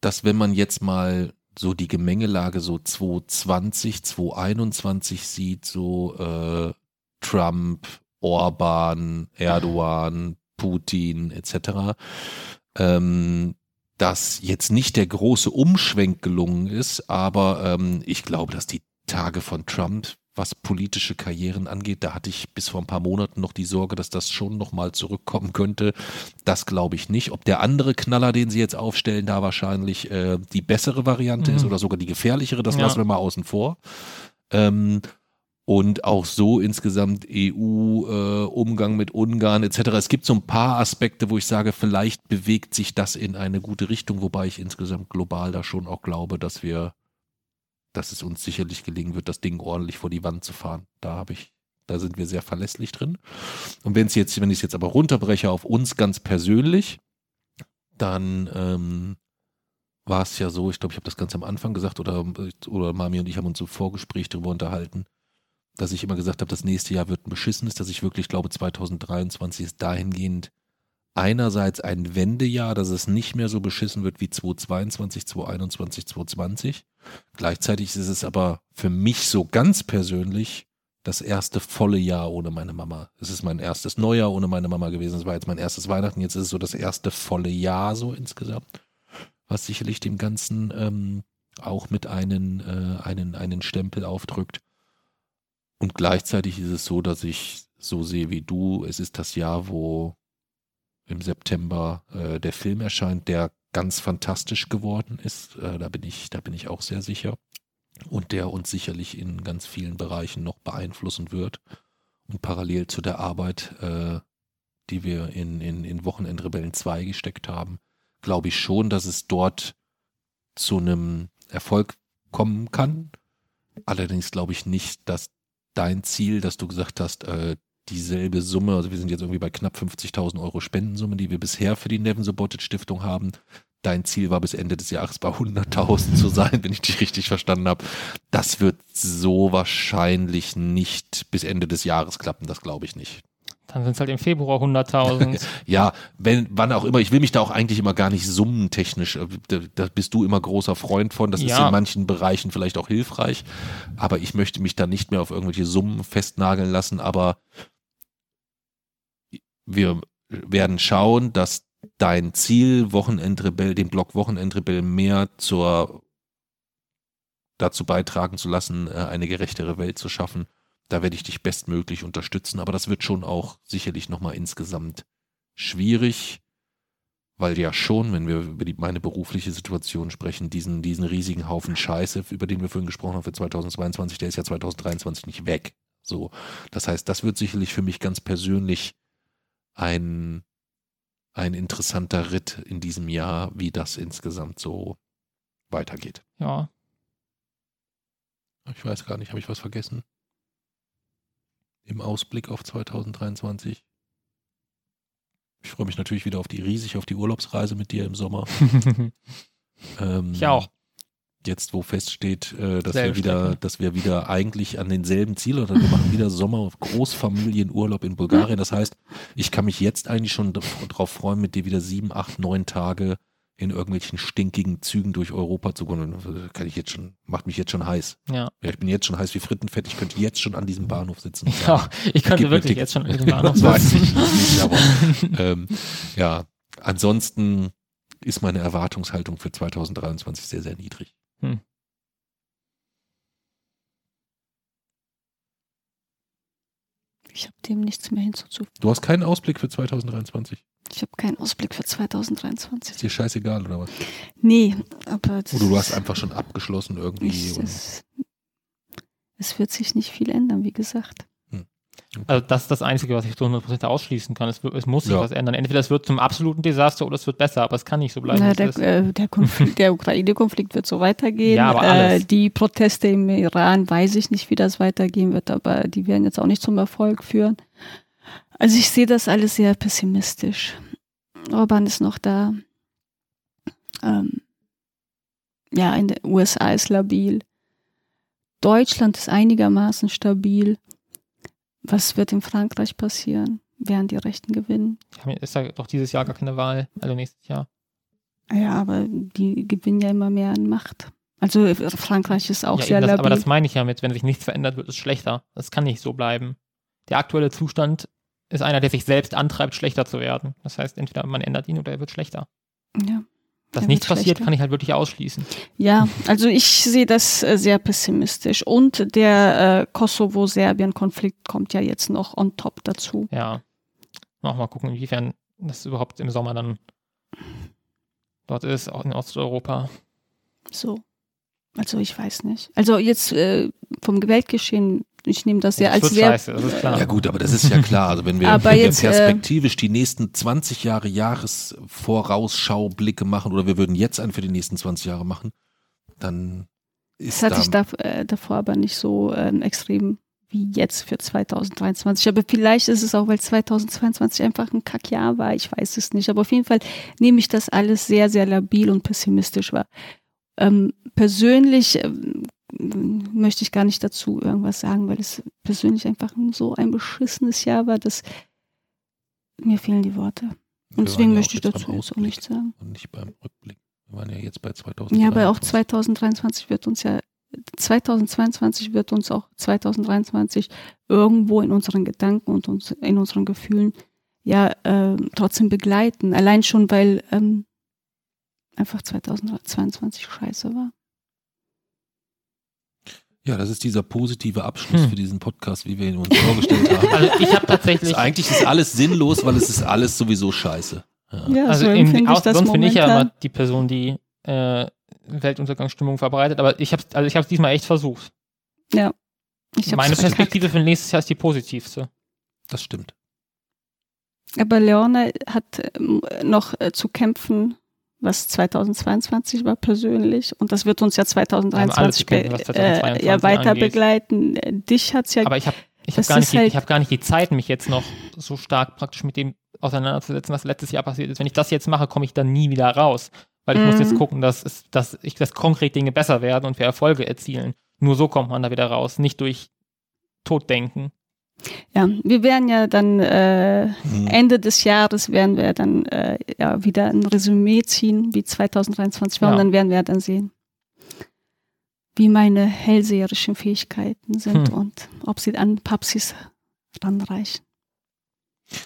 dass wenn man jetzt mal so die Gemengelage so 2020, 2021 sieht, so äh, Trump, Orban, Erdogan, Putin etc., ähm, dass jetzt nicht der große Umschwenk gelungen ist, aber ähm, ich glaube, dass die Tage von Trump was politische Karrieren angeht. Da hatte ich bis vor ein paar Monaten noch die Sorge, dass das schon nochmal zurückkommen könnte. Das glaube ich nicht. Ob der andere Knaller, den sie jetzt aufstellen, da wahrscheinlich äh, die bessere Variante mhm. ist oder sogar die gefährlichere, das ja. lassen wir mal außen vor. Ähm, und auch so insgesamt EU-Umgang äh, mit Ungarn etc. Es gibt so ein paar Aspekte, wo ich sage, vielleicht bewegt sich das in eine gute Richtung, wobei ich insgesamt global da schon auch glaube, dass wir dass es uns sicherlich gelingen wird, das Ding ordentlich vor die Wand zu fahren. Da habe ich, da sind wir sehr verlässlich drin. Und wenn es jetzt, wenn ich es jetzt aber runterbreche auf uns ganz persönlich, dann ähm, war es ja so, ich glaube, ich habe das ganz am Anfang gesagt oder, oder Mami und ich haben uns so Vorgespräch darüber unterhalten, dass ich immer gesagt habe, das nächste Jahr wird ein beschissenes, dass ich wirklich glaube, 2023 ist dahingehend einerseits ein Wendejahr, dass es nicht mehr so beschissen wird wie 2022, 2021, 2020. Gleichzeitig ist es aber für mich so ganz persönlich das erste volle Jahr ohne meine Mama. Es ist mein erstes Neujahr ohne meine Mama gewesen. Es war jetzt mein erstes Weihnachten. Jetzt ist es so das erste volle Jahr so insgesamt, was sicherlich dem Ganzen ähm, auch mit einen, äh, einen, einen Stempel aufdrückt. Und gleichzeitig ist es so, dass ich so sehe wie du. Es ist das Jahr, wo im September äh, der Film erscheint, der ganz fantastisch geworden ist. Äh, da bin ich, da bin ich auch sehr sicher. Und der uns sicherlich in ganz vielen Bereichen noch beeinflussen wird. Und parallel zu der Arbeit, äh, die wir in, in, in Wochenendrebellen 2 gesteckt haben, glaube ich schon, dass es dort zu einem Erfolg kommen kann. allerdings glaube ich nicht, dass dein Ziel, dass du gesagt hast, äh, dieselbe Summe, also wir sind jetzt irgendwie bei knapp 50.000 Euro Spendensumme, die wir bisher für die Neven Subotic Stiftung haben. Dein Ziel war bis Ende des Jahres bei 100.000 zu sein, wenn ich dich richtig verstanden habe. Das wird so wahrscheinlich nicht bis Ende des Jahres klappen, das glaube ich nicht. Dann sind es halt im Februar 100.000. ja, wenn, wann auch immer. Ich will mich da auch eigentlich immer gar nicht summentechnisch. äh, Da, da bist du immer großer Freund von. Das ist Ja. in manchen Bereichen vielleicht auch hilfreich. Aber ich möchte mich da nicht mehr auf irgendwelche Summen festnageln lassen. Aber wir werden schauen, dass dein Ziel, Wochenendrebell, den Blog Wochenendrebell mehr zur dazu beitragen zu lassen, äh, eine gerechtere Welt zu schaffen. Da werde ich dich bestmöglich unterstützen, aber das wird schon auch sicherlich nochmal insgesamt schwierig, weil ja schon, wenn wir über die, meine berufliche Situation sprechen, diesen, diesen riesigen Haufen Scheiße, über den wir vorhin gesprochen haben für 2022, der ist ja 2023 nicht weg. So, das heißt, das wird sicherlich für mich ganz persönlich ein, ein interessanter Ritt in diesem Jahr, wie das insgesamt so weitergeht. ja. Ich weiß gar nicht, habe ich was vergessen? Im Ausblick auf 2023. Ich freue mich natürlich wieder auf die riesig auf die Urlaubsreise mit dir im Sommer. Ähm, ich auch. Jetzt, wo feststeht, äh, dass wir Selbe wieder, Strecke. dass wir wieder eigentlich an denselben Ziel oder wir machen wieder Sommer Großfamilienurlaub in Bulgarien. Das heißt, ich kann mich jetzt eigentlich schon darauf freuen, mit dir wieder sieben, acht, neun Tage in irgendwelchen stinkigen Zügen durch Europa zu kommen. Das Kann ich jetzt schon, macht mich jetzt schon heiß. Ja. Ja, ich bin jetzt schon heiß wie Frittenfett. Ich könnte jetzt schon an diesem Bahnhof sitzen. ja. Ich könnte wirklich jetzt schon in den Bahnhof sitzen. nicht, aber ähm, ja, ansonsten ist meine Erwartungshaltung für 2023 sehr, sehr niedrig. Ich habe dem nichts mehr hinzuzufügen. Du hast keinen Ausblick für 2023? Ich habe keinen Ausblick für Ist 2023. dir scheißegal oder was? Nee, aber das Oder du hast einfach schon abgeschlossen irgendwie. es, es wird sich nicht viel ändern, wie gesagt. Also das ist das Einzige, was ich zu 100% ausschließen kann. Es, es muss sich Ja. was ändern. Entweder es wird zum absoluten Desaster oder es wird besser, aber es kann nicht so bleiben. Na, der äh, der, Konflikt, der Ukraine-Konflikt wird so weitergehen. Ja, aber äh, alles. die Proteste im Iran weiß ich nicht, wie das weitergehen wird, aber die werden jetzt auch nicht zum Erfolg führen. Also ich sehe das alles sehr pessimistisch. Orban ist noch da. Ähm, ja, in den USA ist labil. Deutschland ist einigermaßen stabil. Was wird in Frankreich passieren? Werden die Rechten gewinnen? Ist ja doch dieses Jahr gar keine Wahl, also nächstes Jahr. Ja, aber die gewinnen ja immer mehr an Macht. Also äh, Frankreich ist auch ja, sehr das, labil. aber das meine ich ja mit, wenn sich nichts verändert, wird es schlechter. Das kann nicht so bleiben. Der aktuelle Zustand ist einer, der sich selbst antreibt, schlechter zu werden. Das heißt, entweder man ändert ihn oder er wird schlechter. ja. Dass nichts passiert, kann ich halt wirklich ausschließen. ja, also ich sehe das äh, sehr pessimistisch. Und der äh, Kosovo-Serbien-Konflikt kommt ja jetzt noch on top dazu. Ja. Noch mal gucken, inwiefern das überhaupt im Sommer dann dort ist, auch in Osteuropa. So. Also ich weiß nicht. Also jetzt äh, vom Weltgeschehen, ich nehme das ja das als sehr scheiße, das ist klar. ja gut, aber das ist ja klar. Also wenn wir, Aber wenn wir jetzt, äh, perspektivisch die nächsten 20 Jahre Jahresvorausschaublicke machen oder wir würden jetzt einen für die nächsten 20 Jahre machen, dann Es ist hat da, sich da, äh, davor aber nicht so ähm, extrem wie jetzt für 2023. Aber vielleicht ist es auch, weil 2022 einfach ein Kackjahr war. Ich weiß es nicht. Aber auf jeden Fall nehme ich das alles sehr, sehr labil und pessimistisch wahr. Ähm, persönlich ähm, möchte ich gar nicht dazu irgendwas sagen, weil es persönlich einfach so ein beschissenes Jahr war, dass mir fehlen die Worte. wir Und deswegen waren ja möchte ich dazu auch nichts sagen. Und nicht beim Rückblick. Wir waren ja jetzt bei 2000. Ja, aber auch 2023 wird uns ja, 2022 wird uns auch 2023 irgendwo in unseren Gedanken und uns, in unseren Gefühlen ja ähm, trotzdem begleiten. Allein schon, weil ähm, einfach 2022 scheiße war. Ja, das ist dieser positive Abschluss Hm. für diesen Podcast, wie wir ihn uns vorgestellt haben. Also ich habe tatsächlich, Also eigentlich ist alles sinnlos, weil es ist alles sowieso scheiße. Ja. Ja, also so in, aus, das sonst bin ich ja immer die Person, die äh, Weltuntergangsstimmung verbreitet, aber ich habe also ich habe es diesmal echt versucht. Ich hab's Meine verkackt. Perspektive für nächstes Jahr ist die positivste. Das stimmt. Aber Leone hat ähm, noch äh, zu kämpfen was 2022 war persönlich. Und das wird uns ja 2023 spenden, was be- 2022 äh, ja weiter angeht. begleiten. Dich hat's ja Aber ich habe ich hab Das gar, nicht ist die- halt- ich hab gar nicht die Zeit, mich jetzt noch so stark praktisch mit dem auseinanderzusetzen, was letztes Jahr passiert ist. Wenn ich das jetzt mache, komme ich dann nie wieder raus. Weil ich muss Mhm. jetzt gucken, dass, es, dass, ich, dass konkret Dinge besser werden und wir Erfolge erzielen. Nur so kommt man da wieder raus, nicht durch Toddenken. Ja, wir werden ja dann äh, Hm. Ende des Jahres werden wir dann äh, ja wieder ein Resümee ziehen, wie 2023 war, Ja. und dann werden wir dann sehen, wie meine hellseherischen Fähigkeiten sind Hm. und ob sie an Papsis ranreichen.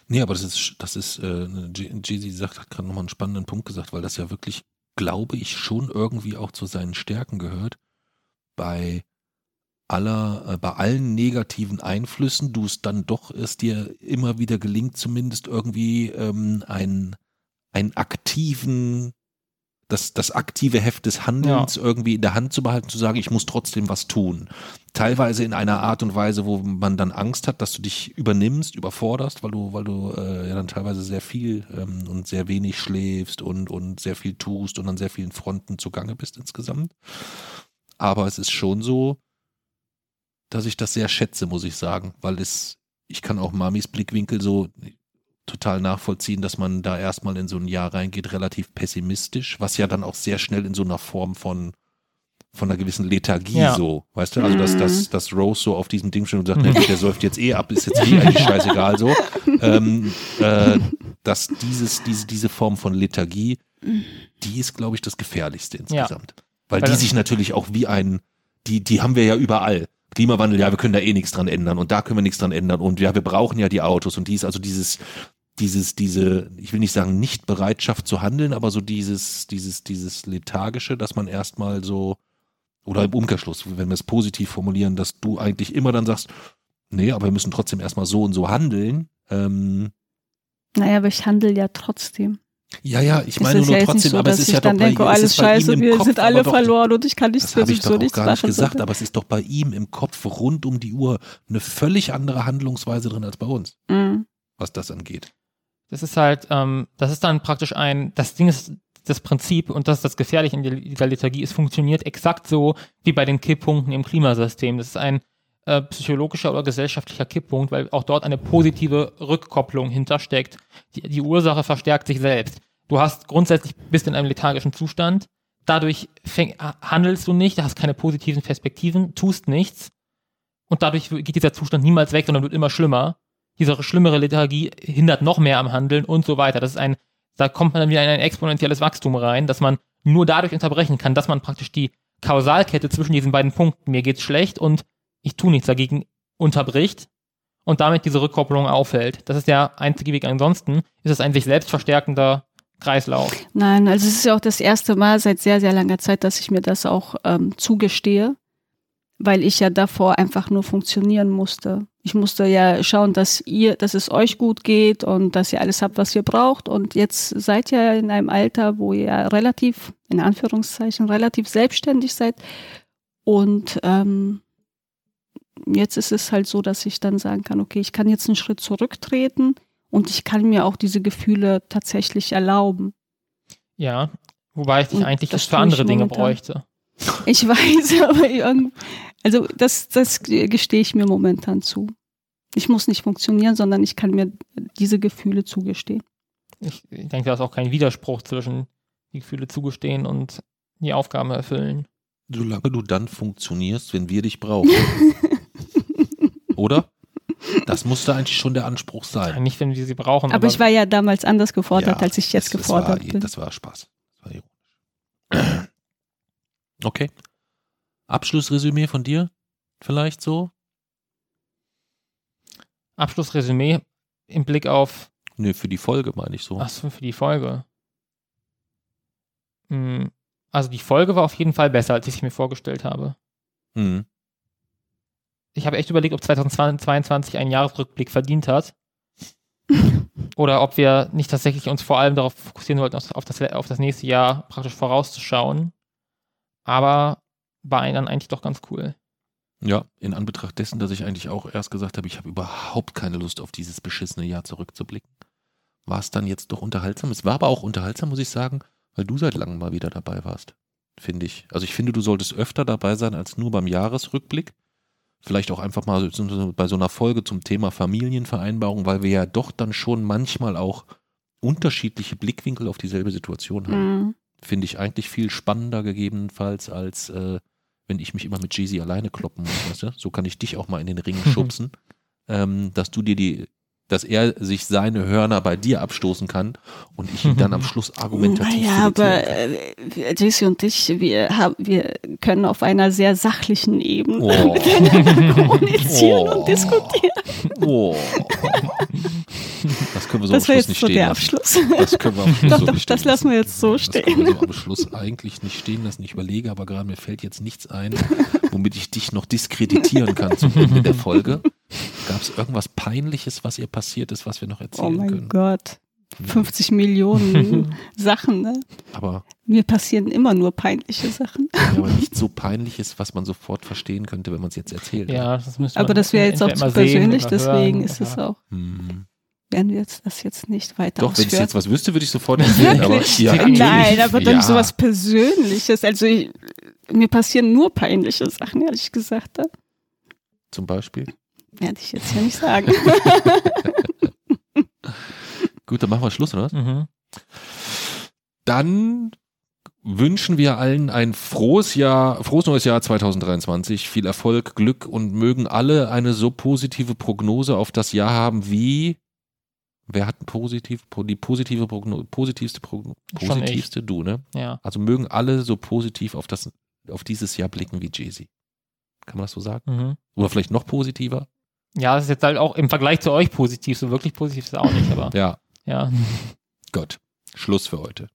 Nee, aber das ist, das ist, äh, Jay-Z sagt, hat gerade nochmal einen spannenden Punkt gesagt, weil das ja wirklich, glaube ich, schon irgendwie auch zu seinen Stärken gehört. Bei aller, äh, bei allen negativen Einflüssen, du es dann doch es dir immer wieder gelingt, zumindest irgendwie ähm, einen, einen aktiven, das, das aktive Heft des Handelns irgendwie in der Hand zu behalten, zu sagen, ich muss trotzdem was tun. Teilweise in einer Art und Weise, wo man dann Angst hat, dass du dich übernimmst, überforderst, weil du, weil du äh, ja dann teilweise sehr viel ähm, und sehr wenig schläfst und, und sehr viel tust und an sehr vielen Fronten zugange bist insgesamt. Aber es ist schon so, dass ich das sehr schätze, muss ich sagen, weil es, ich kann auch Mamis Blickwinkel so total nachvollziehen, dass man da erstmal in so ein Jahr reingeht, relativ pessimistisch, was ja dann auch sehr schnell in so einer Form von von einer gewissen Lethargie Ja. so, weißt du, also dass, Mhm. dass, dass Rose so auf diesem Ding steht und sagt, Mhm. nee, der säuft jetzt eh ab, ist jetzt eh eigentlich scheißegal so, ähm, äh, dass dieses, diese, diese Form von Lethargie, die ist, glaube ich, das Gefährlichste insgesamt. Weil, Weil die sich natürlich auch wie ein, die, die haben wir ja überall. Klimawandel, ja, wir können da eh nichts dran ändern und da können wir nichts dran ändern und ja, wir brauchen ja die Autos und dies, also dieses, dieses, diese, ich will nicht sagen Nicht-Bereitschaft zu handeln, aber so dieses, dieses, dieses Lethargische, dass man erstmal so, oder im Umkehrschluss, wenn wir es positiv formulieren, dass du eigentlich immer dann sagst, nee, aber wir müssen trotzdem erstmal so und so handeln. Ähm, Naja, aber ich handle ja trotzdem. Ja, ja, ich meine nur ja trotzdem, nicht so, aber es ist ja doch dann bei, denke, oh, es alles ist bei ihm scheiße, im wir Kopf, sind alle doch, verloren und ich kann nichts für habe ich sich doch so nichts gar nicht machen. gesagt, aber es ist doch bei ihm im Kopf rund um die Uhr eine völlig andere Handlungsweise drin als bei uns, Mhm. was das angeht. Das ist halt, ähm, das ist dann praktisch ein, das Ding ist, das Prinzip, und das ist das Gefährliche in der- dieser Lethargie, es funktioniert exakt so wie bei den Kipppunkten im Klimasystem. Das ist ein äh, psychologischer oder gesellschaftlicher Kipppunkt, weil auch dort eine positive Rückkopplung hintersteckt. Die, die Ursache verstärkt sich selbst. Du hast grundsätzlich bist in einem lethargischen Zustand, dadurch fäng, handelst du nicht, hast keine positiven Perspektiven, tust nichts und dadurch geht dieser Zustand niemals weg, sondern wird immer schlimmer diese schlimmere Lethargie hindert noch mehr am Handeln und so weiter. Das ist ein, da kommt man dann wieder in ein exponentielles Wachstum rein, dass man nur dadurch unterbrechen kann, dass man praktisch die Kausalkette zwischen diesen beiden Punkten, mir geht's schlecht und ich tue nichts dagegen, unterbricht und damit diese Rückkopplung aufhält. Das ist der einzige Weg. Ansonsten ist es ein sich selbst verstärkender Kreislauf. Nein, also es ist ja auch das erste Mal seit sehr, sehr langer Zeit, dass ich mir das auch ähm, zugestehe, weil ich ja davor einfach nur funktionieren musste. Ich musste ja schauen, dass ihr, dass es euch gut geht und dass ihr alles habt, was ihr braucht. Und jetzt seid ihr in einem Alter, wo ihr relativ, in Anführungszeichen, relativ selbstständig seid. Und ähm, jetzt ist es halt so, dass ich dann sagen kann, okay, ich kann jetzt einen Schritt zurücktreten und ich kann mir auch diese Gefühle tatsächlich erlauben. Ja, wobei ich dich Und eigentlich das für andere Dinge momentan. bräuchte. Ich weiß, aber irgend, also das, das gestehe ich mir momentan zu. Ich muss nicht funktionieren, sondern ich kann mir diese Gefühle zugestehen. Ich, ich denke, da ist auch kein Widerspruch zwischen die Gefühle zugestehen und die Aufgaben erfüllen. Solange du dann funktionierst, wenn wir dich brauchen. Oder? Das musste eigentlich schon der Anspruch sein. Nicht, wenn wir sie brauchen. Aber ich war ja damals anders gefordert, Ja, als ich jetzt das, gefordert das war, bin. Das war Spaß. Das war ironisch. Okay. Abschlussresümee von dir? Vielleicht so? Abschlussresümee im Blick auf Nö, für die Folge meine ich so. Ach so, für die Folge. Hm, Also die Folge war auf jeden Fall besser, als ich es mir vorgestellt habe. Hm. Ich habe echt überlegt, ob 2022 einen Jahresrückblick verdient hat. Oder ob wir nicht tatsächlich uns vor allem darauf fokussieren wollten, auf das, auf das nächste Jahr praktisch vorauszuschauen. Aber war dann eigentlich doch ganz cool. Ja, in Anbetracht dessen, dass ich eigentlich auch erst gesagt habe, ich habe überhaupt keine Lust auf dieses beschissene Jahr zurückzublicken, war es dann jetzt doch unterhaltsam. Es war aber auch unterhaltsam, muss ich sagen, weil du seit langem mal wieder dabei warst, finde ich. Also ich finde, du solltest öfter dabei sein als nur beim Jahresrückblick. Vielleicht auch einfach mal bei so einer Folge zum Thema Familienvereinbarung, weil wir ja doch dann schon manchmal auch unterschiedliche Blickwinkel auf dieselbe Situation haben. Mhm. Finde ich eigentlich viel spannender gegebenenfalls, als äh, wenn ich mich immer mit Jeezy alleine kloppen muss. Weißt du? So kann ich dich auch mal in den Ring schubsen, ähm, dass du dir die, dass er sich seine Hörner bei dir abstoßen kann und ich ihn dann am Schluss argumentativ Naja, aber äh, Jesse und ich, wir, haben, wir können auf einer sehr sachlichen Ebene Oh. kommunizieren Oh. und diskutieren. Oh. Das können wir so Das am Schluss jetzt nicht so stehen der lassen. Abschluss. Das können wir am Schluss Doch, so doch, nicht stehen das lassen wir jetzt so Das können stehen. wir so am Schluss eigentlich nicht stehen lassen. Ich überlege aber gerade, mir fällt jetzt nichts ein, womit ich dich noch diskreditieren kann zum Ende der Folge. Gab es irgendwas Peinliches, was ihr passiert ist, was wir noch Oh erzählen mein können? Gott. 50 Millionen Sachen, ne? Aber, Mir passieren immer nur peinliche Sachen. ja, aber nicht so Peinliches, was man sofort verstehen könnte, wenn man es jetzt erzählt. Ja, das müsste Aber das wäre jetzt auch zu persönlich, deswegen hören ist es auch, Hm. werden wir jetzt das jetzt nicht weiter Doch, wenn ich ausführen. jetzt was wüsste, würde ich sofort erzählen. aber, Wirklich? ja, natürlich. Nein, aber dann ja. sowas Persönliches. Also ich, mir passieren nur peinliche Sachen, ehrlich gesagt. Zum Beispiel. Werde ich jetzt ja nicht sagen. Gut, dann machen wir Schluss, oder? was? Mhm. Dann wünschen wir allen ein frohes Jahr, frohes neues Jahr 2023. Viel Erfolg, Glück und mögen alle eine so positive Prognose auf das Jahr haben wie wer hat ein positiv, die positive Progno, positivste Progno, Schon positivste du, ne? Ja. Also mögen alle so positiv auf das auf dieses Jahr blicken wie Jay-Z. Kann man das so sagen? Mhm. Oder vielleicht noch positiver? Ja, das ist jetzt halt auch im Vergleich zu euch positiv. So wirklich positiv ist es auch nicht, aber Ja, ja. Gott. Schluss für heute.